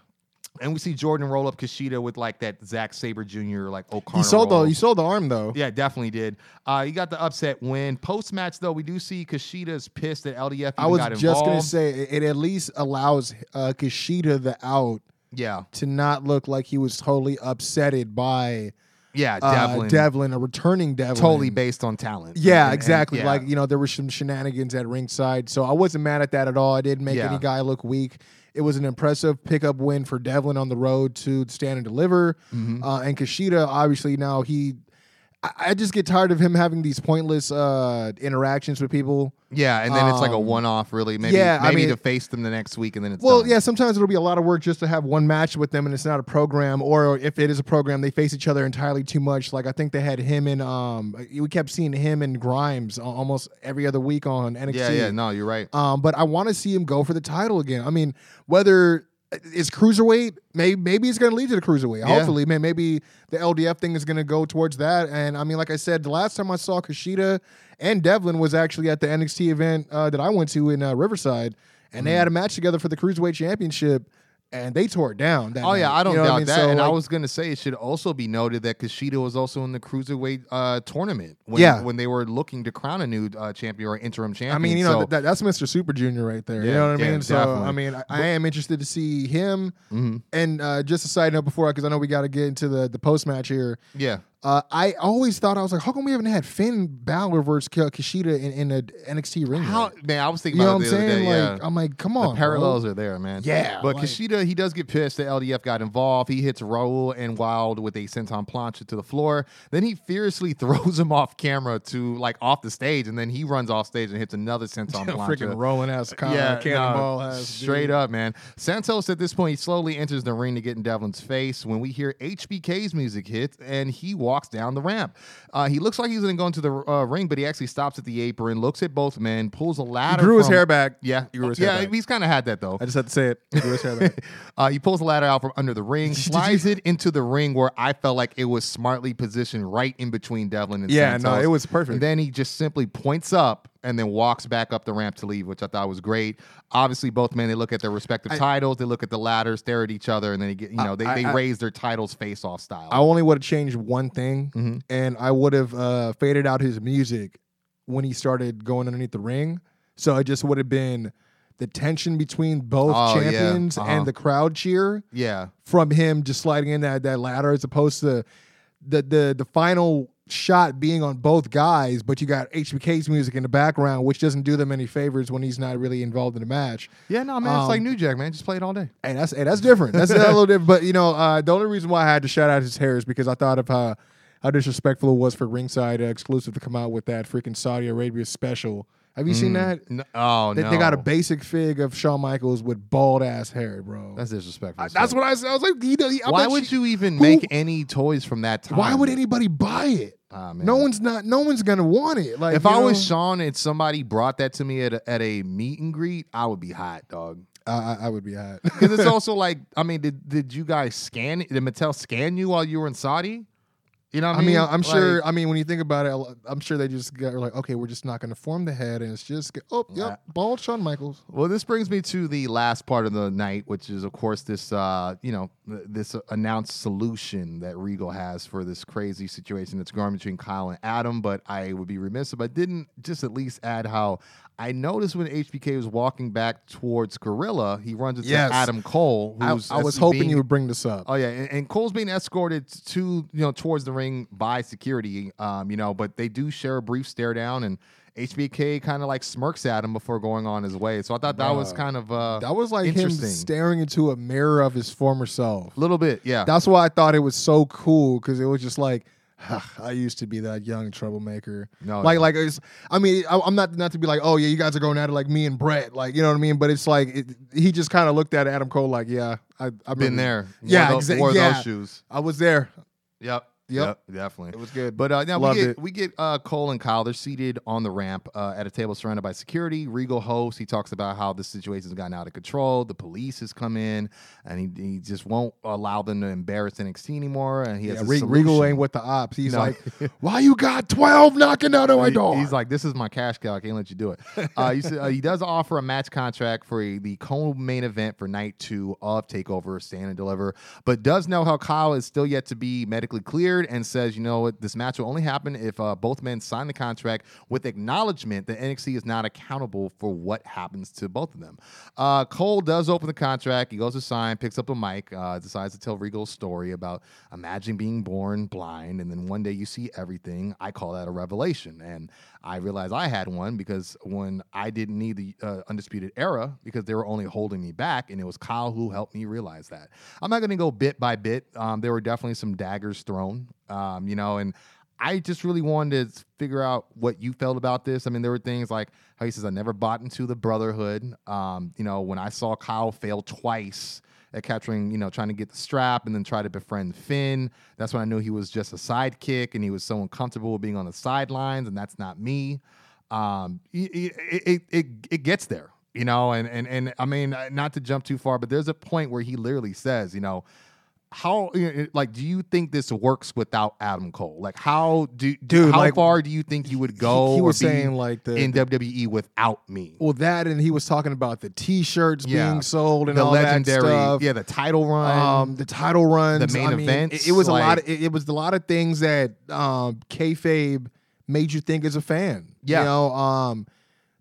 And we see Jordan roll up Kushida with like that Zack Sabre Jr. like O'Connor. You saw the you saw the arm though. Yeah, definitely did. Uh, you got the upset win. Post match though, we do see Kushida's pissed that LDF. I was just gonna say it, it at least allows uh, Kushida the out yeah, to not look like he was totally upsetted by yeah, uh, Devlin. Devlin, a returning Devlin. totally based on talent. Yeah, And- and- exactly. yeah. Like you know, there were some shenanigans at ringside, so I wasn't mad at that at all. I didn't make Yeah. any guy look weak. It was an impressive pickup win for Devlin on the road to stand and deliver. Mm-hmm. Uh, and Kushida, obviously, now he. I, I just get tired of him having these pointless uh, interactions with people. Yeah, and then it's like a Um, one-off, really. Maybe, yeah, I maybe mean- to face them the next week, and then it's Well, done. yeah, sometimes it'll be a lot of work just to have one match with them, and it's not a program. Or if it is a program, they face each other entirely too much. Like I think they had him and um, we kept seeing him and Grimes almost every other week on NXT. yeah, yeah. No, you're right. Um, but I want to see him go for the title again. I mean, whether it's cruiserweight, maybe maybe it's going to lead to the cruiserweight. Yeah. Hopefully, man, maybe the LDF thing is going to go towards that. And I mean, like I said, the last time I saw Kushida and Devlin was actually at the NXT event uh, that I went to in uh, Riverside, and they Mm. had a match together for the cruiserweight championship, and they tore it down. that Oh yeah. I don't You know doubt mean? that. So, and I was gonna say it should also be noted that Kushida was also in the cruiserweight uh, tournament when, Yeah. when they were looking to crown a new uh, champion or interim champion. I mean, you know, So- that, that's Mr. Super Junior right there. you know what I yeah, mean? So, definitely. I mean, I, I am interested to see him. Mhm. And uh, just a side note before, because I know we got to get into the, the post match here. yeah, Uh, I always thought I was like, how come we haven't had Finn Balor versus Kushida in, in a NXT ring? how man, I was thinking You know about what I'm other saying? day. Like, yeah. I'm like, come the on, parallels bro. are there, man. Yeah, but like- Kushida, he does get pissed that LDF got involved. He hits Raul and Wilde with a senton plancha to the floor. Then he fiercely throws him off camera to like off the stage, and then he runs off stage and hits another senton plancha. freaking rolling ass yeah, cannonball no, ass. straight dude. up, man. Santos at this point he slowly enters the ring to get in Devlin's face when we hear HBK's music hit and he walks down the ramp. Uh, he looks like he's going to go into the uh, ring, but he actually stops at the apron, looks at both men, pulls a He ladder. grew his hair back. Yeah, He grew his yeah, hair back. he's kind of had that though. I just had to say it. He grew his hair back. Uh, he pulls the ladder out from under the ring, slides it into the ring where I felt like it was smartly positioned right in between Devlin and Yeah, no, it was perfect. And then he just simply points up and then walks back up the ramp to leave, which I thought was great. Obviously, both men they look at their respective titles, they look at the ladders, stare at each other, and then they get you know they, I- they I- raise their titles face off style. I only would have changed one thing, Mm-hmm. and I would have uh, faded out his music when he started going underneath the ring. So it just would have been the tension between both Oh, yeah. champions Uh-huh. and the crowd cheer yeah, from him just sliding in that, that ladder as opposed to the the the final shot being on both guys, but you got HBK's music in the background, which doesn't do them any favors when he's not really involved in the match. yeah, no man, it's like Um, New Jack, man. Just play it all day. Hey, that's hey, that's different. That's a little different. But you know, uh, the only reason why I had to shout out his hair is because I thought of uh, how disrespectful it was for Ringside uh, exclusive to come out with that freaking Saudi Arabia special. Have you seen that? No, oh They, no, they got a basic fig of Shawn Michaels with bald ass hair, bro. That's disrespectful. I- that's what I said. I was like, he, he, I Why would she- you even who- make any toys from that time? Why would anybody buy it? Ah, man. no one's not. No one's gonna want it. Like If I was know? Shawn and somebody brought that to me at a, at a meet and greet, I would be hot, dog. I, I, I would be hot. Because it's also like, I mean, did did you guys scan? Did Mattel scan you while you were in Saudi? You know what I mean, Like- I'm sure. I mean, when you think about it, I'm sure they just got like, okay, we're just not going to form the head, and it's just oh, yep, bald Shawn Michaels. Well, this brings me to the last part of the night, which is, of course, this uh, you know this announced solution that Regal has for this crazy situation that's going between Kyle and Adam. But I would be remiss if I didn't just at least add how I noticed when HBK was walking back towards Gorilla, he runs into Yes. Adam Cole, I, who's I was hoping being- you would bring this up. Oh yeah, and, and Cole's being escorted to you know towards the ring by security. Um, you know, but they do share a brief stare down, and HBK kind of like smirks at him before going on his way. So I thought that was kind of uh, that was like him staring into a mirror of his former self. a little bit, yeah. That's why I thought it was so cool because it was just like. I used to be that young troublemaker. No, like, yeah. like it's. I mean, I, I'm not not to be like, oh yeah, you guys are going at it like me and Bret, like you know what I mean. But it's like it, he just kind of looked at Adam Cole like, yeah, I, I've Been there, Yeah, wore, exa- wore yeah. those shoes. I was there. Yep. Yep. definitely. It was good. But uh, now Loved we get it. we get uh, Cole and Kyle. They're seated on the ramp uh, at a table surrounded by security. Regal hosts. He talks about how the situation's gotten out of control. The police has come in, and he, he just won't allow them to embarrass NXT anymore. And he has a Re- Regal ain't with the ops. He's No. like, why you got 12 knocking out of my door? He's like, this is my cash cow. I can't let you do it. Uh, he, said, uh, he does offer a match contract for a, the co-main event for night two of Takeover Stand and Deliver, but does know how Kyle is still yet to be medically and says, you know what, this match will only happen if uh, both men sign the contract with acknowledgement that NXT is not accountable for what happens to both of them. Uh, Cole does open the contract. He goes to sign, picks up a mic, uh, decides to tell Regal's story about imagining being born blind, and then one day you see everything. I call that a revelation, and I realized I had one because when I didn't need the uh, undisputed era because they were only holding me back, and it was Kyle who helped me realize that. I'm not going to go bit by bit. Um, there were definitely some daggers thrown, um, you know, and I just really wanted to figure out what you felt about this. I mean, there were things like how he says, I never bought into the brotherhood. Um, you know, when I saw Kyle fail twice at capturing, you know, trying to get the strap and then try to befriend Finn, that's when I knew he was just a sidekick and he was so uncomfortable with being on the sidelines, and that's not me. Um, it, it, it, it, gets there, you know, and, and, and I mean, not to jump too far, but there's a point where he literally says, you know, how like do you think this works without Adam Cole? Like how do Dude, how like, far do you think you would go? he or was saying, like, the- in WWE without me. Well, that and he was talking about the T-shirts Yeah. being sold and the all legendary, that stuff. yeah, the title run. um, the title run, the main I mean, It, it was a lot. Of, it, it was a lot of things that um, kayfabe made you think as a fan. Yeah. you know, um,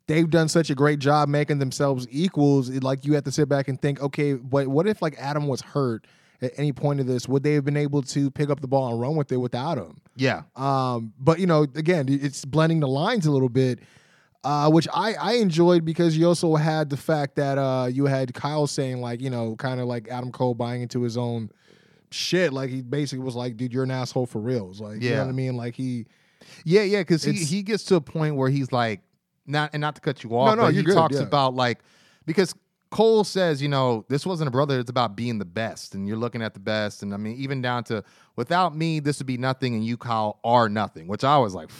they've done such a great job making themselves equals. It, like you have to sit back and think, okay, but what if like Adam was hurt at any point of this? Would they have been able to pick up the ball and run with it without him? yeah, Um, but you know, again, it's blending the lines a little bit, uh, which I I enjoyed because you also had the fact that uh, you had Kyle saying like, you know, kind of like Adam Cole buying into his own shit. Like he basically was like, dude, you're an asshole for reals. Like, you know Yeah. what I mean? Like he, yeah, yeah. Because he, he gets to a point where he's like, not and not to cut you off, no, but he good, talks yeah. about like because Cole says, you know, this wasn't a brother. It's about being the best, and you're looking at the best. And I mean, even down to without me, this would be nothing, and you, Kyle, are nothing. Which I was like,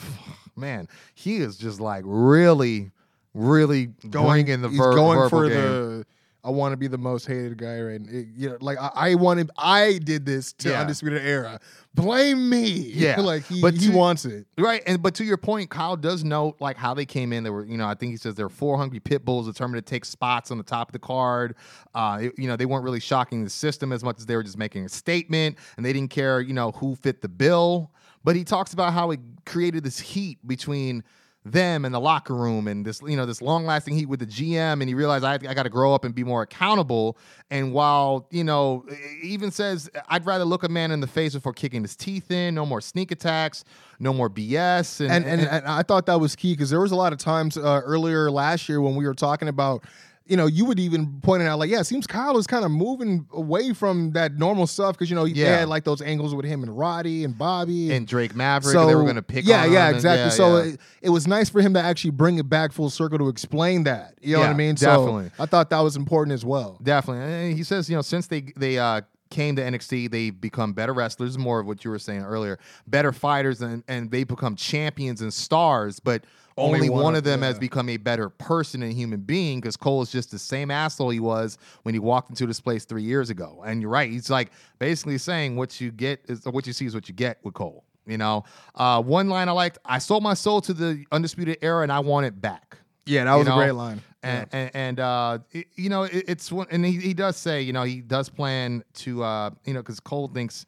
man, he is just like really, really bringing the he's ver- going verbal for game. the. I want to be the most hated guy, right? It, you know, like I, I wanted, I did this to Yeah. Undisputed Era. Blame me. Yeah, like he, but he to- wants it. Right, and but to your point, Kyle does know like how they came in. There were, you know, I think he says there were four hungry pit bulls determined to take spots on the top of the card. Uh, it- you know, they weren't really shocking the system as much as they were just making a statement, and they didn't care, you know, who fit the bill. But he talks about how it created this heat between them and the locker room and this you know this long lasting heat with the GM and he realized I, I got to grow up and be more accountable. And while you know he even says I'd rather look a man in the face before kicking his teeth in no more sneak attacks no more BS and, and, and, and I thought that was key because there was a lot of times uh, earlier last year when we were talking about, you know, you would even pointing out like, yeah, it seems Kyle is kind of moving away from that normal stuff because you know they Yeah. had like those angles with him and Roddy and Bobby and Drake Maverick so they were going to pick yeah yeah exactly yeah, so yeah. It, it was nice for him to actually bring it back full circle to explain that you know what I mean definitely. so I thought that was important as well Definitely. And he says, you know, since they they uh came to NXT, they've become better wrestlers, more of what you were saying earlier, better fighters, and, and they become champions and stars, but only, Only one, one of them has become a better person and human being because Cole is just the same asshole he was when he walked into this place three years ago. And you're right. He's like basically saying what you get is what you see is what you get with Cole. You know, uh, one line I liked: "I sold my soul to the undisputed era, and I want it back." yeah that You was know? a great line and and, and uh, it- you know, it, it's and he, he does say, you know, he does plan to, uh, you know, because Cole thinks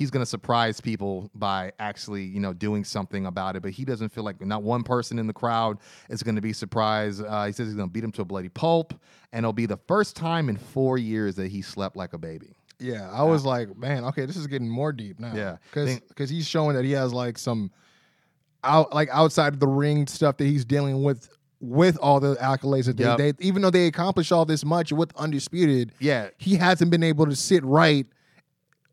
he's going to surprise people by actually, you know, doing something about it, but he doesn't feel like not one person in the crowd is going to be surprised. Uh, he says he's going to beat him to a bloody pulp, and it'll be the first time in four years that he slept like a baby. Yeah, I was like, man, okay, this is getting more deep now. Yeah. because Think- he's showing that he has like some out like outside of the ring stuff that he's dealing with with all the accolades that Yep. they, they even though they accomplished all this much with undisputed, Yeah, he hasn't been able to sit right.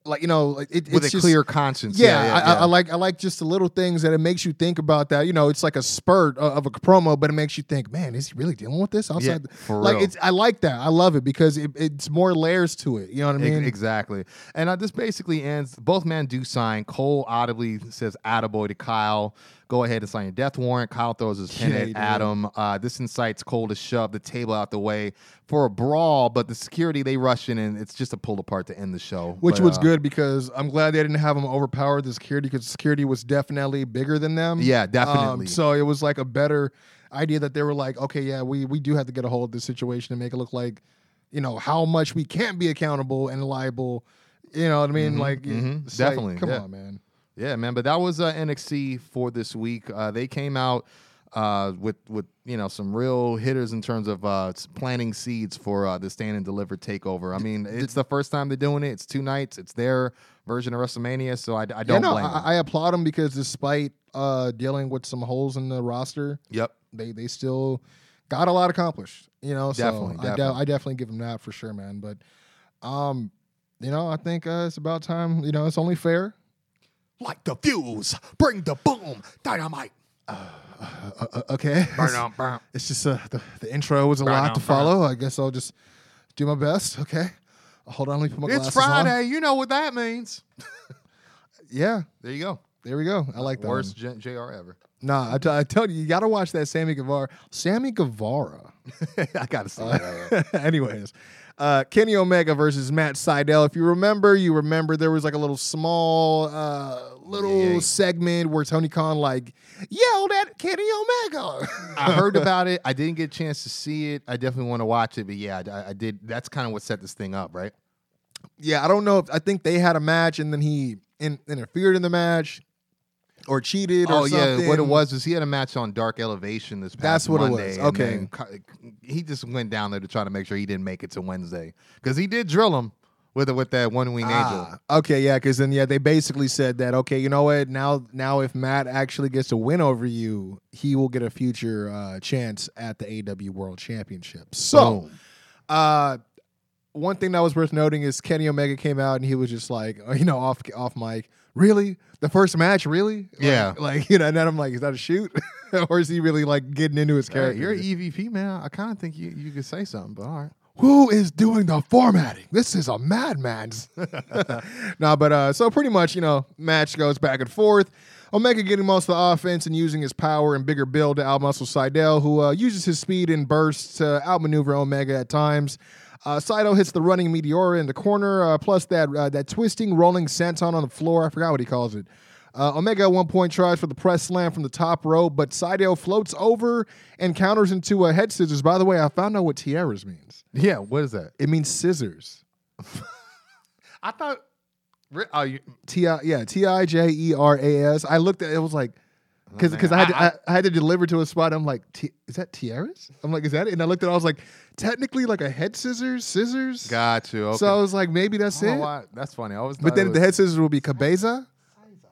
Like you know, like it, with it's a just- clear conscience. Yeah, yeah, I, I, yeah. I like I like just the little things that it makes you think about that. You know, it's like a spurt of, of a promo, but it makes you think, man, is he really dealing with this outside? the-" for like real. it's I like that. I love it because it, it's more layers to it. You know what I mean? exactly. And uh, this basically ends. Both men do sign. Cole audibly says "attaboy" to Kyle. Go ahead and sign your death warrant. Kyle throws his pen Yeah, at. Adam. Uh, this incites Cole to shove the table out the way for a brawl, but the security they rush in, and it's just a pull apart to end the show. Which But, was uh, good because I'm glad they didn't have them overpower the security because security was definitely bigger than them. Yeah, Um, definitely. so it was like a better idea that they were like, okay, yeah, we we do have to get a hold of this situation and make it look like, you know, how much we can't be accountable and liable. You know what I mean? like, mhm, it's like, definitely, come yeah. on, man. Yeah, man. But that was uh, NXT for this week. Uh, they came out uh, with with you know some real hitters in terms of uh, planting seeds for uh, the stand and deliver takeover. I mean, it's the first time they're doing it. It's two nights. It's their version of WrestleMania, so I, I don't no, blame I, them. I applaud them because despite uh, dealing with some holes in the roster, yep. they they still got a lot accomplished. You know, so Definitely, I, de- definitely. I definitely give them that for sure, man. But um, you know, I think uh, it's about time. You know, it's only fair. Like the fuse, bring the boom, dynamite. Uh, okay. Burn on, burn. It's just uh, the, the intro was a Burn lot on, to follow. I guess I'll just do my best. Okay. Hold on, let me put my It's glasses on. Friday. You know what that means. Yeah, There you go. there we go. I like that. Worst One. J- JR ever. Nah, I, t- I tell you, you got to watch that Sammy Guevara. Sammy Guevara. I gotta see that. Anyways, uh, Kenny Omega versus Matt Sydal. If you remember, you remember there was like a little small, uh, little Yeah, yeah. segment where Tony Khan like yelled at Kenny Omega. I heard about it. I didn't get a chance to see it. I definitely want to watch it, but yeah, I, I did. That's kind of what set this thing up, right? yeah, I don't know if I think they had a match and then he in, interfered in the match or cheated. Oh or yeah, what it was is he had a match on Dark Elevation this past That's what it Monday. was. Okay. he just went down there to try to make sure he didn't make it to Wednesday because he did drill him with with that one wing angel. Ah, okay, yeah, because then yeah, they basically said that okay, you know what? Now, now if Matt actually gets a win over you, he will get a future uh, chance at the AW World Championship. So, Boom. uh, one thing that was worth noting is Kenny Omega came out and he was just like, you know, off off mic, really. The first match, really? Like- Yeah. Like, you know, and then I'm like, is that a shoot? or is he really like getting into his character? you're an EVP man. I kind of think you you could say something, but all right. who is doing the formatting? This is a madman's. no, but uh, so pretty much, you know, match goes back and forth. Omega getting most of the offense and using his power and bigger build to outmuscle Sydal, who uh, uses his speed and bursts to outmaneuver Omega at times. Uh, Sydal hits the running Meteora in the corner, uh, plus that uh, that twisting rolling senton on the floor. I forgot what he calls it. Uh, Omega at one point tries for the press slam from the top rope, but Sydal floats over and counters into a head scissors. By the way, I found out what tiaras means. Yeah, what is that? It means scissors. I thought. Oh, you, T I yeah T I J E R A S. I looked at it was like because because I, had to, I- I, I had to deliver to a spot. I'm like, T- is that tiaras? I'm like, is that it? And I looked at, it, I was like, technically like a head scissors, scissors. got you. Okay. So I was like, maybe that's I it. why- That's funny. I always But then it the head scissors will be cabeza.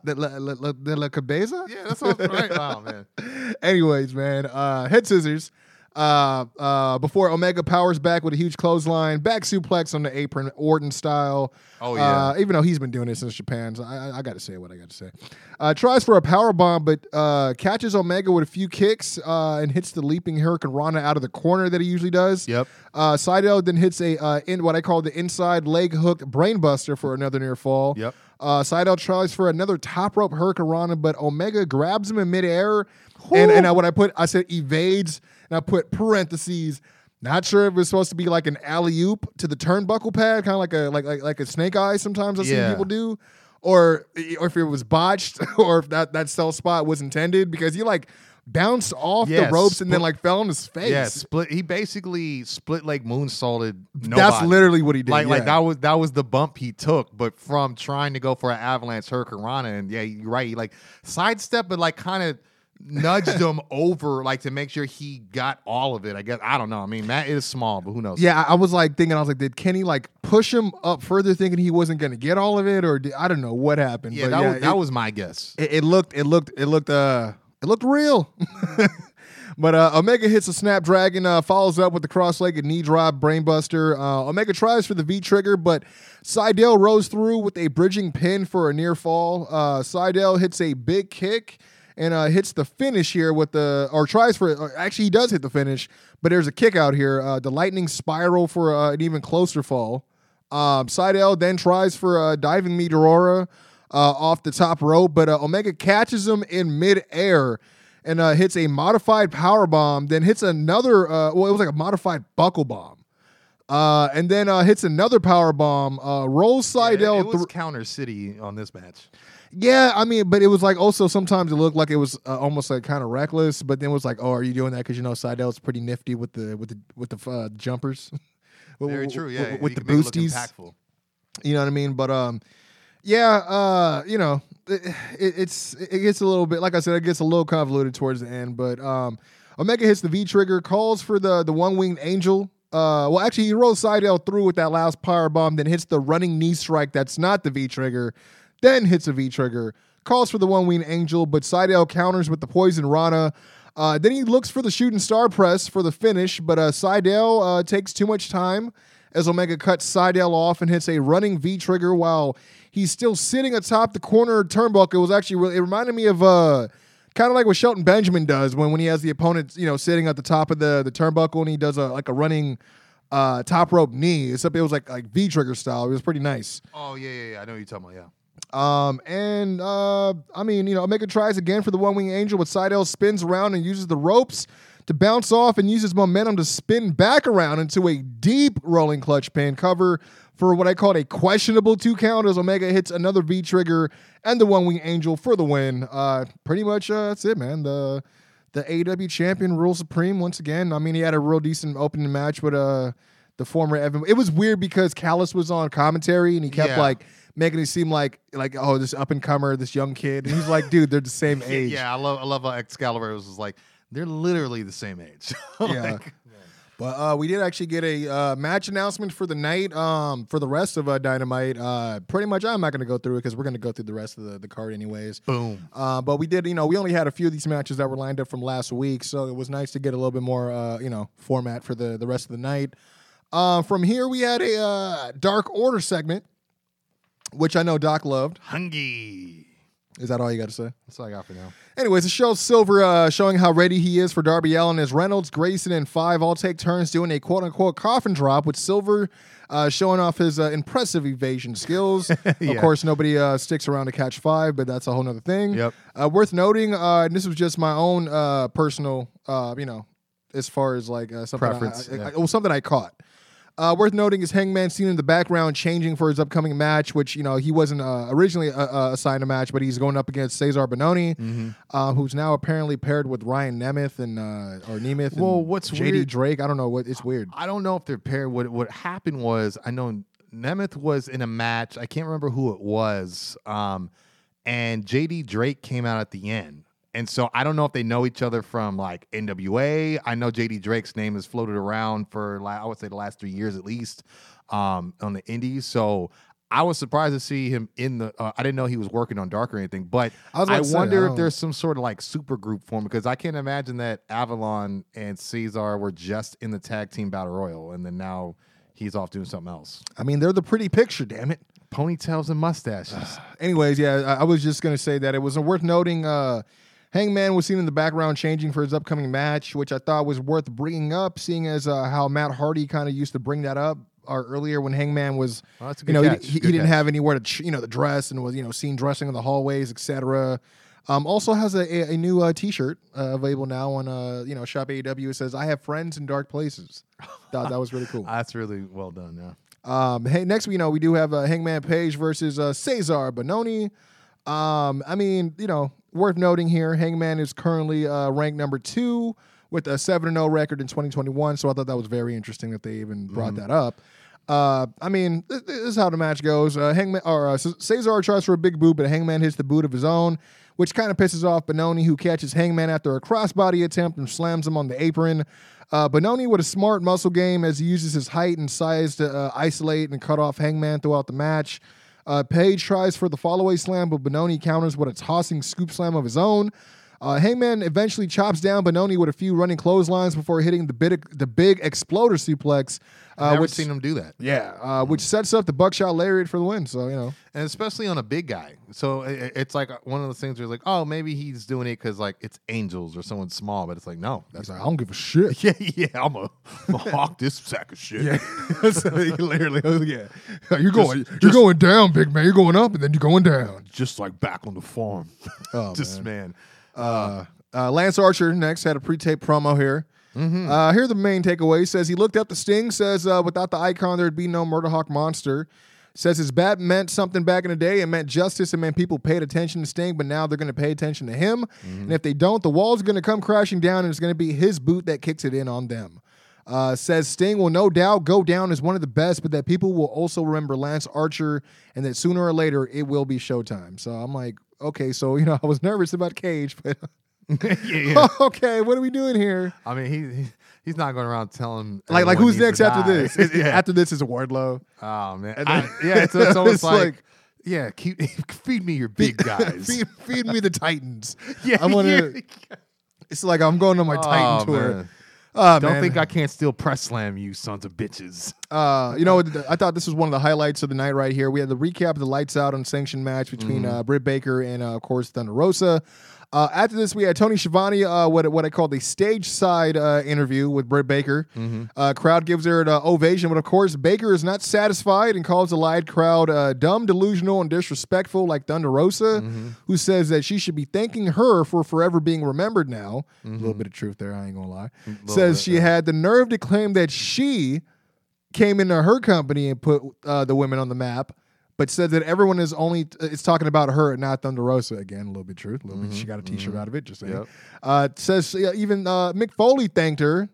The la, la, la, the la cabeza. Yeah, that's all right. right. Oh man. Anyways, man, uh, head scissors. Uh, uh, before Omega powers back with a huge clothesline, back suplex on the apron, Orton style. Oh, yeah. Uh, even though he's been doing it since Japan, so I, I, got to say what I got to say. Uh, tries for a power bomb, but uh, catches Omega with a few kicks uh, and hits the leaping Hurricane Rana out of the corner that he usually does. Yep. Uh, Sydal then hits a uh, in what I call the inside leg hook brainbuster for another near fall. Yep. Uh, Sydal tries for another top rope Hurricane Rana, but Omega grabs him in midair. And and I, when I put, I said evades, and I put parentheses. Not sure if it's supposed to be like an alley oop to the turnbuckle pad, kind of like a like like like a snake eye. Sometimes I see Yeah. people do, or or if it was botched, or if that that cell spot was intended because he like bounced off Yeah, the ropes and then like fell on his face. Yeah, split. He basically split like moonsaulted. That's literally what he did. Like, like that was that was the bump he took, but from trying to go for an avalanche hurricane Rana, and yeah, you're right. He like sidestep, but like kind of nudged him over, like to make sure he got all of it. I guess I don't know. I mean, Matt is small, but who knows? Yeah, I I was like thinking, I was like, did Kenny like push him up further, thinking he wasn't going to get all of it, or did, I don't know what happened. yeah, but that yeah, was that it, was my guess. it, it looked, it looked, it looked, uh, it looked real. but uh, Omega hits a Snapdragon, uh, follows up with the cross-legged knee drop brainbuster. Uh, Omega tries for the V trigger, but Sydal rose through with a bridging pin for a near fall. Uh, Sydal hits a big kick and uh, hits the finish here with the or tries for or actually he does hit the finish, but there's a kick out here. Uh, the lightning spiral for uh, an even closer fall. Um, Sydal then tries for a diving Meteora uh, off the top rope, but uh, Omega catches him in midair and uh, hits a modified power bomb. Then hits another. Uh, well, it was like a modified buckle bomb. Uh, and then uh, hits another power bomb. Uh, rolls Yeah, Sydal. it was counter city on this match. Yeah, I mean, but it was like also sometimes it looked like it was uh, almost like kind of reckless, but then it was like, oh, are you doing that because you know Sydal's pretty nifty with the with the with the uh, jumpers. With- Very with- true. with- Yeah, with you the can make it look boosties. impactful. You know what I mean? But um, yeah, uh, you know, it, it, it's it gets a little bit like I said, it gets a little convoluted towards the end. But um, Omega hits the V trigger, calls for the the one winged angel. Uh, well, actually, he rolls Sydal through with that last power bomb, then hits the running knee strike. That's not the V trigger. Then hits a V trigger, calls for the one wing angel, but Sydal counters with the poison Rana. Uh, then he looks for the shooting star press for the finish, but uh, Sydal uh, takes too much time as Omega cuts Sydal off and hits a running V trigger while he's still sitting atop the corner turnbuckle. It was actually really, it reminded me of uh kind of like what Shelton Benjamin does when when he has the opponent you know sitting at the top of the the turnbuckle and he does a like a running uh top rope knee. Except it was like like V trigger style. It was pretty nice. Oh yeah, yeah, yeah. I know what you're talking about. Yeah. Um, and uh, I mean, you know, Omega tries again for the one wing angel, but Sydal spins around and uses the ropes to bounce off and uses momentum to spin back around into a deep rolling clutch pin cover for what I called a questionable two count as Omega hits another V trigger and the one wing angel for the win. Uh, pretty much uh, that's it, man. The the AW champion rules supreme once again. I mean, he had a real decent opening match with uh the former Evan. It was weird because Callis was on commentary and he kept Yeah. like making it seem like like oh this up and comer, this young kid, and he's like, dude, they're the same age. Yeah, I love I love how Excalibur was like they're literally the same age. Yeah. Like, But uh, we did actually get a uh, match announcement for the night. Um, for the rest of uh, Dynamite, uh, pretty much I'm not going to go through it because we're going to go through the rest of the, the card anyways. boom. Uh, but we did, you know, we only had a few of these matches that were lined up from last week, so it was nice to get a little bit more, uh, you know, format for the the rest of the night. Uh, from here, we had a uh, Dark Order segment, which I know Doc loved. Hungry. Is that all you got to say? That's all I got for now. Anyways, the show Silver uh, showing how ready he is for Darby Allin as Reynolds, Grayson, and Five all take turns doing a quote unquote coffin drop with Silver uh, showing off his uh, impressive evasion skills. Of course, nobody uh, sticks around to catch Five, but that's a whole nother thing. Yep. Uh, worth noting, uh, and this was just my own uh, personal, uh, you know, as far as like uh, something Preference, I, I, yeah. it was something I caught. Uh, worth noting is Hangman seen in the background changing for his upcoming match, which you know he wasn't uh, originally uh, uh, assigned a match, but he's going up against Cezar Bononi, Mm-hmm. uh, who's now apparently paired with Ryan Nemeth and uh, or Nemeth. and Well, what's JD weird- Drake? I don't know what it's weird. I don't know if they're paired. What what happened was I know Nemeth was in a match. I can't remember who it was. Um, and JD Drake came out at the end. And so I don't know if they know each other from like NWA. I know JD Drake's name has floated around for I would say the last three years at least um, on the Indies. So I was surprised to see him in the. Uh, I didn't know he was working on Dark or anything, but I was I, to say, I wonder if there's some sort of like super group form because I can't imagine that Avalon and Cezar were just in the tag team battle royal and then now he's off doing something else. I mean, they're the pretty picture, damn it. Ponytails and mustaches. Anyways, yeah, I, I was just gonna say that it was worth noting. Uh, Hangman was seen in the background changing for his upcoming match, which I thought was worth bringing up, seeing as uh, how Matt Hardy kind of used to bring that up uh, earlier when Hangman was, Oh, you know, he- catch. he, he didn't catch. have anywhere to, you know, the dress and was, you know, seen dressing in the hallways, etc. Um, also has a, a, new uh, T-shirt uh, available now on, uh, you know, Shop AEW. It says, "I have friends in dark places." Thought that was really cool. That's really well done. Yeah. Um, hey, next we know we do have uh, Hangman Page versus uh, Cezar Bononi. Um, I mean, you know, worth noting here, Hangman is currently uh, ranked number two with a seven and zero record in 2021. So I thought that was very interesting that they even brought that up. Uh, I mean, this, this is how the match goes. Uh, Hangman or uh, Cezar tries for a big boot, but Hangman hits the boot of his own, which kind of pisses off Bononi, who catches Hangman after a crossbody attempt and slams him on the apron. Uh, Bononi with a smart muscle game as he uses his height and size to uh, isolate and cut off Hangman throughout the match. Uh, Page tries for the follow-away slam, but Bononi counters with a tossing scoop slam of his own. Uh, Hangman eventually chops down Bononi with a few running clotheslines before hitting the big, the big exploder suplex. Uh, Never which, seen him do that. yeah, uh, which sets up the buckshot lariat for the win. So you know, And especially on a big guy. So i- i- it's like one of those things where like, oh, maybe he's doing it because like it's angels or someone small, but it's like, no. that's like I don't give a shit. Yeah, yeah, I'm a, I'm a hawk this sack of shit. Yeah, so he literally, oh, yeah. You're going, you're going down, big man. You're going up, and then you're going down. Just like back on the farm. Oh, this man. Uh, uh, Lance Archer next had a pre-tape promo here. Uh, here are the main takeaways. Says he looked up the Sting. Says uh, without the icon, there'd be no Murderhawk monster. Says his bat meant something back in the day. It meant justice. It meant people paid attention to Sting, but now they're going to pay attention to him. And if they don't, the wall's going to come crashing down, and it's going to be his boot that kicks it in on them. Uh, says Sting will no doubt go down as one of the best, but that people will also remember Lance Archer, and that sooner or later it will be Showtime. So I'm like, okay, so you know, I was nervous about Cage, but yeah, yeah. okay, what are we doing here? I mean, he, he he's not going around telling Like, like who's next after die. this? Is- yeah. After this is Wardlow. oh man. And I- yeah, it's, it's almost It's like, like- yeah, keep feed me your big guys. feed, feed me the Titans. yeah, I want yeah. to. It's like I'm going on my Titan Oh, tour. man. Oh, Don't man. think I can't still press slam you, sons of bitches. Uh, you know, I thought this was one of the highlights of the night right here. We had the recap of the lights out on unsanctioned match between Mm-hmm. uh, Britt Baker and, uh, of course, Thunder Rosa. Uh, after this, we had Tony Schiavone, uh, what what I call the stage side uh, interview with Britt Baker. Mm-hmm. Uh, crowd gives her an uh, ovation, but of course, Baker is not satisfied and calls the live crowd uh, dumb, delusional, and disrespectful, like Thunder Rosa, Mm-hmm. who says that she should be thanking her for forever being remembered now. A Mm-hmm. little bit of truth there, I ain't gonna lie. Says she had the nerve to claim that she came into her company and put uh, the women on the map, but said that everyone is only it's talking about her and not Thunder Rosa again. A little bit truth, a little bit. She got a T-shirt out of it. Just saying. Yep. Uh, says uh, even uh, Mick Foley thanked her,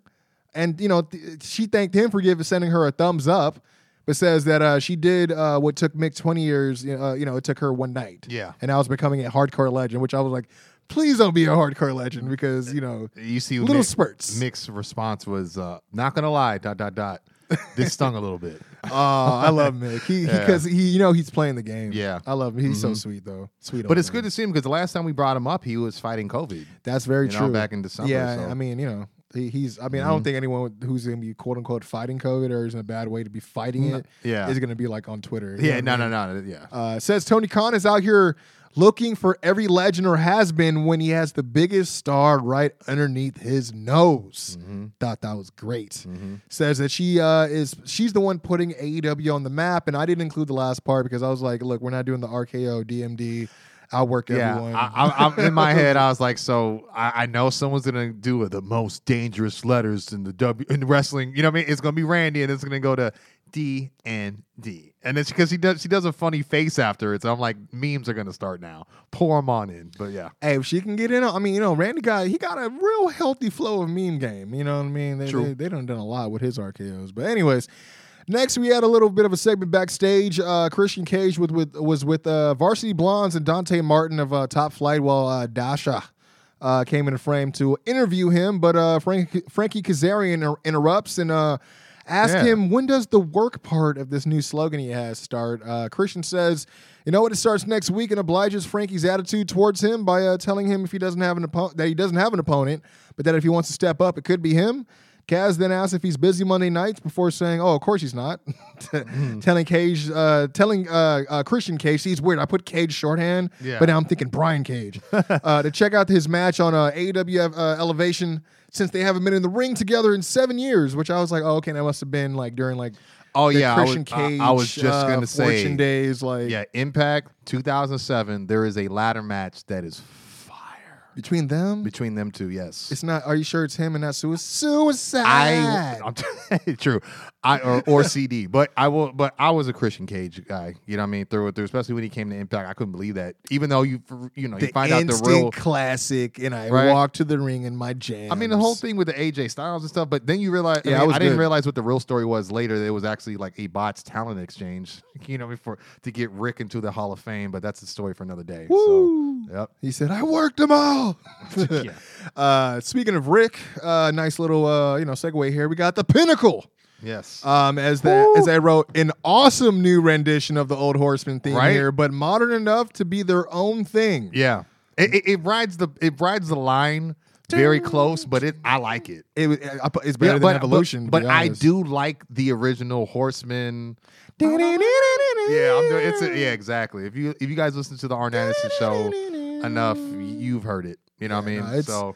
and you know th- she thanked him for giving sending her a thumbs up. But says that uh, she did uh, what took Mick twenty years. Uh, you know, it took her one night. Yeah. and I was becoming a hardcore legend, which I was like, please don't be a hardcore legend because you know You see, Little Mick- spurts. Mick's response was, uh, "Not gonna lie, dot dot dot. This stung a little bit." Oh, I love Mick. He Yeah. because he, you know, he's playing the game. Yeah. Mm-hmm. I love him. He's so sweet though. Sweet. But it's man. good to see him because the last time we brought him up, he was fighting COVID. That's very you know, true. back in December, Yeah, so. I mean, you know, he, he's. I mean, I don't think anyone who's going to be quote unquote fighting COVID or is in a bad way to be fighting it yeah. is going to be like on Twitter. Yeah, know no, I no, mean? no, yeah. Uh, says Tony Khan is out here looking for every legend or has been when he has the biggest star right underneath his nose. Mm-hmm. Thought that was great. Says that she uh, is she's the one putting AEW on the map, and I didn't include the last part because I was like, look, we're not doing the RKO DMD. I'll work Yeah, everyone. I, I, I'm in my head. I was like, so I, I know someone's gonna do the most dangerous letters in the W in wrestling. You know what I mean? It's gonna be Randy, and it's gonna go to D and D, and it's because he does she does a funny face after it. So I'm like, memes are gonna start now. Pour them on in, but yeah, Hey, if she can get in, I mean, you know, Randy got he got a real healthy flow of meme game. You know what I mean? They, True. They, they done done a lot with his RKO's. But anyways, next we had a little bit of a segment backstage. Uh, Christian Cage with, with was with uh, Varsity Blondes and Dante Martin of uh, Top Flight, while uh, Dasha. Uh, came in the frame to interview him, but uh, Frank, Frankie Kazarian inter- interrupts and asks Yeah. him when does the work part of this new slogan he has start. Uh, Christian says, "You know what? It starts next week," and obliges Frankie's attitude towards him by uh, telling him if he doesn't have an opponent that he doesn't have an opponent, but that if he wants to step up, it could be him. Kaz then asks if he's busy Monday nights before saying, "Oh, of course he's not." telling Cage, uh, telling uh, uh, Christian Cage, he's weird. I put Cage shorthand, Yeah. but now I'm thinking Brian Cage uh, to check out his match on uh, AEW uh, Elevation since they haven't been in the ring together in seven years. Which I was like, oh, okay, that must have been like during like Oh the yeah, I was- Christian I- Cage. I was just uh, gonna say, Fortune days, like yeah. Impact 2007. There is a ladder match that is between them. between them two. Yes, it's not. Are you sure it's him and not suicide? Suicide. I I'm true. I or, or CD, but I will. But I was a Christian Cage guy. You know what I mean? Through and through, especially when he came to Impact, I couldn't believe that. Even though you you know you the find out the real. classic, and I Right. walked to the ring in my jam. I mean, the whole thing with the AJ Styles and stuff, but then you realize, Yeah, I, I mean, was I didn't realize what the real story was later. It was actually like a bots talent exchange, you know, before to get Rick into the Hall of Fame. But that's the story for another day. Woo! So, yep. He said, "I worked them all." Yeah. uh, speaking of Rick, uh, nice little uh, you know segue here. We got the Pinnacle. Yes. Um, as the as I wrote, an awesome new rendition of the Old Horseman theme Right? here, but modern enough to be their own thing. yeah. It, it, it rides the it rides the line very close, but it I like it. It, was- it's better Yeah, than but, Evolution. But, but I do like the original Horseman. Yeah, I'm doing, it's a, yeah, exactly. If you if you guys listen to the Arn Anderson show enough, you've heard it. You know what I mean? no, it's- so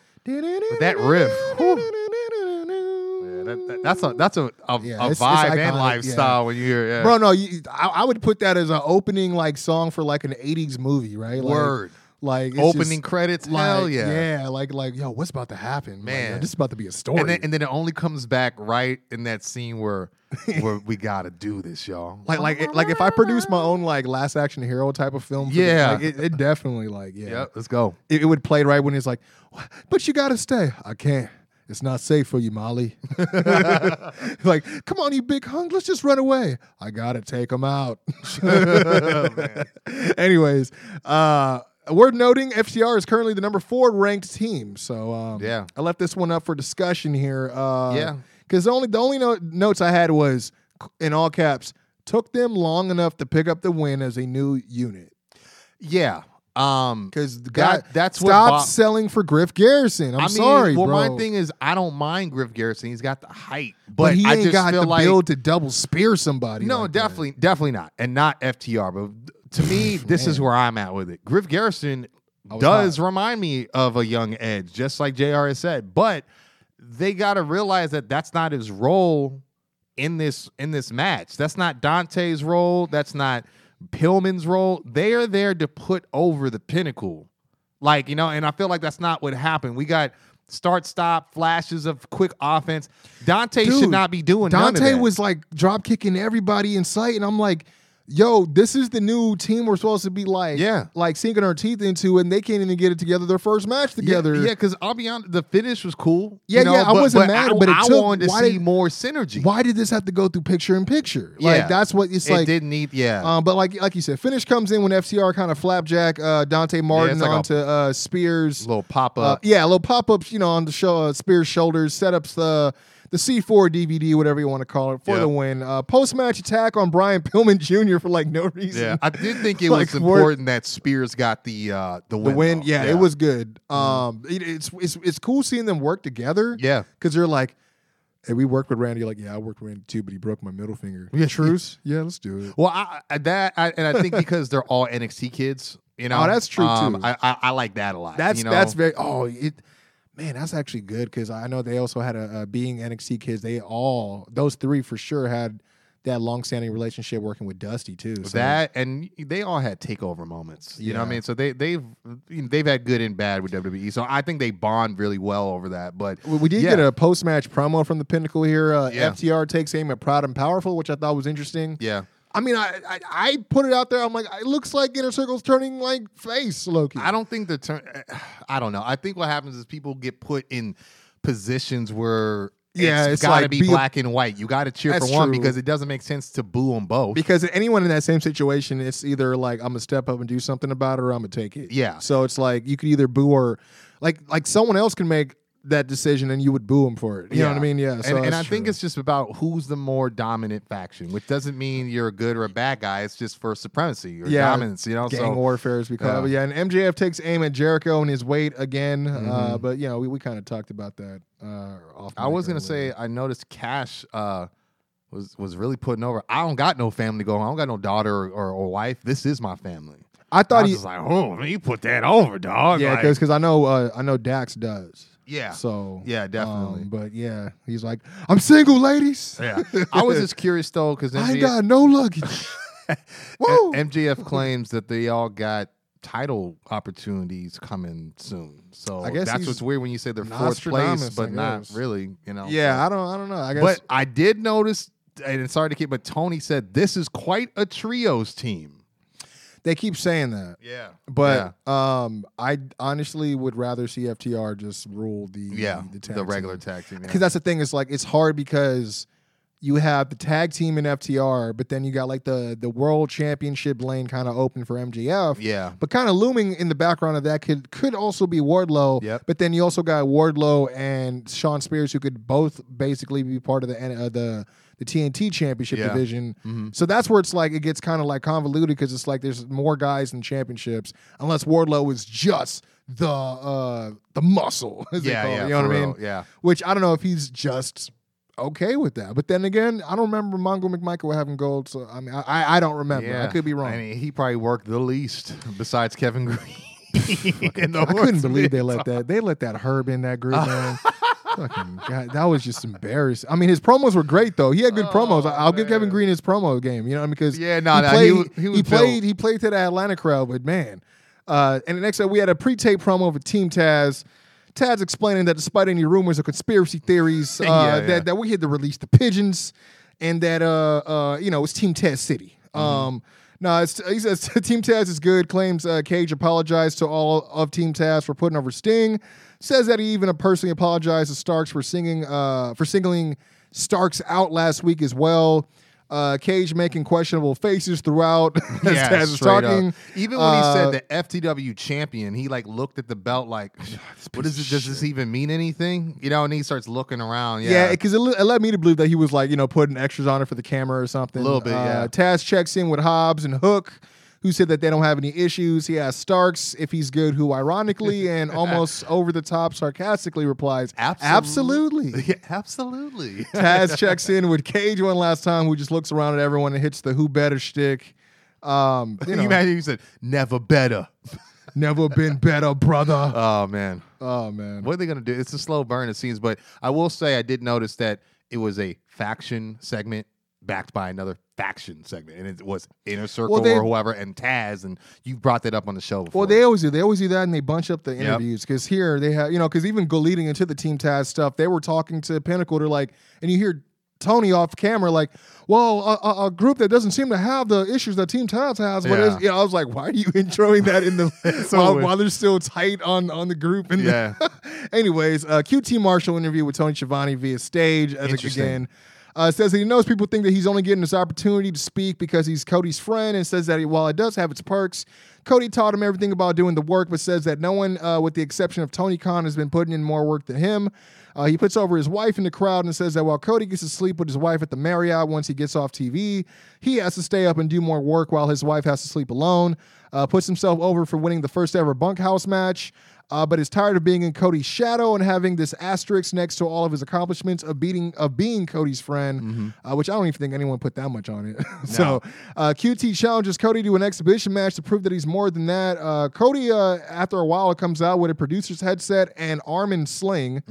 that riff, yeah, that, that- that's a that's a a, Yeah, a it's- it's vibe iconic, and lifestyle when you hear yeah. Bro, no, you, I, I would put that as an opening like song for like an '80s movie, right? Like, Word. Like it's Opening just, credits, like, hell yeah. yeah, like like yo, what's about to happen, Like, yo, Man. this is about to be a story. And then, and then it only comes back right in that scene where where we gotta do this, y'all. like like it- like if I produce my own like Last Action Hero type of film, Yeah. like, it, it definitely like yeah, Yep, let's go. it, it would play right when he's like, but you gotta stay. I can't. It's not safe for you, Molly. like, come on, you big hunk. Let's just run away. I gotta take him out. Anyways, uh, worth noting, FTR is currently the number four ranked team. So um, Yeah. I left this one up for discussion here. Uh, Yeah. because the only the only no- notes I had was in all caps. Took them long enough to pick up the win as a new unit. Yeah. Um, Because That- that's what stop Bob- selling for Griff Garrison. I'm I mean, sorry, well, bro. my thing is, I don't mind Griff Garrison. He's got the height, but, but, he I ain't just got the like build to double spear somebody. no, like that. definitely, definitely not, and not FTR. But to me, this is where I'm at with it. Griff Garrison does hot. remind me of a young Edge, just like Jr. has said. But they got to realize that that's not his role in this in this match. That's not Dante's role. That's not Pillman's role. They are there to put over the pinnacle. Like, you know, and I feel like that's not what happened. We got start stop flashes of quick offense. Dante Dude, should not be doing Dante was like drop kicking everybody in sight, and I'm like, yo, this is the new team we're supposed to be like, Yeah. like sinking our teeth into, and they can't even get it together. Their first match together. Yeah, because I'll be honest, the finish was cool. Yeah, you know, yeah, I but- wasn't but mad, I, but it I took- wanted to see did- more synergy. Why did this have to go through picture in picture? Like Yeah. that's what it's it like. didn't need, yeah. Um, but like like you said, finish comes in when FTR kind of flapjack uh, Dante Martin like a- onto uh, Spears. little pop Uh, up. yeah, little pop ups, you know, on the show uh, Spears' shoulders, setups the the C4 DVD, whatever you want to call it, for Yeah. the win. Uh, Post match attack on Brian Pillman Jr. for like no reason. yeah, I did think it Like, was important that Spears got the uh, the the win. win, though. yeah, it was good. Um, it- it's it's it's cool seeing them work together. Yeah. because they're like, hey, we worked with Randy. Like, yeah, I worked with Randy too, but he broke my middle finger. Yeah. truce. yeah, let's do it. Well, I, I- that I, and I think because they're all NXT kids, you know. Oh, that's true, um, too. I, I I like that a lot. That's you know? that's very. Oh, it. Man, that's actually good because I know they also had a, a being NXT kids. They all those three for sure had that long-standing relationship working with Dusty too. So that and they all had takeover moments. You know what I mean? So they they've they've had good and bad with WWE. So I think they bond really well over that. But we we did yeah. get a post-match promo from the Pinnacle here. Uh, Yeah. FTR takes aim at Proud and Powerful, which I thought was interesting. yeah. I mean, I, I I put it out there. I'm like, it looks like Inner Circle's turning like face, Loki. I don't think the turn. I don't know. I think what happens is people get put in positions where Yeah, it's it's got to like be be black and white. You got to cheer for one true. because it doesn't make sense to boo them both. because anyone in that same situation, it's either like I'm gonna step up and do something about it, or I'm gonna take it. Yeah. So it's like you could either boo or like like someone else can make that decision and you would boo him for it. You know what I mean? Yeah. So and, and I think it's just about who's the more dominant faction, which doesn't mean you're a good or a bad guy. It's just for supremacy or Yeah, dominance. You know, gang so warfare is it. But yeah, and MJF takes aim at Jericho and his weight again. Mm-hmm. Uh, but you know, we, we kind of talked about that. Uh, off I was gonna say I noticed Cash uh, was was really putting over. I don't got no family going. I don't got no daughter or, or, or wife. This is my family. I I thought was he. just like, oh, man, you put that over, dog. Yeah, Like, because I know uh, I know Dax does. Yeah, So Yeah, definitely. um, but yeah, he's like, I'm single, ladies. yeah. I was just curious though because I ain't got no luggage. Woo! MJF claims that they all got title opportunities coming soon. So I guess that's what's weird when you say they're fourth place, but not really. You know. yeah, so- I don't, I don't know. I guess. But I did notice, and sorry to keep, but Tony said this is quite a trios team. They keep saying that. Yeah. But um, I honestly would rather see FTR just rule the yeah, the, the, tag regular tag team. yeah. because that's the thing. it's like it's hard because you have the tag team in FTR, but then you got like the the world championship lane kind of open for MJF. Yeah. But kind of looming in the background of that could could also be Wardlow. Yep. But then you also got Wardlow and Shawn Spears who could both basically be part of the uh, the the TNT Championship Yeah. division. Mhm. So that's where it's like it gets kind of like convoluted because it's like there's more guys in championships unless Wardlow is just the uh the muscle. As they yeah, it, yeah, you know what I mean? Yeah. Which I don't know if he's just okay with that. But then again, I don't remember Mongo McMichael having gold. So I mean, I I, don't remember. yeah. I could be wrong. I mean, he probably worked the least besides Kevin Greene. in the I couldn't believe they let that they let that Herb in that group, man. Fucking God, that was just embarrassing. I mean, his promos were great though. He had good promos. I- I'll give Kevin Greene his promo game. You know, because Oh, Yeah, no, he no, he played, he played, he played to the Atlanta crowd, but man. Uh, and the next up, we had a pre-tape promo for Team Taz. Taz explaining that despite any rumors or conspiracy theories, uh, Yeah, yeah. that that we had to release the pigeons, and that uh, uh, you know, it's Team Taz City. Mm-hmm. Um, no, it's, he says Team Taz is good. Claims uh, Cage apologized to all of Team Taz for putting over Sting. Says that he even personally apologized to Starks for singing uh, for singling Starks out last week as well. Uh, Cage making questionable faces throughout as Yeah, Taz is straight up. Even when Uh, he said the FTW champion, he like looked at the belt like, "What is it? Does this even mean anything?" You know, and he starts looking around. Yeah, Yeah, because it, it led me to believe that he was like, you know, putting extras on it for the camera or something. A little bit, Uh, yeah. Taz checks in with Hobbs and Hook, who said that they don't have any issues. He asked Starks if he's good, who ironically and almost over the top sarcastically replies, Absolutely. Yeah, absolutely. Taz checks in with Cage one last time, who just looks around at everyone and hits the who better shtick. Um, you you know, imagine you said never better. never been better, brother. Oh man. Oh man. What are they gonna do? It's a slow burn, it seems. But I will say, I did notice that it was a faction segment backed by another faction segment, and it was Inner Circle they- or whoever, and Taz, and you brought that up on the show before. Well, they always do. They always do that, and they bunch up the interviews because here they have, you know, because even go leading into the Team Taz stuff, they were talking to Pinnacle. They're like, and you hear Tony off camera like, "Well, a, a, a group that doesn't seem to have the issues that Team Taz has, but Yeah. you know, I was like, why are you introing that in the so while, while they're still tight on on the group? And Yeah. Anyways, uh, QT Marshall interview with Tony Schiavone via stage as again. Uh, says that he knows people think that he's only getting this opportunity to speak because he's Cody's friend, and says that he, while it does have its perks, Cody taught him everything about doing the work, but says that no one, uh, with the exception of Tony Khan, has been putting in more work than him. Uh, he puts over his wife in the crowd and says that while Cody gets to sleep with his wife at the Marriott once he gets off TV, he has to stay up and do more work while his wife has to sleep alone. Uh, puts himself over for winning the first ever bunkhouse match uh, but is tired of being in Cody's shadow and having this asterisk next to all of his accomplishments of beating of being Cody's friend, uh, which I don't even think anyone put that much on it. so uh, QT challenges Cody to an exhibition match to prove that he's more than that. Uh, Cody, uh, after a while, comes out with a producer's headset and arm and sling,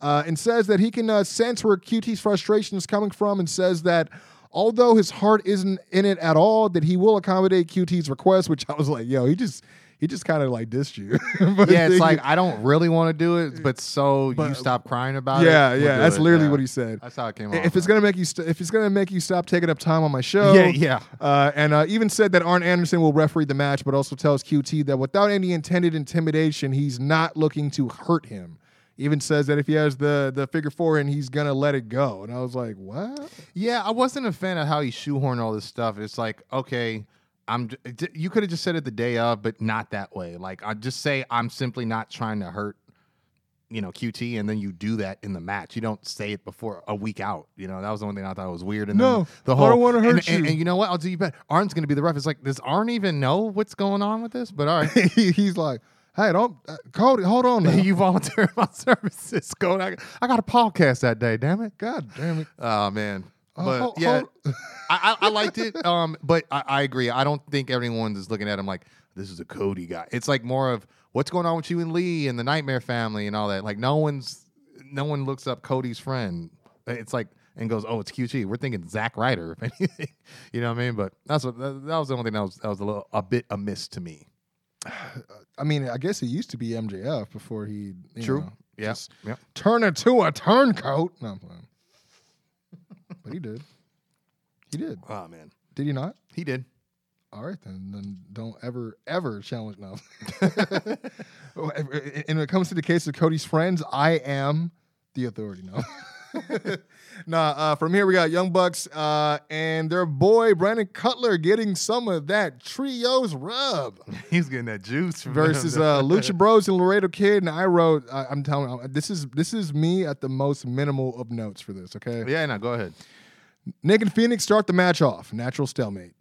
uh, and says that he can uh, sense where QT's frustration is coming from, and says that. Although his heart isn't in it at all, that he will accommodate QT's request, which I was like, yo, he just he just kind of like dissed you. But yeah, it's like I don't really want to do it, but so you stop crying about it. yeah, we'll yeah, do that's it. literally Yeah. what he said. That's how it came I- off. If it's gonna make you, st- if it's gonna make you stop taking up time on my show, Yeah, yeah. Uh, and uh, even said that Arn Anderson will referee the match, but also tells QT that without any intended intimidation, he's not looking to hurt him. Even says that if he has the the figure four and he's gonna let it go. And I was like, what? Yeah, I wasn't a fan of how he shoehorned all this stuff. It's like, okay, I'm. You could have just said it the day of, but not that way. Like, I just say I'm simply not trying to hurt, you know, QT, and then you do that in the match. You don't say it before a week out. You know, that was the only thing I thought was weird. And No, then the I whole don't wanna and- hurt and, you. And, you know what? I'll do you better. Arn's going to be the ref. It's like, does Arn even know what's going on with this? But all right. He's like, hey, don't uh, Cody, hold on. Now. you volunteer my services. Go. I, I got a podcast that day. Damn it. God damn it. Oh man. Uh, But hold- yeah, hold- I, I, I liked it. Um, but I, I agree. I don't think everyone is looking at him like this is a Cody guy. It's like more of what's going on with you and Lee and the Nightmare family and all that. Like no one's, no one looks up Cody's friend. It's like and goes, oh, it's QT. We're thinking Zack Ryder, if anything. you know what I mean? But that's what that, that was the only thing that was that was a little a bit amiss to me. I mean, I guess he used to be MJF before he. True. know, Yeah. Yep. turn it to a turncoat. No, I'm playing. But he did. He did. Oh man, Did he not? he did. All right, then. Then don't ever, ever challenge now. and when it comes to the case of Cody's friends, I am the authority now. nah, uh, from here we got Young Bucks uh, and their boy Brandon Cutler getting some of that trios rub He's getting that juice versus uh, Lucha Bros and Laredo Kid. And I wrote, I, I'm telling you, this is this is me at the most minimal of notes for this. Okay, Yeah, Now go ahead. Nick and Fenix start the match off. Natural stalemate.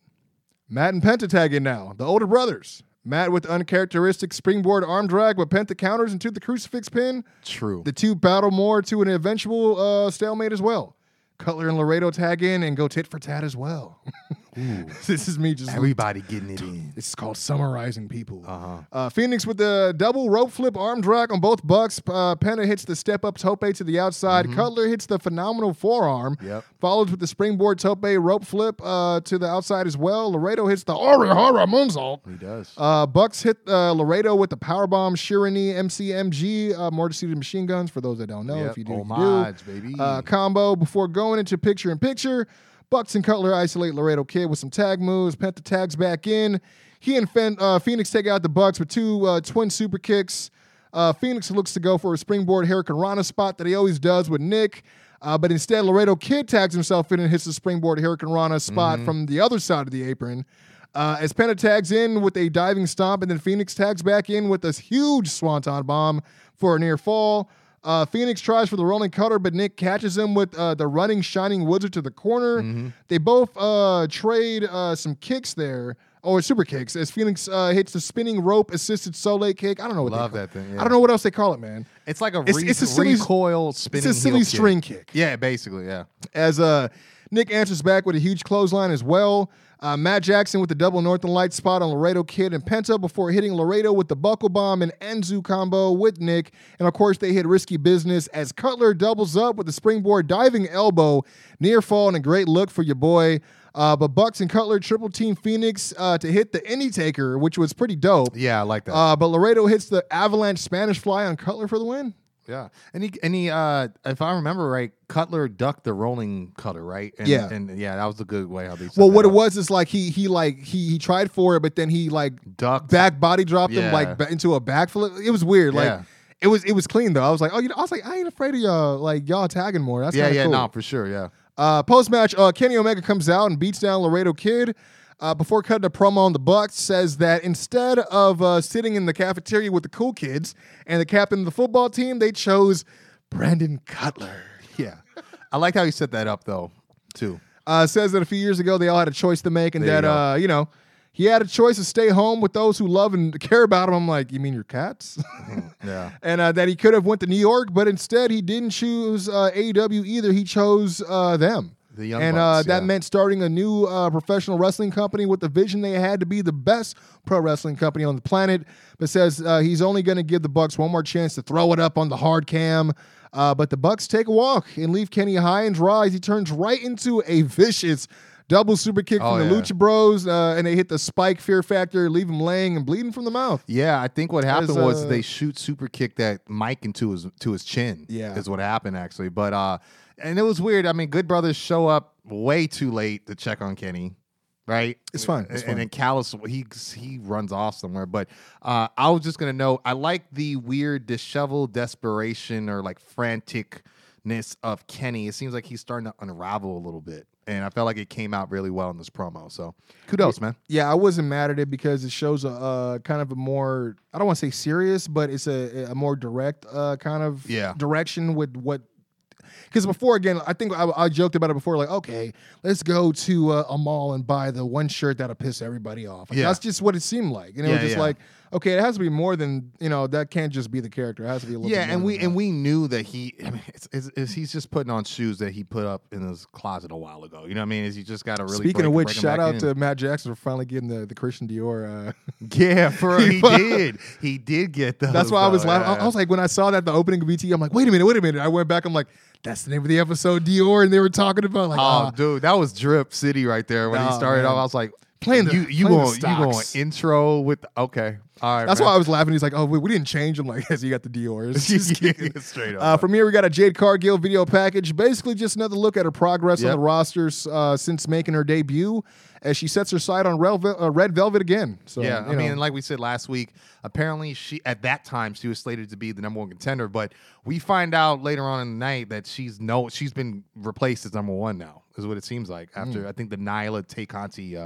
Matt and Penta tag in now. The older brothers. Matt with uncharacteristic springboard arm drag, but Penta counters into the crucifix pin. True. The two battle more to an eventual uh, stalemate as well. Cutler and Laredo tag in and go tit for tat as well. this is me just Everybody getting it in. This is called summarizing people. Uh-huh. Uh, Fenix with the double rope flip arm drag on both Bucks. Uh, hits the step up tope to the outside. Cutler hits the phenomenal forearm. Mm-hmm. Yep. Follows with the springboard tope rope flip uh, to the outside as well. Laredo hits the Orihara moonsault. He does. Uh, Bucks hit uh, Laredo with the powerbomb Shiranui MCMG, uh, more seated machine guns for those that don't know. Yep, If you do, homage, you do. baby. Uh, combo before going into picture in picture. Bucks and Cutler isolate Laredo Kid with some tag moves. Penta tags back in. He and Fen- uh, Fenix take out the Bucks with two uh, twin super kicks. Uh, Fenix looks to go for a springboard Hurricane Rana spot that he always does with Nick. Uh, but instead, Laredo Kid tags himself in and hits the springboard Hurricane Rana spot from the other side of the apron. Uh, as Penta tags in with a diving stomp, and then Fenix tags back in with this huge swanton bomb for a near fall. Uh, Fenix tries for the rolling cutter, but Nick catches him with uh, the running shining wizard to the corner. They both uh, trade uh, some kicks there. or super kicks as Fenix uh, hits the spinning rope assisted Soleil kick. I don't know what Love they call that thing, I don't know what else they call it, man. It's like a It's- re- it's a silly- recoil spinning. It's a silly string kick. kick. Yeah, basically, yeah. As uh, Nick answers back with a huge clothesline as well. Uh, Matt Jackson with the double Northern Light spot on Laredo Kid and Penta before hitting Laredo with the buckle bomb and Enzu combo with Nick. And of course, they hit risky business as Cutler doubles up with the springboard diving elbow, near fall, and a great look for your boy. Uh, but Bucks and Cutler triple team Fenix uh, to hit the Indytaker, which was pretty dope. Yeah, I like that. Uh, but Laredo hits the Avalanche Spanish Fly on Cutler for the win. Yeah, and he and he, uh, if I remember right, Cutler ducked the rolling cutter, right? And, Yeah. and yeah, that was a good way how they. Well, what it up. was is like he he like he he tried for it, but then he like ducked back body dropped him like into a backflip. It was weird. Like Yeah. it was it was clean though. I was like, oh, you know, I was like, I ain't afraid of y'all like y'all tagging more. That's Yeah, yeah, cool. no, for sure, yeah. Uh, Post match, uh, Kenny Omega comes out and beats down Laredo Kid. Uh, before cutting a promo on the Bucks, says that instead of uh, sitting in the cafeteria with the cool kids and the captain of the football team, they chose Brandon Cutler. Yeah, I like how he set that up though, too. uh, says that a few years ago they all had a choice to make, and There that go. uh, you know he had a choice to stay home with those who love and care about him. I'm like, you mean your cats? Yeah, and uh, that he could have went to New York, but instead he didn't choose uh, AEW either. He chose uh, them. The Young and Bucks, uh, that yeah. meant starting a new uh, professional wrestling company with the vision they had to be the best pro wrestling company on the planet. But says uh, he's only going to give the Bucks one more chance to throw it up on the hard cam. Uh, but the Bucks take a walk and leave Kenny high and dry as he turns right into a vicious double super kick Oh, from the yeah. Lucha Bros, uh, and they hit the spike fear factor, leave him laying and bleeding from the mouth. yeah. I think what happened was uh, they shoot super kick that Mike into his to his chin. Yeah. is what happened actually. But uh, and it was weird. I mean, Good Brothers show up way too late to check on Kenny. Right, It's fine, it's and fine. then Callis he he runs off somewhere. But uh, I was just gonna know. I like the weird disheveled desperation or like franticness of Kenny. It seems like he's starting to unravel a little bit, and I felt like it came out really well in this promo. So kudos, man. Yeah, I wasn't mad at it because it shows a uh, kind of a more I don't want to say serious, but it's a, a more direct uh, kind of Yeah. direction with what. Because before, again, I think I, I joked about it before. Like, okay, let's go to uh, a mall and buy the one shirt that'll piss everybody off. Like, Yeah. that's just what it seemed like. And it was just yeah. like, okay, it has to be more than you know. That can't just be the character. It has to be a little. Yeah, bit more and we and we knew that he. I mean, it's, it's, it's, he's just putting on shoes that he put up in his closet a while ago. You know what I mean? Is he just got to really. Speaking break- of which, shout out in. to Matt Jackson for finally getting the, the Christian Dior. Uh, yeah, for he did. He did get those. That's why I was though, laughing. I- yeah. I was like, when I saw that the opening of BT, I'm like, wait a minute, wait a minute. I went back. I'm like, that's the name of the episode, Dior, and they were talking about like, Oh, ah, dude, that was Drip City right there when he started man. off. I was like, Playing the- you you playing the going you going intro with okay, all right. that's man. why I was laughing. He's like, oh, we, we didn't change. I'm like, yes, you got the Dior's. Just kidding. Straight up. Uh, from here, we got a Jade Cargill video package. Basically, just another look at her progress on the rosters uh, since making her debut, as she sets her sight on Red, uh, Red Velvet again. So, yeah, I mean, know. and like we said last week, apparently she at that time she was slated to be the number one contender, but we find out later on in the night that she's no, she's been replaced as number one now. Is what it seems like after Hmm. I think the Nyla Tay Conti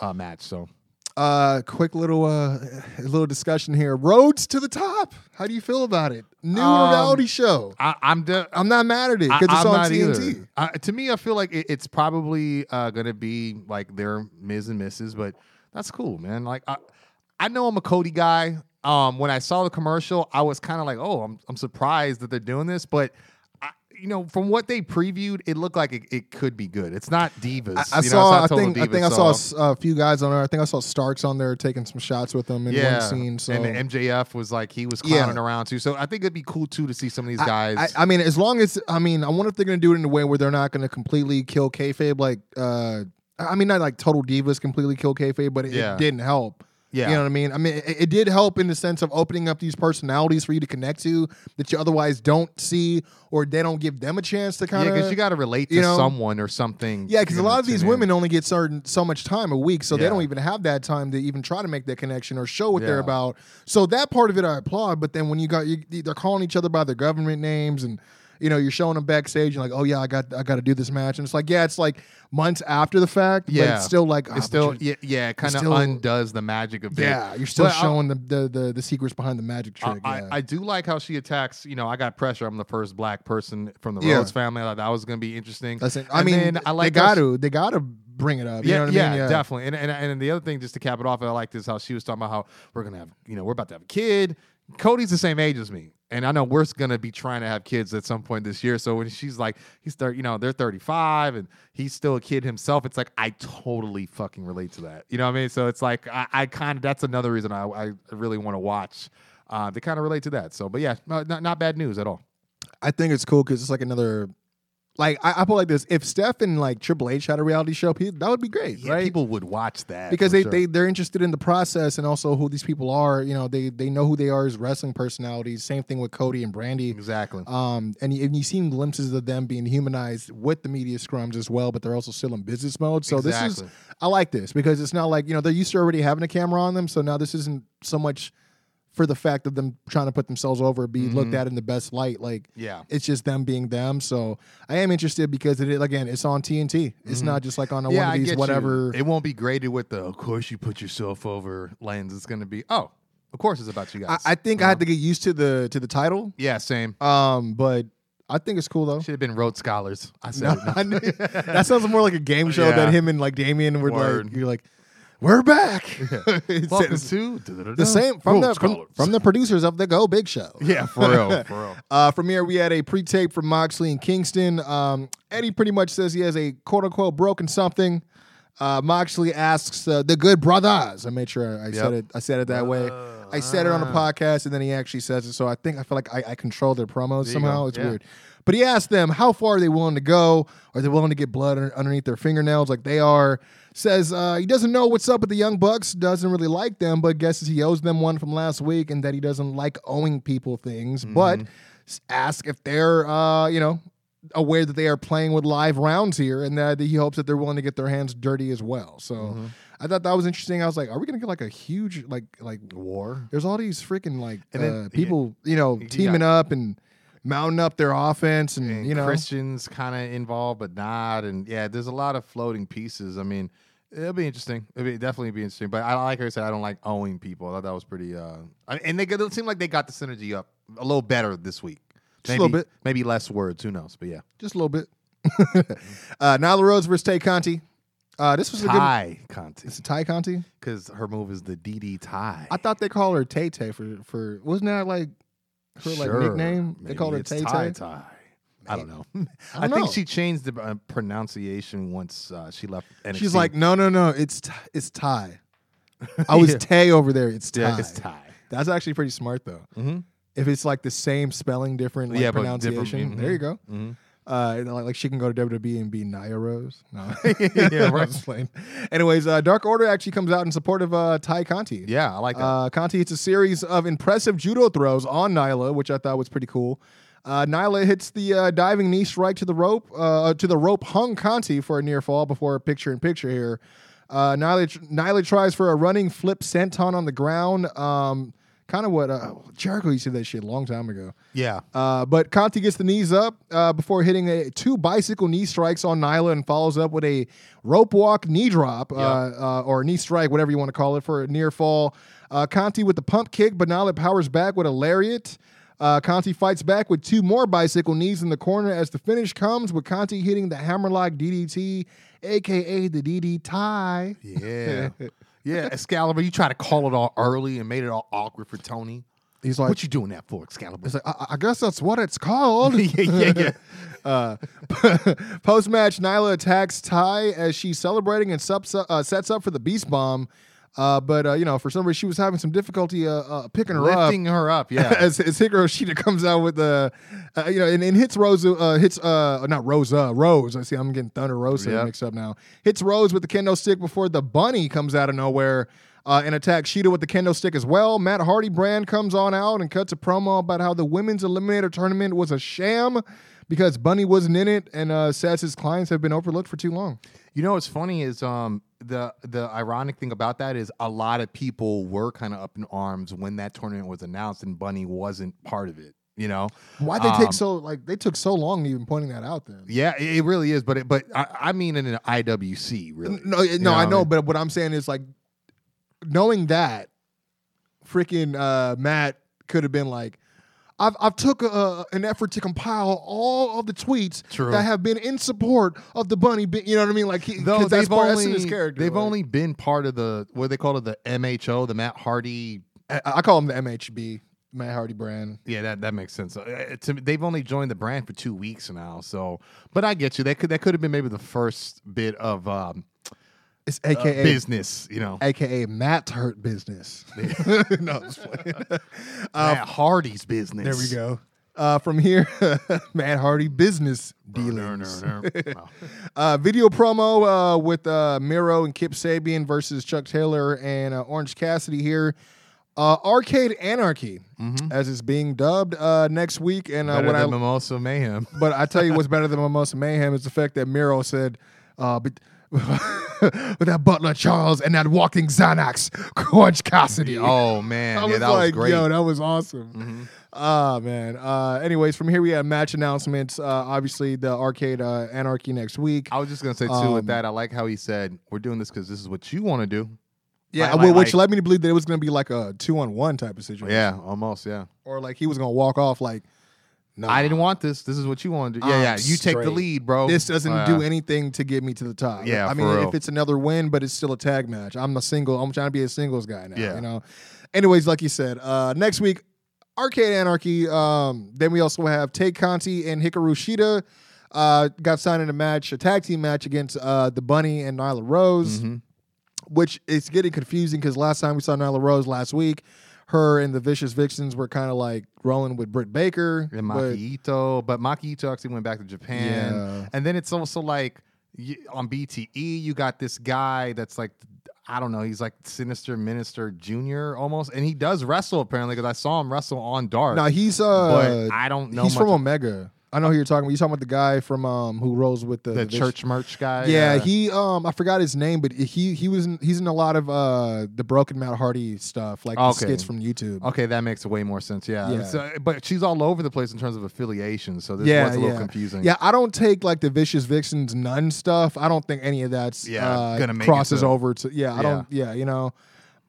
uh, match. So Uh, quick little uh, little discussion here. Rhodes to the top. How do you feel about it? New Um, reality show. I, I'm de- I'm not mad at it because it's I'm on TNT. I, to me, I feel like it, it's probably uh, gonna be like their Miz and Mrs. But that's cool, man. Like I, I know I'm a Cody guy. Um, when I saw the commercial, I was kind of like, oh, I'm I'm surprised that they're doing this, but. I, you know, from what they previewed, it looked like it, it could be good. It's not divas. I, I you know, saw. I it's not Total think. I Divas, think I saw a few guys on there. I think I saw Starks on there taking some shots with them in yeah, one scene. So and MJF was like he was Yeah. clowning around too. So I think it'd be cool too to see some of these I- guys. I, I mean, as long as I mean, I wonder if they're going to do it in a way where they're not going to completely kill kayfabe. Like, uh, I mean, not like total divas completely kill kayfabe, but it, Yeah. it didn't help. Yeah. you know what I mean. I mean, it, it did help in the sense of opening up these personalities for you to connect to that you otherwise don't see, or they don't give them a chance to kind yeah, of. because you got to relate to know- someone or something. Yeah, because a lot of these them. women only get certain so much time a week, so they don't even have that time to even try to make that connection or show what they're about. So that part of it I applaud. But then when you got you, they're calling each other by their government names, and you know you're showing them backstage, and like, oh yeah, I got I got to do this match, and it's like, yeah, it's like months after the fact, but Yeah. it's still like, ah, It's still yeah, yeah, it kind of undoes the magic of it. yeah, you're still But showing the, the the the secrets behind the magic trick. I, yeah. I do like how she attacks. You know, I got pressure. I'm the first black person from the Yeah. Rhodes family. I thought that was going to be interesting. Listen, I And mean, then I like they got to they got to bring it up. You yeah, know what yeah, I mean? definitely. And, and and the other thing, just to cap it off, I like this how she was talking about how we're gonna have, you know, we're about to have a kid. Cody's the same age as me, and I know we're gonna be trying to have kids at some point this year. So when she's like, he's thirty, you know, they're thirty five, and he's still a kid himself. It's like I totally fucking relate to that. You know what I mean? So it's like I, I kind of that's another reason I, I really want to watch. Uh, they kind of relate to that. So, but yeah, not not bad news at all. I think it's cool because it's like another. Like I, I put like this: if Steph and like Triple H had a reality show, pe- that would be great, Yeah, right? people would watch that because for they, sure. they they're interested in the process and also who these people are. You know, they they know who they are as wrestling personalities. Same thing with Cody and Brandy. exactly. Um, and you, and you seen glimpses of them being humanized with the media scrums as well, but they're also still in business mode. So this is Exactly. I like this because it's not like you know they're used to already having a camera on them, so now this isn't so much for the fact of them trying to put themselves over, be looked at in the best light. Like Mm-hmm. Yeah. it's just them being them. So I am interested because it again it's on TNT. It's not just like on a, one of these get you. whatever. It won't be graded with the "of course you put yourself over" lens. It's going to be oh, of course it's about you guys. I think I had to get used to the to the title. yeah, same. Um, but I think it's cool though. Should have been Rhodes Scholars. I said No, I that sounds more like a game show Yeah. that him and like Damien were Word. like you're like, we're back. It's- Welcome to the same from the from, from the producers of the Go Big Show. yeah for real for real. Uh, from here, we had a pre-tape from Moxley and Kingston. Um, Eddie pretty much says he has a quote-unquote broken something. Uh, Moxley asks uh, the good brothers. I made sure I, I said it. I said it that way. I said it on the podcast, and then he actually says it. So I think I feel like I, I control their promos somehow. It's Yeah. weird. But he asked them how far are they willing to go. Are they willing to get blood under- underneath their fingernails like they are? Says uh, he doesn't know what's up with the Young Bucks. Doesn't really like them, but guesses he owes them one from last week, and that he doesn't like owing people things. But ask if they're uh, you know aware that they are playing with live rounds here, and that he hopes that they're willing to get their hands dirty as well. So I thought that was interesting. I was like, are we gonna get like a huge like like War. there's all these freaking like And then- uh, people, you know, teaming got- up and mounting up their offense, and, And you know, Christians kind of involved, but not. And yeah, there's a lot of floating pieces. I mean, it'll be interesting. It'll be, definitely be interesting. But I like I said, I don't like owing people. I thought that was pretty. Uh, I- and they it seemed like they got the synergy up a little better this week. Just a little bit. Maybe less words. Who knows? But yeah, just a little bit. uh, Nyla Rose versus Tay Conti. Uh, this was a good. Ty Conti, It's a Ty Conti. because her move is the DD Ty. I thought they call her Tay Tay for for wasn't that like her like Sure. nickname? They called her Tay Tay. Ty. I don't know. I, don't think know. she changed the uh, pronunciation once uh, she left. NXT. She's like, no, no, no, it's Ty- it's Ty. I was Yeah. Tay over there. It's Ty. yeah, it's Ty. That's actually pretty smart though. Mhm. If it's like the same spelling, different like, Yeah, but different- pronunciation, mhm. there you go. Mhm. Uh, like, like she can go to WWE and be Nia Rose. No, Yeah, right. Anyways, uh, Dark Order actually comes out in support of uh, Ty Conti. Yeah, I like that. Uh, Conti hits a series of impressive judo throws on Nyla, which I thought was pretty cool. Uh, Nyla hits the uh, diving knee strike to the rope, uh, to the rope hung Conti for a near fall before picture in picture here. Uh, Nyla, Nyla tries for a running flip senton on the ground. Um, kind of what uh, Jericho used to do that shit a long time ago. yeah. Uh, but Conti gets the knees up uh, before hitting a, two bicycle knee strikes on Nyla and follows up with a rope walk knee drop uh, uh, or knee strike, whatever you want to call it, for a near fall. Uh, Conti with the pump kick, but Nyla powers back with a lariat. Uh, Conti fights back with two more bicycle knees in the corner as the finish comes with Conti hitting the hammerlock DDT, aka the DD tie. Yeah. yeah, Excalibur, you try to call it all early and made it all awkward for Tony. He's like, what you doing that for, Excalibur? It's like, I, I guess that's what it's called. yeah, yeah, yeah. Uh, Post match, Nyla attacks Ty as she's celebrating and subs, uh, sets up for the Beast Bomb. Uh, but uh, you know, for some reason, she was having some difficulty uh, uh, picking her Lifting up. her up, yeah. As, as Hikaru Shida comes out with the, uh, you know, and, and hits Rose, uh, hits uh, not Rosa, Rose. I see, I'm getting Thunder Rosa Yep. mixed up now. Hits Rose with the kendo stick before the bunny comes out of nowhere uh, and attacks Shida with the kendo stick as well. Matt Hardy brand comes on out and cuts a promo about how the women's eliminator tournament was a sham because Bunny wasn't in it and uh, says his clients have been overlooked for too long. You know what's funny is um the the ironic thing about that is a lot of people were kind of up in arms when that tournament was announced and Bunny wasn't part of it. You know, Why they Um, take so like they took so long even pointing that out then? Yeah, it it really is. But it, but I, I mean in an IWC really. No, You no, I know, but what I'm saying is like knowing that freaking uh, Matt could have been like, I've I've took a, an effort to compile all of the tweets True. that have been in support of the bunny. Be- you know what I mean? Like, he, Though 'cause that's they've part only his character. they've like- only been part of the what they call it the MHO, the Matt Hardy. I, I call him the MHB, Matt Hardy brand. Yeah, that, that makes sense. Uh, to, they've only joined the brand for two weeks now, so but I get you. That could that could have been maybe the first bit of um, It's uh, AKA business, you know. AKA Matt's hurt business. no, it's playing. Matt Hardy's business. There we go. Uh, from here, Matt Hardy business dealings. Uh, video promo uh, with uh, Miro and Kip Sabian versus Chuck Taylor and uh, Orange Cassidy here. Uh, Arcade Anarchy, as it's being dubbed uh, next week. And uh, Better when I Mimosa Mayhem. but I tell you what's better than Mimosa Mayhem is the fact that Miro said, uh, but, with that Butler Charles and that walking Xanax, Orange Cassidy. Oh man, I yeah, was that like, was great. yo, that was awesome. Ah man. Uh, anyways, from here we have match announcements. Uh, obviously, the Arcade uh, Anarchy next week. I was just gonna say too Um, with that. I like how he said, "We're doing this because this is what you want to do." yeah, like- which like- led me to believe that it was going to be like a two on one type of situation. Yeah, almost. Yeah. or like he was going to walk off like, no, I didn't want this. This is what you want to do. Yeah, I'm yeah. You take the straight. lead, bro. This doesn't Uh, do anything to get me to the top. Yeah, I for mean, real. if it's another win, but it's still a tag match. I'm a single. I'm trying to be a singles guy now. Yeah. You know. Anyways, like you said, uh, next week, Arcade Anarchy. Um, then we also have Tay Conti and Hikaru Shida. Uh, got signed in a match, a tag team match against uh, the Bunny and Nyla Rose, Mm-hmm. which is getting confusing because last time we saw Nyla Rose last week, her and the Vicious Vixens were kind of like rolling with Britt Baker. and Maki Ito, but Maki Ito actually went back to Japan. Yeah. And then it's also like on BTE, you got this guy that's like, I don't know, he's like Sinister Minister Junior almost, and he does wrestle apparently because I saw him wrestle on Dark. No, he's uh, but I don't know. he's much from Omega. I know who you're talking about. You're talking about the guy from um who rolls with the, the Vish- church merch guy. Yeah, he um I forgot his name, but he he was in, he's in a lot of uh the Broken Matt Hardy stuff, like the Okay. skits from YouTube. Okay, that makes way more sense. Yeah, Yeah. But she's all over the place in terms of affiliation, so this yeah, was a little yeah. confusing. Yeah, I don't take like the Vicious Vixens nun stuff. I don't think any of that's Yeah, uh, gonna make it crosses over to yeah. I don't yeah you know.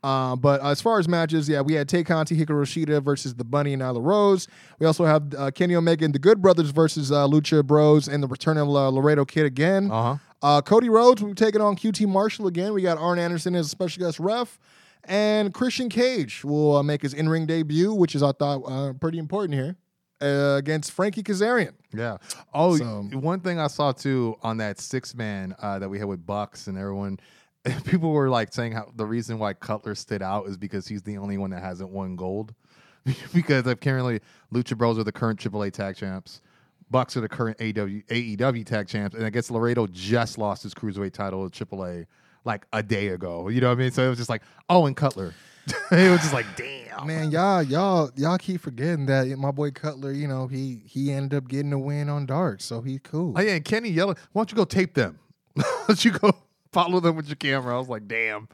Uh, but as far as matches, yeah, we had Tay Conti, Hikaru Shida versus the Bunny and Nyla Rose. We also have uh, Kenny Omega and the Good Brothers versus uh, Lucha Bros and the return of uh, Laredo Kid again. Uh huh. Uh, Cody Rhodes, we're taking on QT Marshall again. We got Arn Anderson as a special guest ref. And Christian Cage will uh, make his in ring debut, which is, I thought, uh, pretty important here, uh, against Frankie Kazarian. Yeah. Oh, So- one thing I saw too on that six man uh, that we had with Bucks and everyone, people were like saying how the reason why Cutler stood out is because he's the only one that hasn't won gold. because apparently Lucha Bros are the current AAA tag champs. Bucks are the current AW, AEW tag champs, and I guess Laredo just lost his cruiserweight title to AAA like a day ago. You know what I mean? So it was just like, oh, and Cutler. it was just like, damn. Man, y'all, y'all, y'all keep forgetting that my boy Cutler, you know, he he ended up getting a win on Dark, so he's cool. Oh yeah, and Kenny yelling, "Why don't you go tape them? Why don't you go follow them with your camera?" I was like, "Damn!"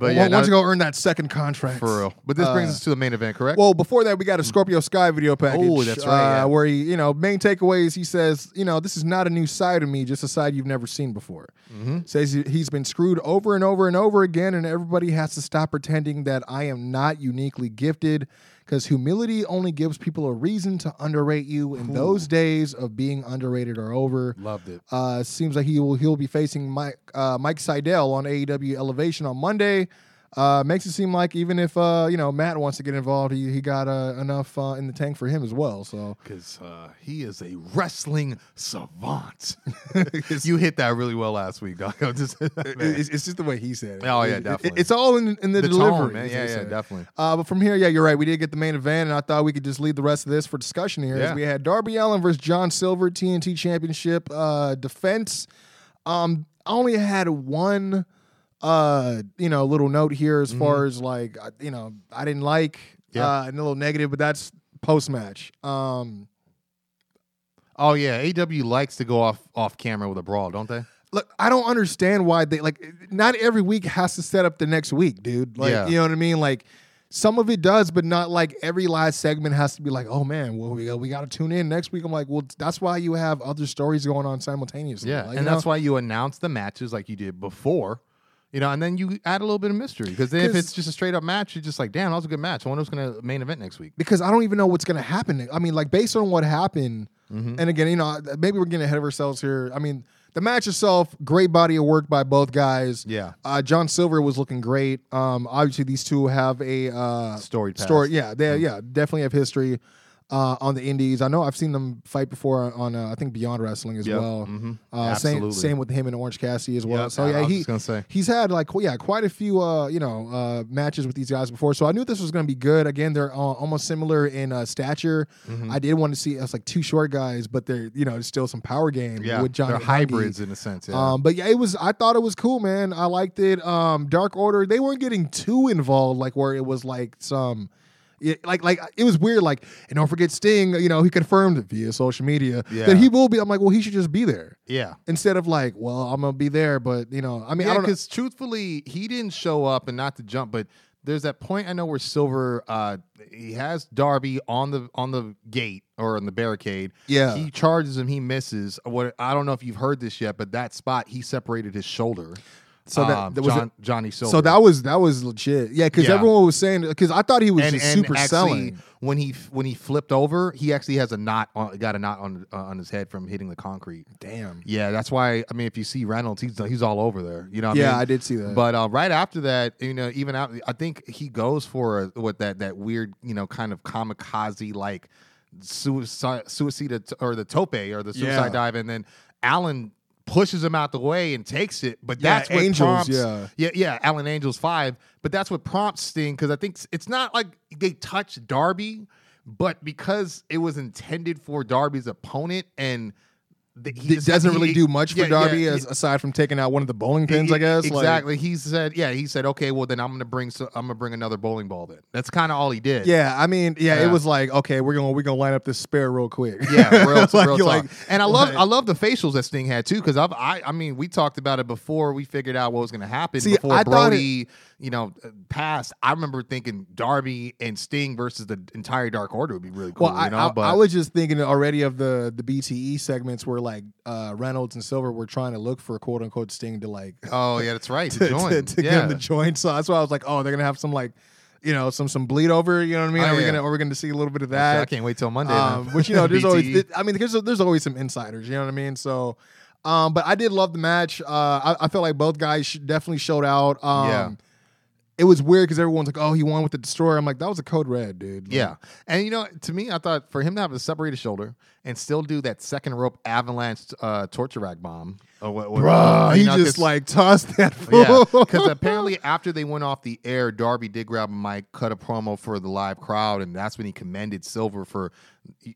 But Why yeah, don't you go earn that second contract for real. But this brings Uh, us to the main event, correct? Well, before that, we got a Scorpio Sky video package. Oh, that's right, uh, yeah. Where he, you know, main takeaways. He says, you know, this is not a new side of me, just a side you've never seen before. Mm-hmm. Says he's been screwed over and over and over again, and everybody has to stop pretending that I am not uniquely gifted, because humility only gives people a reason to underrate you. And those days of being underrated are over. Loved it. Uh, seems like he will he'll be facing Mike uh, Mike Sydal on AEW Elevation on Monday. Uh, makes it seem like even if uh, you know Matt wants to get involved, he he got uh, enough uh, in the tank for him as well. So Because uh, he is a wrestling savant. you hit that really well last week. Just- it's, it's just the way he said it. Oh, yeah, It- it- definitely. it's all in, in the, The delivery, tone, man. Yeah, yeah, definitely. Uh, but from here, yeah, you're right. We did get the main event, and I thought we could just leave the rest of this for discussion here. Yeah. We had Darby Allin versus John Silver TNT Championship uh, defense. Um, I only had one, uh, you know, a little note here as far as like, uh, you know, I didn't like Mm-hmm. Yeah. uh, and a little negative, but that's post match. Um, oh yeah, AW likes to go off off camera with a brawl, don't they? look, I don't understand why they like. Not every week has to set up the next week, dude. Like, Yeah. you know what I mean? Like. Some of it does, but not like every last segment has to be like, oh man, well we got, we got to tune in next week. I'm like, well, that's why you have other stories going on simultaneously. Yeah, Like, and that's know? why you announce the matches like you did before. You know, and then you add a little bit of mystery because if it's just a straight up match, you're just like, damn, that was a good match. I wonder who's going to main event next week. because I don't even know what's going to happen. I mean, like based on what happened, Mm-hmm. and again, you know, maybe we're getting ahead of ourselves here. I mean, the match itself, great body of work by both guys. Yeah. uh, John Silver was looking great. Um, obviously, these two have a uh, Storied past. story. Yeah, they yeah definitely have history. Uh, on the indies, I know I've seen them fight before on uh, I think Beyond Wrestling as Yep, well. mhm. Uh, same same with him and Orange Cassidy as well. Yep, so yeah, he just gonna say. he's had like yeah quite a few uh you know uh matches with these guys before so i knew this was going to be good again they're uh, almost similar in uh, stature Mm-hmm. i did want to see us like two short guys but they're you know still some power game Yeah, with John. they're hybrids in a sense. Yeah. Um, but yeah, it was. I thought it was cool, man. I liked it. Um, Dark Order. They weren't getting too involved, like where it was like some, it, like like it was weird. Like, and don't forget Sting. You know, he confirmed via social media Yeah. that he will be. I'm like, well, he should just be there yeah. instead of like, well, I'm gonna be there, but you know, I mean, I don't because truthfully, he didn't show up, and not to jump, but there's that point I know where Silver, uh, he has Darby on the on the gate or on the barricade. Yeah. he charges him, he misses. What I don't know if you've heard this yet, but that spot he separated his shoulder. So that- um, that was John, Johnny Silver. So that was that was legit. Yeah, because Yeah. everyone was saying because I thought he was and, just and super actually, selling. when he when he flipped over, he actually has a knot on, got a knot on uh, on his head from hitting the concrete. Damn. Yeah, that's why. I mean, if you see Reynolds, he's he's all over there. You know. What Yeah, I, mean? I did see that. But uh, right after that, you know, even out, I think he goes for a, what that that weird, you know, kind of kamikaze like suicide suicide or the tope or the suicide Yeah. dive, and then Allin pushes him out the way and takes it. But Yeah, that's what Angels, prompts, yeah. yeah, yeah, Allin Angels five. But that's what prompts Sting because I think it's not like they touched Darby, but because it was intended for Darby's opponent and. The- he doesn't really he- do much for yeah, yeah, Darby he- as, aside from taking out one of the bowling pins, I guess. like- Exactly. he said, yeah, he said, okay, well then I'm gonna bring so, I'm gonna bring another bowling ball then. That's kind of all he did. yeah, I mean, yeah, it was like, okay, we're gonna we're gonna line up this spare real quick. Yeah, real, Like, real talk. like- and I love like- I love the facials that Sting had too because I've I I mean we talked about it before we figured out what was going to happen See, before I Brodie you know uh, passed. I remember thinking Darby and Sting versus the entire Dark Order would be really cool. Well, I, you know, I, but I was just thinking already of the the BTE segments where like uh, Reynolds and Silver were trying to look for a quote unquote Sting to like oh yeah, that's right. to, join. to, to yeah. get him to join. So that's why I was like, oh, they're gonna have some like, you know, some some bleed over. You know what I mean? Oh, are we gonna are we gonna see a little bit of that? I can't wait till Monday. Um, which you know, there's always. I mean, there's there's always some insiders. You know what I mean? So. Um, but I did love the match. Uh, I, I feel like both guys sh- definitely showed out. Um, Yeah. It was weird because everyone's like, "Oh, he won with the destroyer." I'm like, "That was a code red, dude." Like, Yeah. And you know, to me, I thought for him to have a separated shoulder and still do that second rope avalanche uh, torture rack bomb. Or what, what- Bruh, he know, just 'cause- like tossed that. Yeah, fool. because apparently after they went off the air, Darby did grab a mic, cut a promo for the live crowd, and that's when he commended Silver for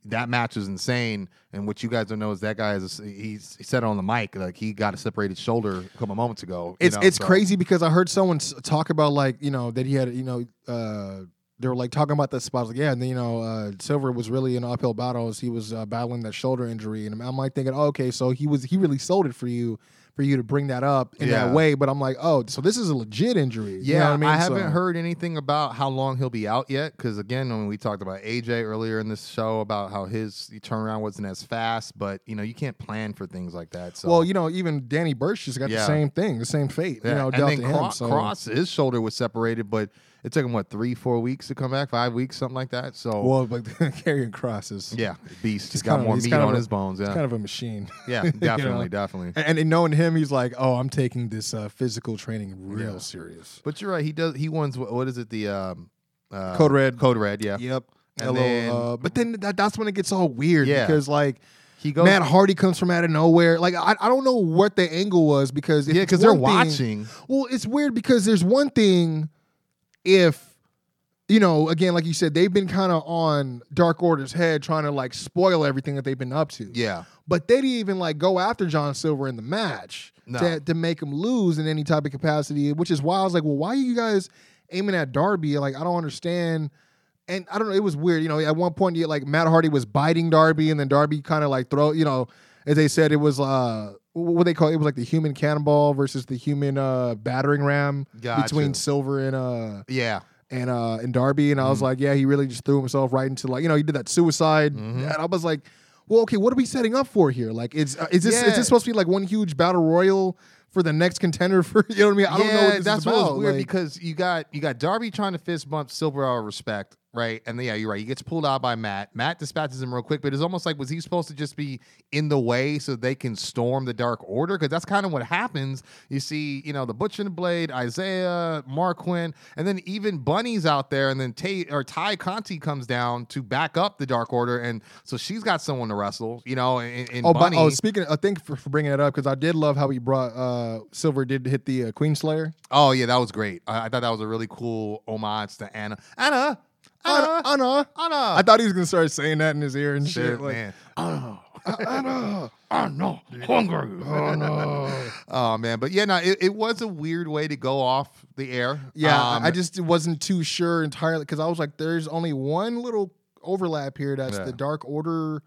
that match was insane. And what you guys don't know is that guy is he's, he said it on the mic like he got a separated shoulder a couple moments ago. you it's know, it's so- crazy because I heard someone talk about like you know that he had you know uh they were like talking about that spot I was like yeah and then you know uh Silver was really in uphill battle as he was uh, battling that shoulder injury and I'm, like thinking oh, okay so he was he really sold it for you for you to bring that up in Yeah. that way but I'm like oh so this is a legit injury You Yeah, know what I mean haven't So- heard anything about how long he'll be out yet. Because again, when we talked about AJ earlier in this show about how his turnaround wasn't as fast, but you know you can't plan for things like that. So well you know even Danny Burch just got the same thing the same fate you know and dealt then to him Cro- so Kross, his shoulder was separated, but it took him what three, four weeks to come back, five weeks, something like that. So well but Karrion Kross's yeah, beast. He's got more he's meat on a- his bones. he's Yeah, kind of a machine yeah, you definitely, know? definitely. And, and knowing him, he's like, "Oh, I'm taking this uh, physical training real Yeah. serious." But you're right. He does. He wins. What, what is it? The um, uh, Code Red. Code red. Yeah. Yep. And Hello, then- uh, but then that, that's when it gets all weird Yeah. because like He goes. Matt Hardy comes from out of nowhere. Like I, I don't know what the angle was because yeah, because they're thing- watching. Well, it's weird because there's one thing if you know, again, like you said, they've been kind of on Dark Order's head trying to like spoil everything that they've been up to. Yeah. But they didn't even like go after John Silver in the match No. to, to make him lose in any type of capacity, which is why I was like, well, why are you guys aiming at Darby? Like, I don't understand. And I don't know, it was weird. You know, at one point, you like Matt Hardy was biting Darby, and then Darby kind of like throw, you know, as they said, it was uh what they call it, it was like the human cannonball versus the human uh battering ram Gotcha. between Silver and uh Yeah. and uh and Darby, and I Mm-hmm. was like, yeah, he really just threw himself right into like you know he did that suicide, Mm-hmm. and I was like, well, okay, what are we setting up for here? Like, is uh, is this is this supposed to be like one huge battle royal for the next contender for you know what I mean? I don't know what this that's is what was weird like- because you got you got Darby trying to fist bump Silver out of respect, right? And yeah, you're right. He gets pulled out by Matt. Matt dispatches him real quick, but it's almost like was he supposed to just be in the way so they can storm the Dark Order? Because that's kind of what happens. You see, you know, the Butcher and the Blade, Isiah, Marquin, and then even Bunny's out there, and then Tay or Ty Conti comes down to back up the Dark Order, and so she's got someone to wrestle, you know. And, and Oh, but, Bunny, oh, speaking, I think for, for bringing it up because I did love how he brought uh Silver did hit the uh, Queen Slayer. oh yeah, that was great. I, I thought that was a really cool homage to Anna. Anna, Anna, Anna, Anna. Anna. I thought he was gonna start saying that in his ear and shit. Shit, like, man. Anna. Oh man, but yeah, no, it, it was a weird way to go off the air. Yeah, Um, I just wasn't too sure entirely because I was like, there's only one little overlap here. That's Yeah. the Dark Order,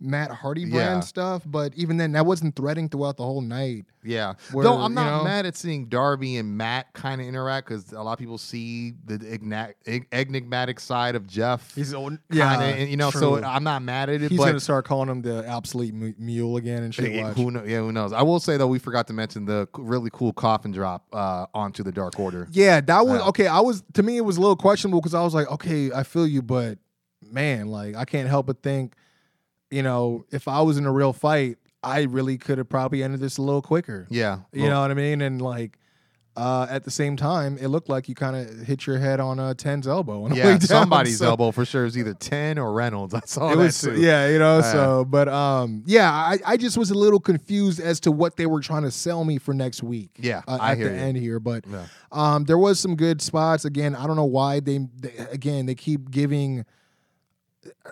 Matt Hardy brand Yeah. stuff. But even then, that wasn't threading throughout the whole night. yeah. where, Though I'm you not know- mad at seeing Darby and Matt kind of interact because a lot of people see the igna- ig- enigmatic side of Jeff. He's old, kinda, you know. So. I'm not mad at it. he's but gonna start calling him the obsolete mu- mule again and shit. Who know, yeah, who knows? I will say though, we forgot to mention the really cool coffin drop uh, onto the Dark Order. Yeah, that was Yeah. okay. I was to me it was a little questionable because I was like, okay, I feel you, but man, like I can't help but think, you know, if I was in a real fight, I really could have probably ended this a little quicker. Yeah, You know what I mean? And like uh, at the same time, it looked like you kind of hit your head on uh, Ten's elbow. On yeah, down, somebody's so- elbow for sure is either Ten or Reynolds. I saw It that was too. yeah, you know. Yeah. So, but um, yeah, I, I just was a little confused as to what they were trying to sell me for next week. Yeah, uh, I at hear the you. end here, but Yeah. um, there was some good spots. Again, I don't know why they, they again they keep giving.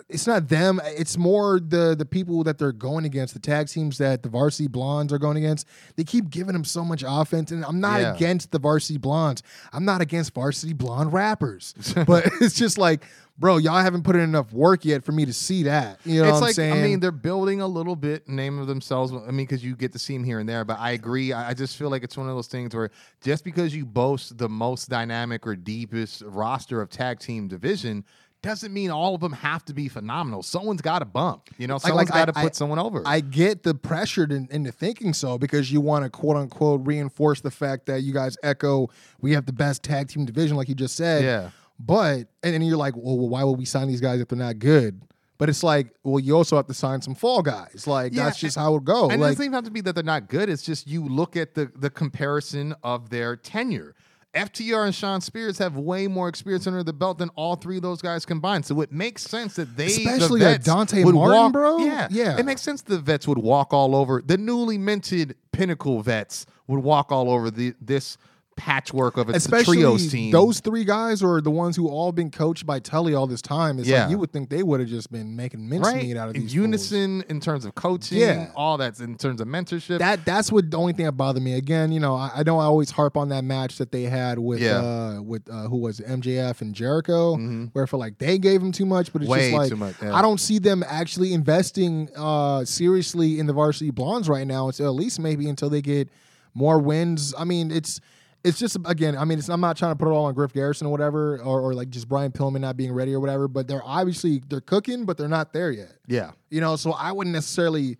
It's not them. It's more the the people that they're going against, the tag teams that the varsity blondes are going against. They keep giving them so much offense, and I'm not Yeah. against the varsity blondes. I'm not against varsity blonde rappers, but it's just like, bro, y'all haven't put in enough work yet for me to see that. You know it's what I'm like? I mean they're building a little bit name of themselves. I mean because you get to see them here and there, but I agree. I just feel like it's one of those things where just because you boast the most dynamic or deepest roster of tag team division doesn't mean all of them have to be phenomenal. Someone's got to bump. You know, Like- someone's like, I- got to I- put someone over. I get the pressure to, into thinking so because you want to quote unquote reinforce the fact that you guys echo we have the best tag team division, like you just said. Yeah. But and then you're like, well, well, why would we sign these guys if they're not good? But it's like, well, you also have to sign some fall guys. Like Yeah, that's just how it go. and it doesn't even have to be that they're not good. It's just you look at the the comparison of their tenure. FTR and Shawn Spears have way more experience under the belt than all three of those guys combined. So it makes sense that they, Especially a vets Dante would Martin, walk, bro? Yeah, Yeah. It makes sense the vets would walk all over the newly minted Pinnacle vets would walk all over the this patchwork of a especially trios team. those three guys are the ones who all been coached by Tully all this time. It's Yeah. like you would think they would have just been making mincemeat out of in these fools. unison in terms of coaching, Yeah. all that's in terms of mentorship. that that's what the only thing that bothered me. Again, you know, I, I know I always harp on that match that they had with Yeah. uh with uh, who was it, MJF and Jericho, where I feel like they gave him too much, but it's Mm-hmm. Way just like much, yeah. I don't see them actually investing uh seriously in the varsity blondes right now. Until at least maybe until they get more wins. I mean, it's. It's just again. I mean, it's, I'm not trying to put it all on Griff Garrison or whatever, or, or like just Brian Pillman not being ready or whatever. But they're obviously they're cooking, but they're not there yet. yeah. You know, so I wouldn't necessarily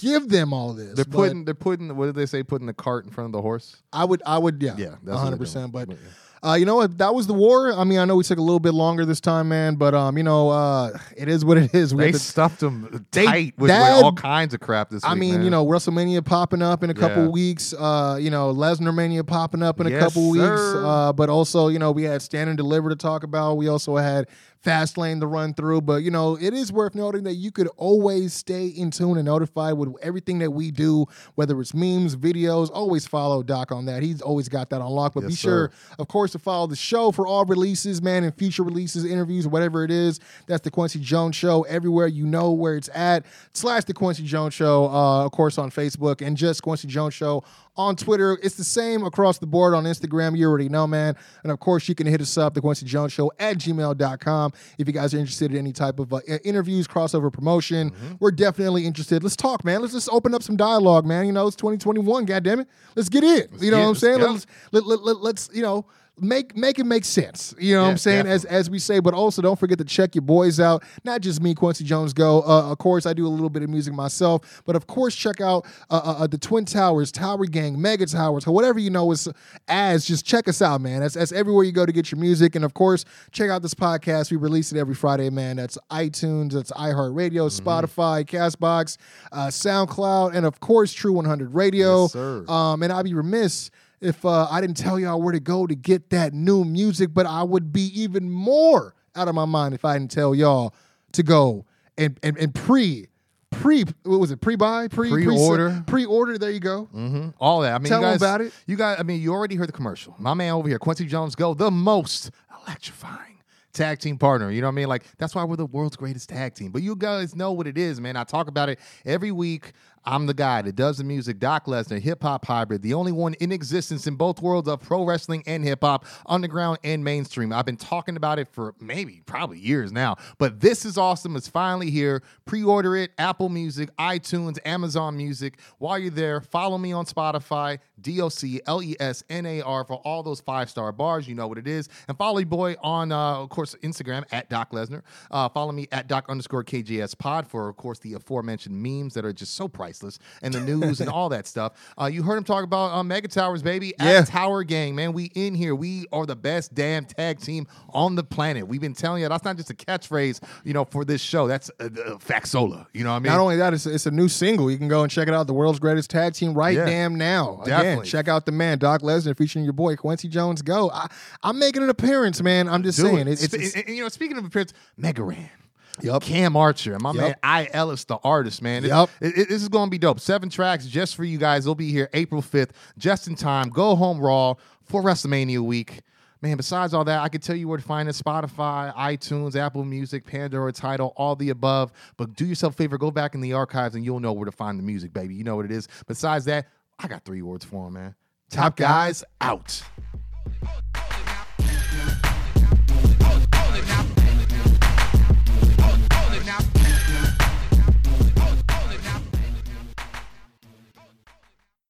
give them all this. They're putting they're putting what did they say? Putting the cart in front of the horse. I would, I would, yeah, Yeah, yeah, that's what hundred percent. doing. But uh, you know what? That was the war. I mean, I know we took a little bit longer this time, man. But um, you know, uh, it is what it is. We They to- stuffed them They- tight with, all kinds of crap this I week. mean, man. you know, WrestleMania popping up in a couple Yeah. weeks. Uh, you know, Lesnar Mania popping up in a Yes, couple weeks. Uh, but also, you know, we had Stand and Deliver to talk about. We also had Fastlane to run through. But you know, it is worth noting that you could always stay in tune and notified with everything that we do, whether it's memes, videos. Always follow Doc on that. He's always got that on lock. But Yes, be sure, sir. of course, to follow the show for all releases, man, and future releases, interviews, whatever it is. That's the Kwency Jones Show. Everywhere you know where it's at. Slash the Kwency Jones Show, uh, of course, on Facebook, and just Kwency Jones Show on Twitter. It's the same across the board on Instagram. You already know, man. And of course, you can hit us up, the Kwency Jones Show at gmail.com. If you guys are interested in any type of uh, interviews, crossover promotion, we're definitely interested. Let's talk, man. Let's just open up some dialogue, man. You know, it's 2021, goddammit. Let's get it. You know what I'm saying? Let's, let, let, let, let's, you know, make make it make sense. You know what I'm saying? As as we say, but also don't forget to check your boys out. Not just me, Kwency Jones. Go. Uh, of course, I do a little bit of music myself, but of course, check out uh, uh, uh, the Twin Towers, Tower Gang, Mega Towers, whatever you know is as. Just check us out, man. That's that's everywhere you go to get your music, and of course, check out this podcast. We release it every Friday, man. That's iTunes, that's iHeartRadio, Mm-hmm. Spotify, Castbox, uh, SoundCloud, and of course, True 100 Radio. Yes, sir. Um, and I'd be remiss if uh, I didn't tell y'all where to go to get that new music, but I would be even more out of my mind if I didn't tell y'all to go and and, and pre pre what was it pre buy pre Pre-order. pre order. There you go. hmm All that. I mean, Tell you guys, about it. You guys, I mean, you already heard the commercial. My man over here, Kwency Jones, go the most electrifying tag team partner. You know what I mean? Like that's why we're the world's greatest tag team. But you guys know what it is, man. I talk about it every week. I'm the guy that does the music, Doc Lesnar, hip hop hybrid, the only one in existence in both worlds of pro wrestling and hip hop, underground and mainstream. I've been talking about it for maybe, probably years now. But this is awesome. It's finally here. Pre order it, Apple Music, iTunes, Amazon Music. While you're there, follow me on Spotify, D O C L E S N A R for all those five star bars. You know what it is. And follow your boy on, uh, of course, Instagram at Doc Lesnar. Uh, follow me at Doc underscore KJS pod for, of course, the aforementioned memes that are just so priceless and the news and all that stuff. Uh, you heard him talk about uh, Mega Towers, baby. At Yeah. Tower Gang, man. We in here. We are the best damn tag team on the planet. We've been telling you that's not just a catchphrase, you know, for this show. That's uh, uh, Faxola. You know what I mean? Not only that, it's, it's a new single. You can go and check it out. The world's greatest tag team right Yeah. damn now. Again, check out the man Doc Lesnar featuring your boy Kwency Jones. Go. I, I'm making an appearance, man. I'm just Do saying. it. It's, It's- it's, and- you know, speaking of appearance, Mega Yup. Cam Archer and my man I Ellis, the artist, man. Yup. it- it- this is going to be dope. Seven tracks just for you guys. They'll be here April 5th, just in time. Go home raw for WrestleMania week. Man, besides all that, I can tell you where to find it Spotify, iTunes, Apple Music, Pandora Tidal, all the above. But do yourself a favor, go back in the archives and you'll know where to find the music, baby. You know what it is. Besides that, I got three words for him, man. Top guys out.